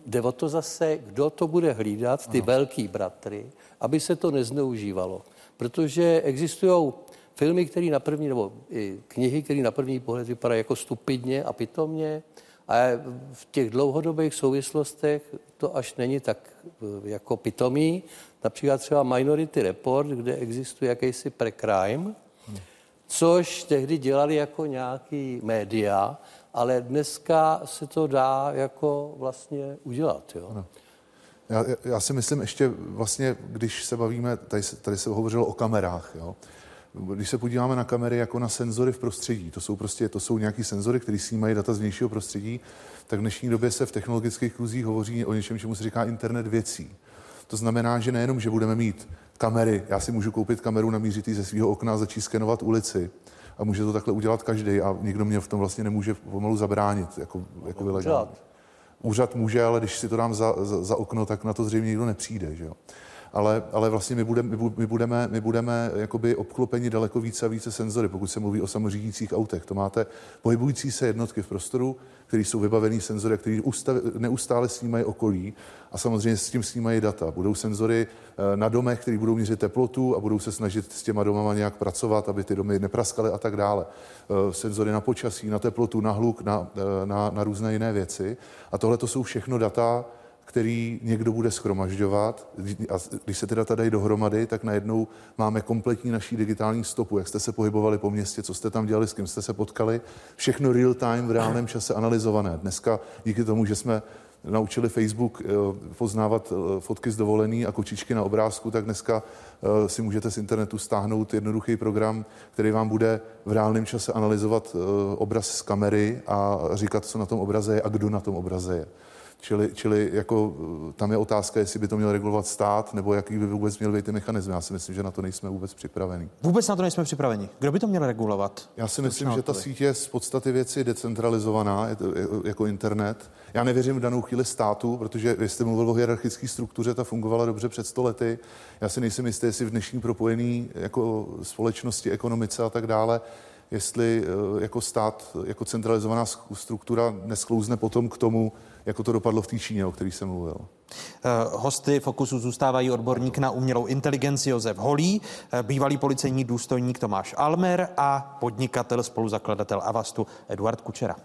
jde o to zase, kdo to bude hlídat, ty velký bratry, aby se to nezneužívalo. Protože existují filmy, které na první, nebo i knihy, které na první pohled vypadají jako stupidně a pitomně, a v těch dlouhodobých souvislostech to až není tak eh, jako pitomý. Například třeba Minority Report, kde existuje jakýsi precrime, což tehdy dělali jako nějaký média, ale dneska se to dá jako vlastně udělat. Jo. Já, já si myslím ještě vlastně, když se bavíme, tady se, tady se hovořilo o kamerách, jo. Když se podíváme na kamery jako na senzory v prostředí, to jsou prostě, to jsou nějaký senzory, které snímají data z vnějšího prostředí, tak v dnešní době se v technologických kruzích hovoří o něčem, čemu se říká internet věcí. To znamená, že nejenom, že budeme mít kamery, já si můžu koupit kameru, namířit ji ze svého okna a začít skenovat ulici, a může to takhle udělat každý a nikdo mě v tom vlastně nemůže pomalu zabránit, jako, jako. Úřad může, ale když si to dám za, za, za okno, tak na to zřejmě nikdo nepřijde. Že jo? Ale, ale vlastně my budeme, my bu- my budeme, my budeme jakoby obklopeni daleko více a více senzory, pokud se mluví o samořídících autech. To máte pohybující se jednotky v prostoru, které jsou vybavený senzory, které neustále snímají okolí a samozřejmě s tím snímají data. Budou senzory eh, na domech, které budou měřit teplotu a budou se snažit s těma domama nějak pracovat, aby ty domy nepraskaly a tak dále. Eh, Senzory na počasí, na teplotu, na hluk, na, eh, na, na různé jiné věci. A tohle to jsou všechno data, který někdo bude schromažďovat. A když se ty data dají dohromady, tak najednou máme kompletní naší digitální stopu, jak jste se pohybovali po městě, co jste tam dělali, s kým jste se potkali. Všechno real time, v reálném čase analyzované. Dneska díky tomu, že jsme naučili Facebook eh, poznávat eh, fotky z dovolený a kočičky na obrázku, tak dneska eh, si můžete z internetu stáhnout jednoduchý program, který vám bude v reálném čase analyzovat obraz z kamery a říkat, co na tom obraze je a kdo na tom obraze je. Čili, čili jako eh, tam je otázka, jestli by to měl regulovat stát, nebo jaký by vůbec měl být ty mechanizmy. Já si myslím, že na to nejsme vůbec připraveni. Vůbec na to nejsme připraveni. Kdo by to měl regulovat? Já si myslím, že ta síť je z podstaty věci decentralizovaná, je to je- jako internet. Já nevěřím v danou chvíli státu, protože vy jste mluvil o hierarchické struktuře, ta fungovala dobře před stolety. Já si nejsem jistý, jestli v dnešní propojený jako společnosti, ekonomice a tak dále, jestli eh, jako stát, jako centralizovaná struktura nesklouzne potom k tomu, jako to dopadlo v té Číně, o který jsem mluvil. Eh, Hosty Fokusu zůstávají odborník na umělou inteligenci Josef Holý, eh, bývalý policejní důstojník Tomáš Almer a podnikatel, spoluzakladatel Avastu Eduard Kučera.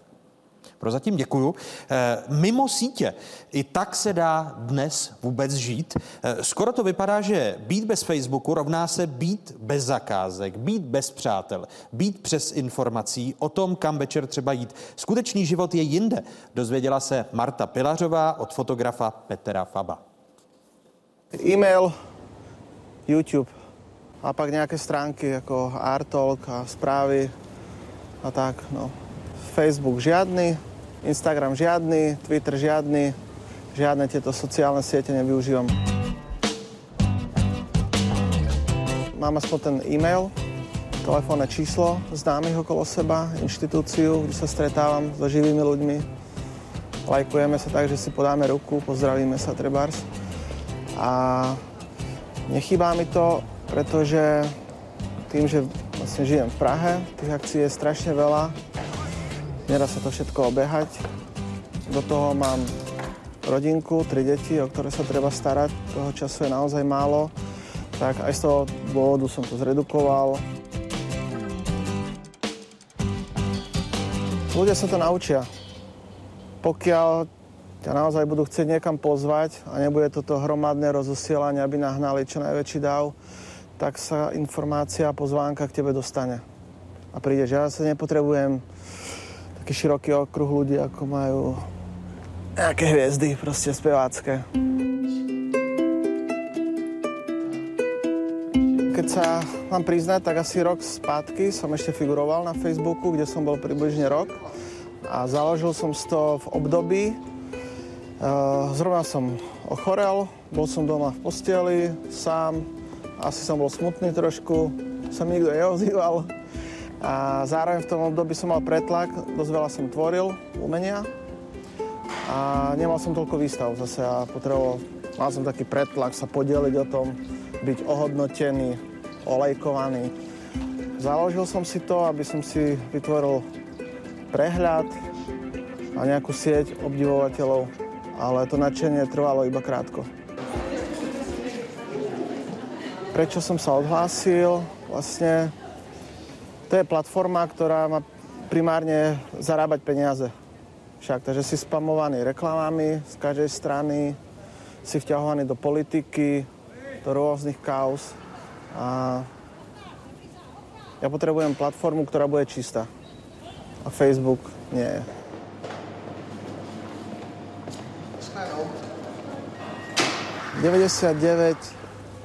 Prozatím děkuju. Eh, Mimo sítě i tak se dá dnes vůbec žít. Eh, Skoro to vypadá, že být bez Facebooku rovná se být bez zakázek, být bez přátel, být přes informací o tom, kam večer třeba jít. Skutečný život je jinde, dozvěděla se Marta Pilařová od fotografa Petra Faba. E-mail, YouTube a pak nějaké stránky jako Artalk a zprávy a tak, no. Facebook žiadny, Instagram žiadny, Twitter žiadny, žiadne tieto sociálne siete nevyužívam. Mám aspoň ten e-mail, telefónne číslo známych okolo seba, inštitúciu, kde sa stretávam so živými ľuďmi. Lajkujeme sa tak, že si podáme ruku, pozdravíme sa trebárs. A nechýbá mi to, pretože tým, že vlastne žijem v Prahe, tých akcií je strašne veľa, nedá sa to všetko obehať. Do toho mám rodinku, tri deti, o ktoré sa treba starať. Toho času je naozaj málo. Tak aj z toho dôvodu som to zredukoval. Ľudia sa to naučia. Pokiaľ ťa naozaj budú chcieť niekam pozvať a nebude toto hromadné rozosielanie, aby nahnali čo najväčší dáv, tak sa informácia, pozvánka k tebe dostane. A prídeš. Ja sa nepotrebujem taký široký okruh ľudí, ako majú nejaké hviezdy, proste spevácké. Keď sa mám priznať, tak asi rok zpátky som ešte figuroval na Facebooku, kde som bol približne rok. A založil som to v období, uh, zrovna som ochorel, bol som doma v posteli, sám, asi som bol smutný trošku, sa nikto neozýval. A zároveň v tom období som mal pretlak, dosť veľa som tvoril umenia a nemal som toľko výstav zase a potreboval, mal som taký pretlak sa podeliť o tom, byť ohodnotený, olejkovaný. Založil som si to, aby som si vytvoril prehľad a nejakú sieť obdivovateľov, ale to nadšenie trvalo iba krátko. Prečo som sa odhlásil? Vlastne to je platforma, ktorá má primárne zarábať peniaze. Však, takže si spamovaný reklamami z každej strany, si vťahovaný do politiky, do rôznych kauz a ja potrebujem platformu, ktorá bude čistá. A Facebook nie je.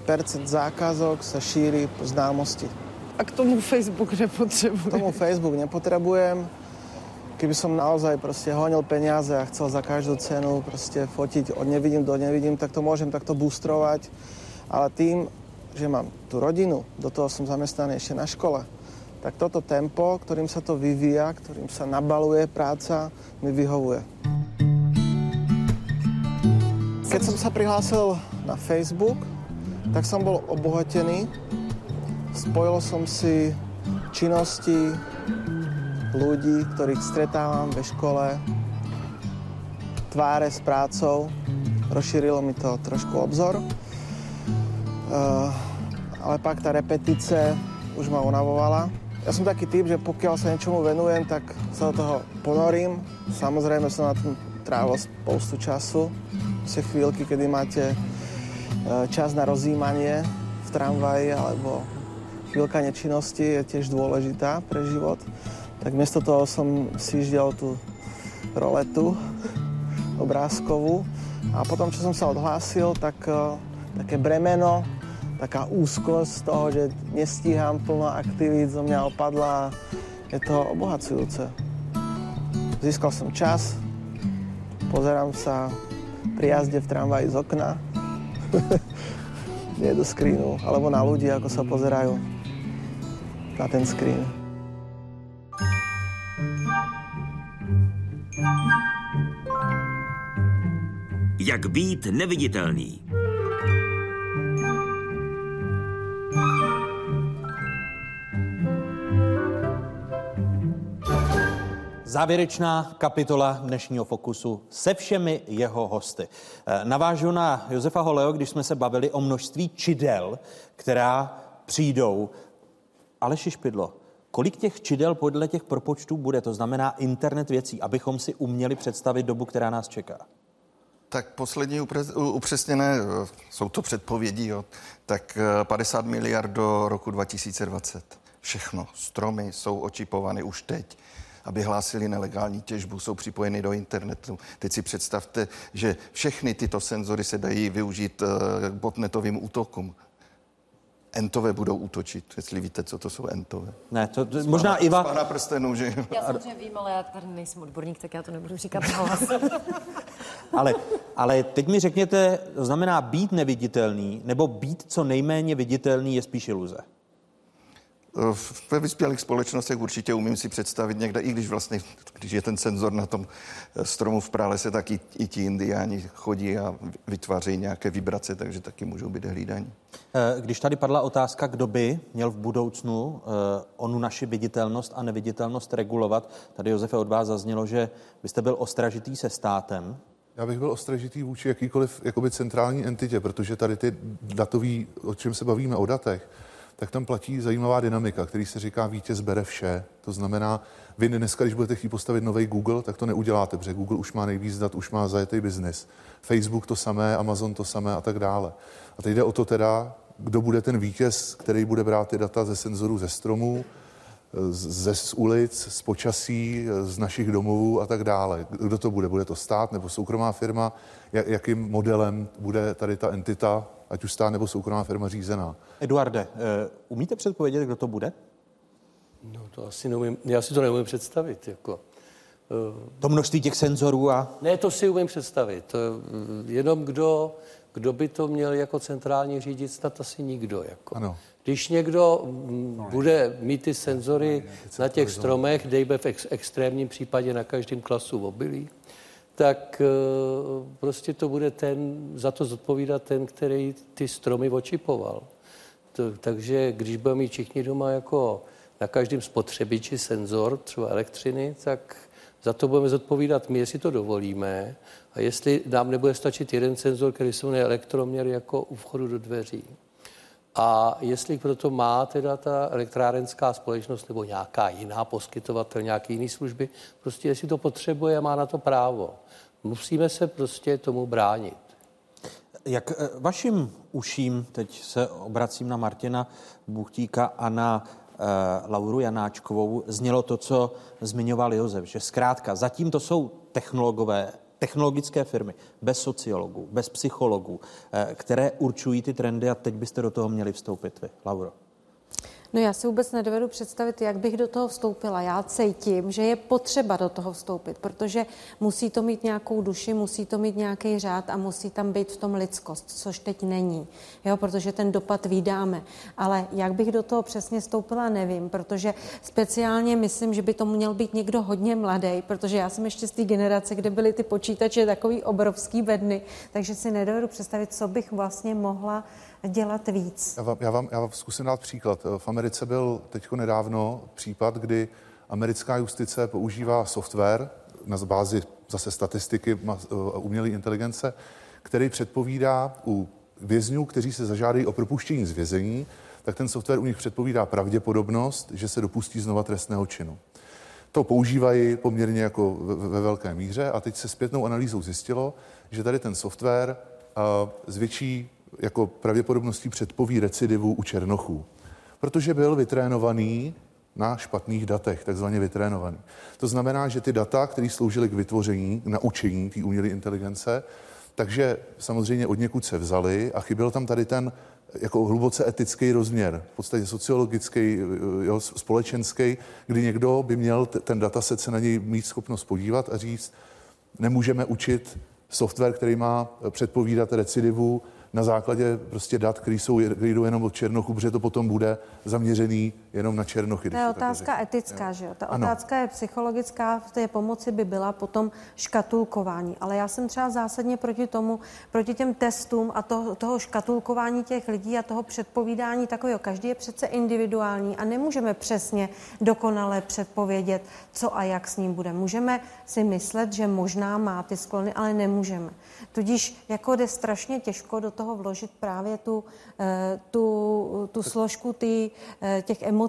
percent zákazok sa šíri po známosti. A k tomu Facebook nepotrebujem. K tomu Facebook nepotrebujem. Keby som naozaj proste honil peniaze a chcel za každú cenu proste fotiť od nevidím do nevidím, tak to môžem takto boostrovať. Ale tým, že mám tú rodinu, do toho som zamestnaný ešte na škole, tak toto tempo, ktorým sa to vyvíja, ktorým sa nabaluje práca, mi vyhovuje. Keď som sa prihlásil na Facebook, tak som bol obohatený. Spojil som si činnosti ľudí, ktorých stretávam ve škole, tváre s prácou. Rozšírilo mi to trošku obzor. Uh, ale pak tá repetice už ma unavovala. Ja som taký typ, že pokiaľ sa niečomu venujem, tak sa do toho ponorím. Samozrejme som na tom trávil spoustu času. Sú chvíľky, kedy máte E, čas na rozjímanie v tramvaji alebo chvíľka nečinnosti je tiež dôležitá pre život. Tak miesto toho som si ždiel tú roletu obrázkovú a potom, čo som sa odhlásil, tak uh, také bremeno, taká úzkosť z toho, že nestíham plno aktivít, zo mňa opadla. Je to obohacujúce. Získal som čas, pozerám sa pri jazde v tramvaji z okna, nie do screenu, alebo na ľudí, ako sa pozerajú na ten screen. Jak být neviditelný. Závěrečná kapitola dnešního Fokusu se všemi jeho hosty. Eh, navážu na Josefa Holeo, když jsme se bavili o množství čidel, která přijdou. Aleši Špidlo, kolik těch čidel podle těch propočtů bude? To znamená internet věcí, abychom si uměli představit dobu, která nás čeká. Tak poslední upřesněné, eh, jsou to předpovědi, jo, tak 50 eh, miliard do roku 2020. Všechno. Stromy jsou očipovány už teď aby hlásili nelegální těžbu, jsou připojeny do internetu. Teď si představte, že všechny tyto senzory se dají využít uh, botnetovým útokům. Entové budou útočit, jestli víte, co to jsou entové. Ne, to, to možná pana, Iva... Pana prstenu, že Já samozřejmě vím, ale já tady nejsem odborník, tak já to nebudu říkat hlas. ale, ale teď mi řekněte, to znamená být neviditelný, nebo být co nejméně viditelný je spíš iluze? Ve vyspělých společnostech určitě umím si představit někde, i když vlastně, když je ten senzor na tom stromu v pralese, tak i, i ti indiáni chodí a vytvářejí nějaké vibrace, takže taky můžou být hlídaní. Eh, když tady padla otázka, kdo by měl v budoucnu eh, onu naši viditelnost a neviditelnost regulovat, tady Josefe od vás zaznělo, že byste byl ostražitý se státem, Já bych byl ostražitý vůči jakýkoliv jakoby centrální entitě, protože tady ty datový, o čem se bavíme, o datech, tak tam platí zajímavá dynamika, který se říká vítěz bere vše. To znamená, vy dneska, když budete chtít postavit nový Google, tak to neuděláte, protože Google už má nejvíc dat, už má zajetý biznis. Facebook to samé, Amazon to samé a tak dále. A teď jde o to teda, kdo bude ten vítěz, který bude brát ty data ze senzorů ze stromů, ze z ulic, z počasí, z našich domovů a tak dále. Kdo to bude? Bude to stát nebo soukromá firma? Jakým modelem bude tady ta entita, ať už stát nebo soukromá firma řízená? Eduarde, eh, umíte předpovědět, kdo to bude? No to asi neumím, já si to neumím představit. Jako. To množství těch senzorů a... Ne, to si umím představit. Jenom kdo, kdo by to měl jako centrální řídit, snad asi nikdo. Jako. Ano. Když někdo mm, bude mít ty senzory na těch stromech, dejme v ex- extrémním případě na každém klasu obilí, tak eh, prostě to bude ten, za to zodpovídat ten, který ty stromy očipoval. To, takže když budeme mít všichni doma jako na každém spotřebiči senzor, třeba elektřiny, tak za to budeme zodpovídat my, jestli to dovolíme a jestli nám nebude stačit jeden senzor, který se jmenuje elektroměr jako u vchodu do dveří. A jestli proto má teda ta elektrárenská společnost nebo nějaká jiná poskytovatel, nějaké jiné služby, prostě jestli to potřebuje má na to právo. Musíme se prostě tomu bránit. Jak eh, vašim uším, teď se obracím na Martina Buchtíka a na uh, Lauru Janáčkovou, znělo to, co zmiňoval Josef, že zkrátka zatím to jsou technologové technologické firmy, bez sociologů, bez psychologů, eh, které určují ty trendy a teď byste do toho měli vstoupit vy, Lauro. No já si vůbec nedovedu představit, jak bych do toho vstoupila. Já cítím, že je potřeba do toho vstoupit, protože musí to mít nějakou duši, musí to mít nějaký řád a musí tam být v tom lidskost, což teď není, jo, protože ten dopad vydáme. Ale jak bych do toho přesně vstoupila, nevím, protože speciálně myslím, že by to měl být někdo hodně mladý, protože já jsem ještě z té generace, kde byly ty počítače takový obrovský bedny, takže si nedovedu představit, co bych vlastně mohla dělat víc. Já vám, já vám, já vám zkusím dát příklad. V Americe byl teď nedávno případ, kdy americká justice používá software na bázi zase statistiky umělé inteligence, který předpovídá u vězňů, kteří se zažádají o propuštění z vězení, tak ten software u nich předpovídá pravděpodobnost, že se dopustí znova trestného činu. To používají poměrně jako ve, ve velké míře a teď se zpětnou analýzou zjistilo, že tady ten software uh, zvětší jako pravděpodobností předpoví recidivu u černochů, protože byl vytrénovaný na špatných datech, takzvaně vytrénovaný. To znamená, že ty data, které sloužily k vytvoření, k naučení té umělé inteligence, takže samozřejmě od někud se vzali a chyběl tam tady ten jako hluboce etický rozměr, v podstatě sociologický, jo, společenský, kdy někdo by měl ten dataset se na něj mít schopnost podívat a říct, nemůžeme učit software, který má předpovídat recidivu na základě prostě dat, které jdou jenom od Černochů, protože to potom bude zaměřený jenom na Černochy. To je otázka řekne. etická, jo. že jo? Ta ano. otázka je psychologická, v té pomoci by byla potom škatulkování. Ale já jsem třeba zásadně proti tomu, proti těm testům a toho, toho škatulkování těch lidí a toho předpovídání takového. Každý je přece individuální a nemůžeme přesně dokonale předpovědět, co a jak s ním bude. Můžeme si myslet, že možná má ty sklony, ale nemůžeme. Tudíž jako jde strašně těžko do toho vložit právě tu, eh, tu, tu složku ty, eh, těch emocí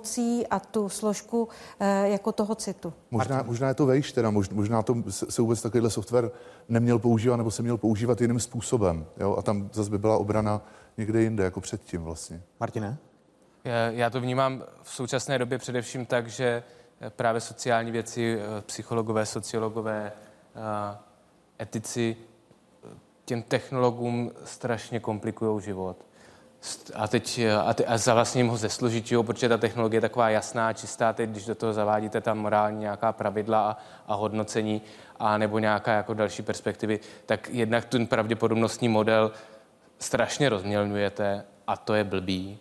a tu složku eh, jako toho citu. Možná, možná je to vejš, teda možná to se vůbec takovýhle software neměl používat nebo se měl používat jiným způsobem. Jo? A tam zase by byla obrana někde jinde, jako předtím vlastně. Martine? Já to vnímám v současné době především tak, že právě sociální věci, psychologové, sociologové, etici těm technologům strašně komplikují život. A teď a, te, a za vlastním ho jo, protože ta technologie je taková jasná, čistá, teď když do toho zavádíte tam morální nějaká pravidla a, a hodnocení a nebo nějaká jako další perspektivy, tak jednak ten pravděpodobnostní model strašně rozmělňujete a to je blbý.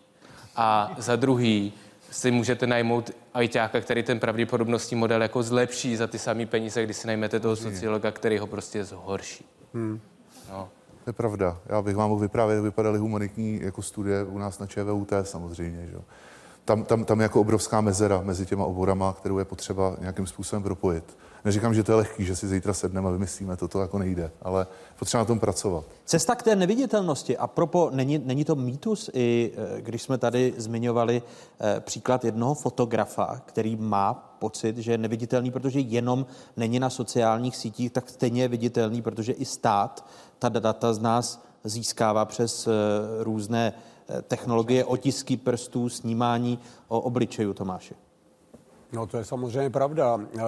A za druhý si můžete najmout ajťáka, který ten pravděpodobnostní model jako zlepší za ty samé peníze, když si najmete toho sociologa, který ho prostě zhorší. Hmm. No. To je pravda. Já bych vám mohl vyprávět, vypadaly humanitní jako studie u nás na ČVUT samozřejmě. Že? tam, tam, tam je jako obrovská mezera mezi těma oborama, kterou je potřeba nějakým způsobem propojit. Neříkám, že to je lehký, že si zítra sedneme a vymyslíme, to to jako nejde, ale potřeba na tom pracovat. Cesta k té neviditelnosti. A propo, není, není to mýtus, i eh, když jsme tady zmiňovali eh, příklad jednoho fotografa, který má pocit, že je neviditelný, protože jenom není na sociálních sítích, tak stejně je viditelný, protože i stát ta data z nás získává přes eh, různé technologie, otisky prstů, snímání o obličeju Tomáši. No to je samozřejmě pravda, eh,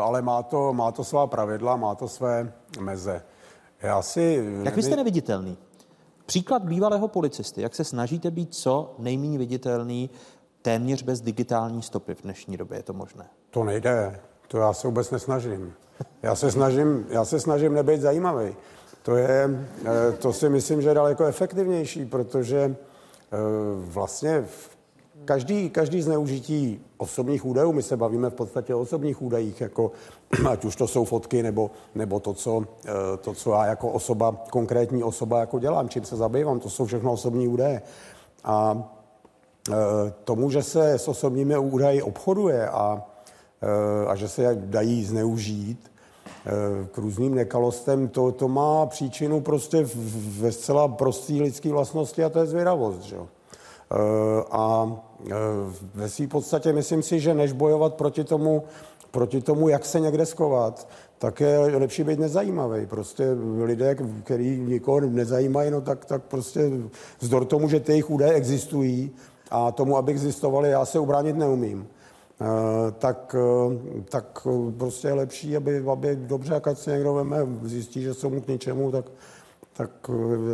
ale má to, má to svá pravidla, má to své meze. Já si... Jak vy jste neviditelný? Příklad bývalého policisty. Jak se snažíte být co nejméně viditelný téměř bez digitální stopy v dnešní době? Je to možné? To nejde. To já se vůbec nesnažím. Já se snažím, já se snažím nebejt zajímavý. To, je, eh, to si myslím, že je daleko efektivnější, protože eh, vlastně každý, každý zneužití osobních údajů, my se bavíme v podstatě o osobních údajích, jako, ať už to jsou fotky, nebo, nebo to, co, eh, to, co já jako osoba, konkrétní osoba jako dělám, čím se zabývám, to jsou všechno osobní údaje. A tomu, že se s osobními údaji obchoduje a, a že se dají zneužít k různým nekalostem, to, to má příčinu prostě ve zcela prosté lidské vlastnosti a to je zvědavost. Že? A Eh, ve své podstatě myslím si, že než bojovat proti tomu, proti tomu, jak se někde skovat, tak je lepší být nezajímavý. Prostě lidé, kteří nikoho nezajímají, no tak, tak prostě vzdor tomu, že ty jejich údaje existují a tomu, aby existovaly, já se ubránit neumím. Uh, tak, uh, tak prostě je lepší, aby, aby dobře, jak se někdo veme, zjistí, že jsou mu k ničemu, tak, tak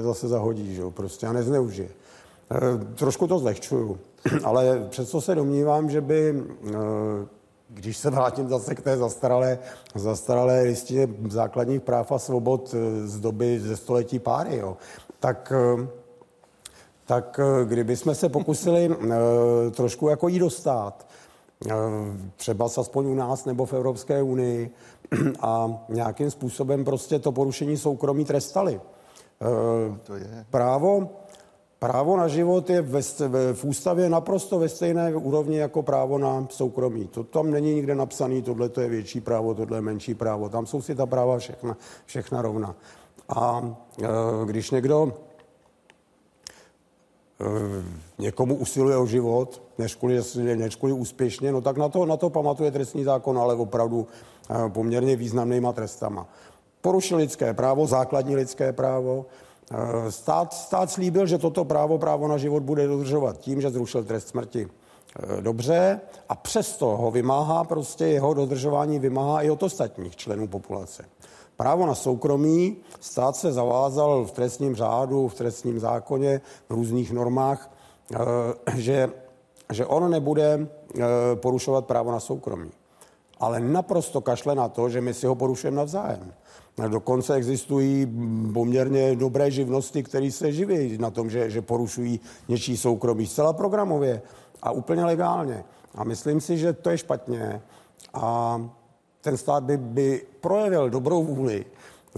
zase zahodí, že jo, prostě a nezneužije. Trošku to zlehčuju. Ale přesto se domnívám, že by, eh, když se vrátím zase k té zastaralé, zastaralé listině základních práv a svobod eh, z doby ze století páry, jo, tak eh, tak kdyby jsme se pokusili trošku jako jí dostat, třeba aspoň u nás nebo v Evropské unii a nějakým způsobem prostě to porušení soukromí trestali. To je. Právo, Právo na život je ve, v ústavě naprosto ve stejné úrovni jako právo na soukromí. To tam není nikde napsané, tohle to je větší právo, tohle je menší právo. Tam jsou si ta práva všechna, všechna rovna. A e, když někdo někomu usiluje o život, než kvůli, než kvůli úspěšně, no tak na to, na to pamatuje trestní zákon, ale opravdu e, poměrně významnýma trestama. Porušil lidské právo, základní lidské právo, Eh, stát, stát slíbil, že toto právo, právo na život bude dodržovat tím, že zrušil trest smrti. Eh, dobře, a přesto ho vymáhá, prostě jeho dodržování vymáhá i od ostatních členů populace. Právo na soukromí, stát se zavázal v trestním řádu, v trestním zákoně, v různých normách, eh, že, že on nebude porušovat právo na soukromí. Ale naprosto kašle na to, že my si ho porušujeme navzájem. Dokonce existují poměrně dobré živnosti, které se živí na tom, že, že porušují něčí soukromí zcela programově a úplně legálně. A myslím si, že to je špatně. A ten stát by, by projevil dobrou vůli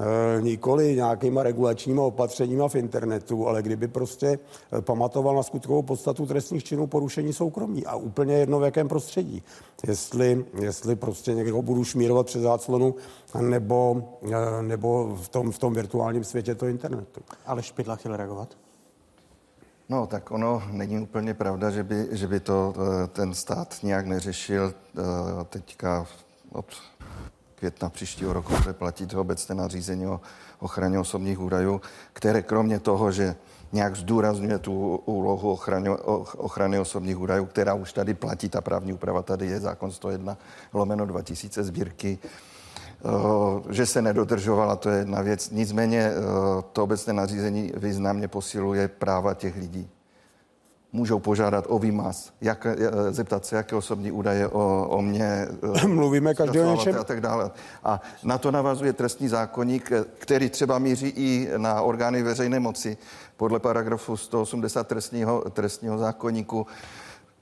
Eh, nikoli nějakýma regulačníma opatřeníma v internetu, ale kdyby prostě eh, pamatoval na skutkovou podstatu trestních činů porušení soukromí a úplně jedno v jakém prostředí. Jestli, jestli prostě někdo budu šmírovat přes záclonu nebo, eh, nebo v, tom, v tom virtuálním světě to internetu. Ale Špidla chtěl reagovat? No, tak ono není úplně pravda, že by, že by to ten stát nějak neřešil teďka od května příštího roku bude platit obecné nařízení o ochraně osobních údajů, které kromě toho, že nějak zdůrazňuje tu úlohu ochrany, ochrany osobních údajů, která už tady platí, ta právní úprava tady je, zákon 101 lomeno 2000 sbírky, eh, že se nedodržovala, to je jedna věc. Nicméně eh, to obecné nařízení významně posiluje práva těch lidí můžou požádat o výmaz, jak, eh, zeptat se, jaké osobní údaje o, o mě eh, mluvíme každý o něčem a tak dále. A na to navazuje trestní zákonník, eh, který třeba míří i na orgány veřejné moci podle paragrafu 180 trestního, trestního zákonníku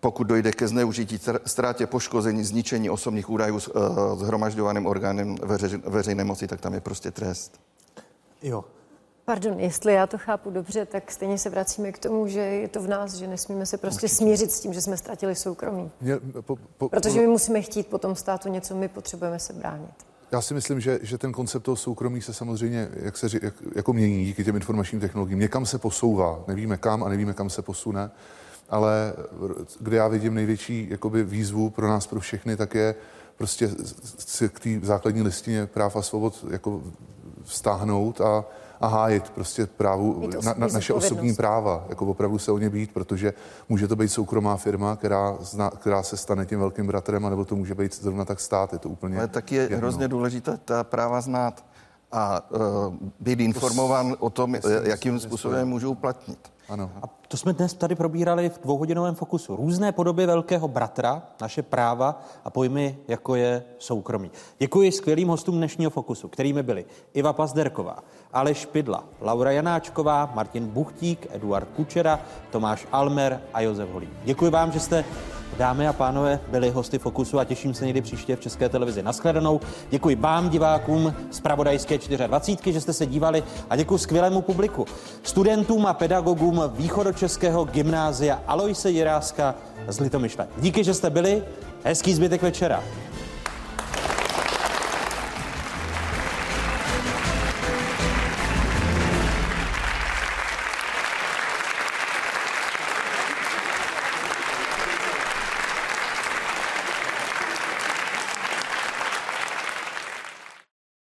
pokud dojde ke zneužití, ztrátě, poškození, zničení osobních údajů s zhromažďovaným orgánem veře, veřejné moci, tak tam je prostě trest. Jo. Pardon, jestli já to chápu dobře, tak stejně se vracíme k tomu, že je to v nás, že nesmíme se prostě smířit s tím, že jsme ztratili soukromí. Mě, po, po, Protože my musíme chtít po tom státu něco, my potřebujeme se bránit. Já si myslím, že, že ten koncept toho soukromí se samozřejmě jak se, jak, jako mění díky těm informačním technologiím. Někam se posouvá, nevíme kam a nevíme, kam se posune, ale kde já vidím největší jakoby, výzvu pro nás, pro všechny, tak je prostě k té základní listině práv a svobod jako vztáhnout a, a hájit prostě právu, na, na, naše osobní práva, jako opravdu se o ně být, protože může to být soukromá firma, která, zna, která se stane tím velkým bratrem, anebo to může být zrovna tak stát, je to úplně Ale taky je jedno. hrozně důležité ta práva znát a uh, být informován o tom, Jasně, jakým jasně, způsobem jasně. můžou uplatnit. Ano. To jsme dnes tady probírali v dvouhodinovém fokusu. Různé podoby velkého bratra, naše práva a pojmy, jako je soukromí. Děkuji skvělým hostům dnešního fokusu, kterými byli Iva Pazderková, Aleš Špidla, Laura Janáčková, Martin Buchtík, Eduard Kučera, Tomáš Almer a Josef Holý. Děkuji vám, že jste Dámy a pánové, byli hosty Fokusu a těším se někdy příště v České televizi. Naschledanou. Děkuji vám, divákům z Pravodajské 24, že jste se dívali a děkuji skvělému publiku. Studentům a pedagogům Východočeského gymnázia Aloise Jiráska z Litomyšle. Díky, že jste byli. Hezký zbytek večera.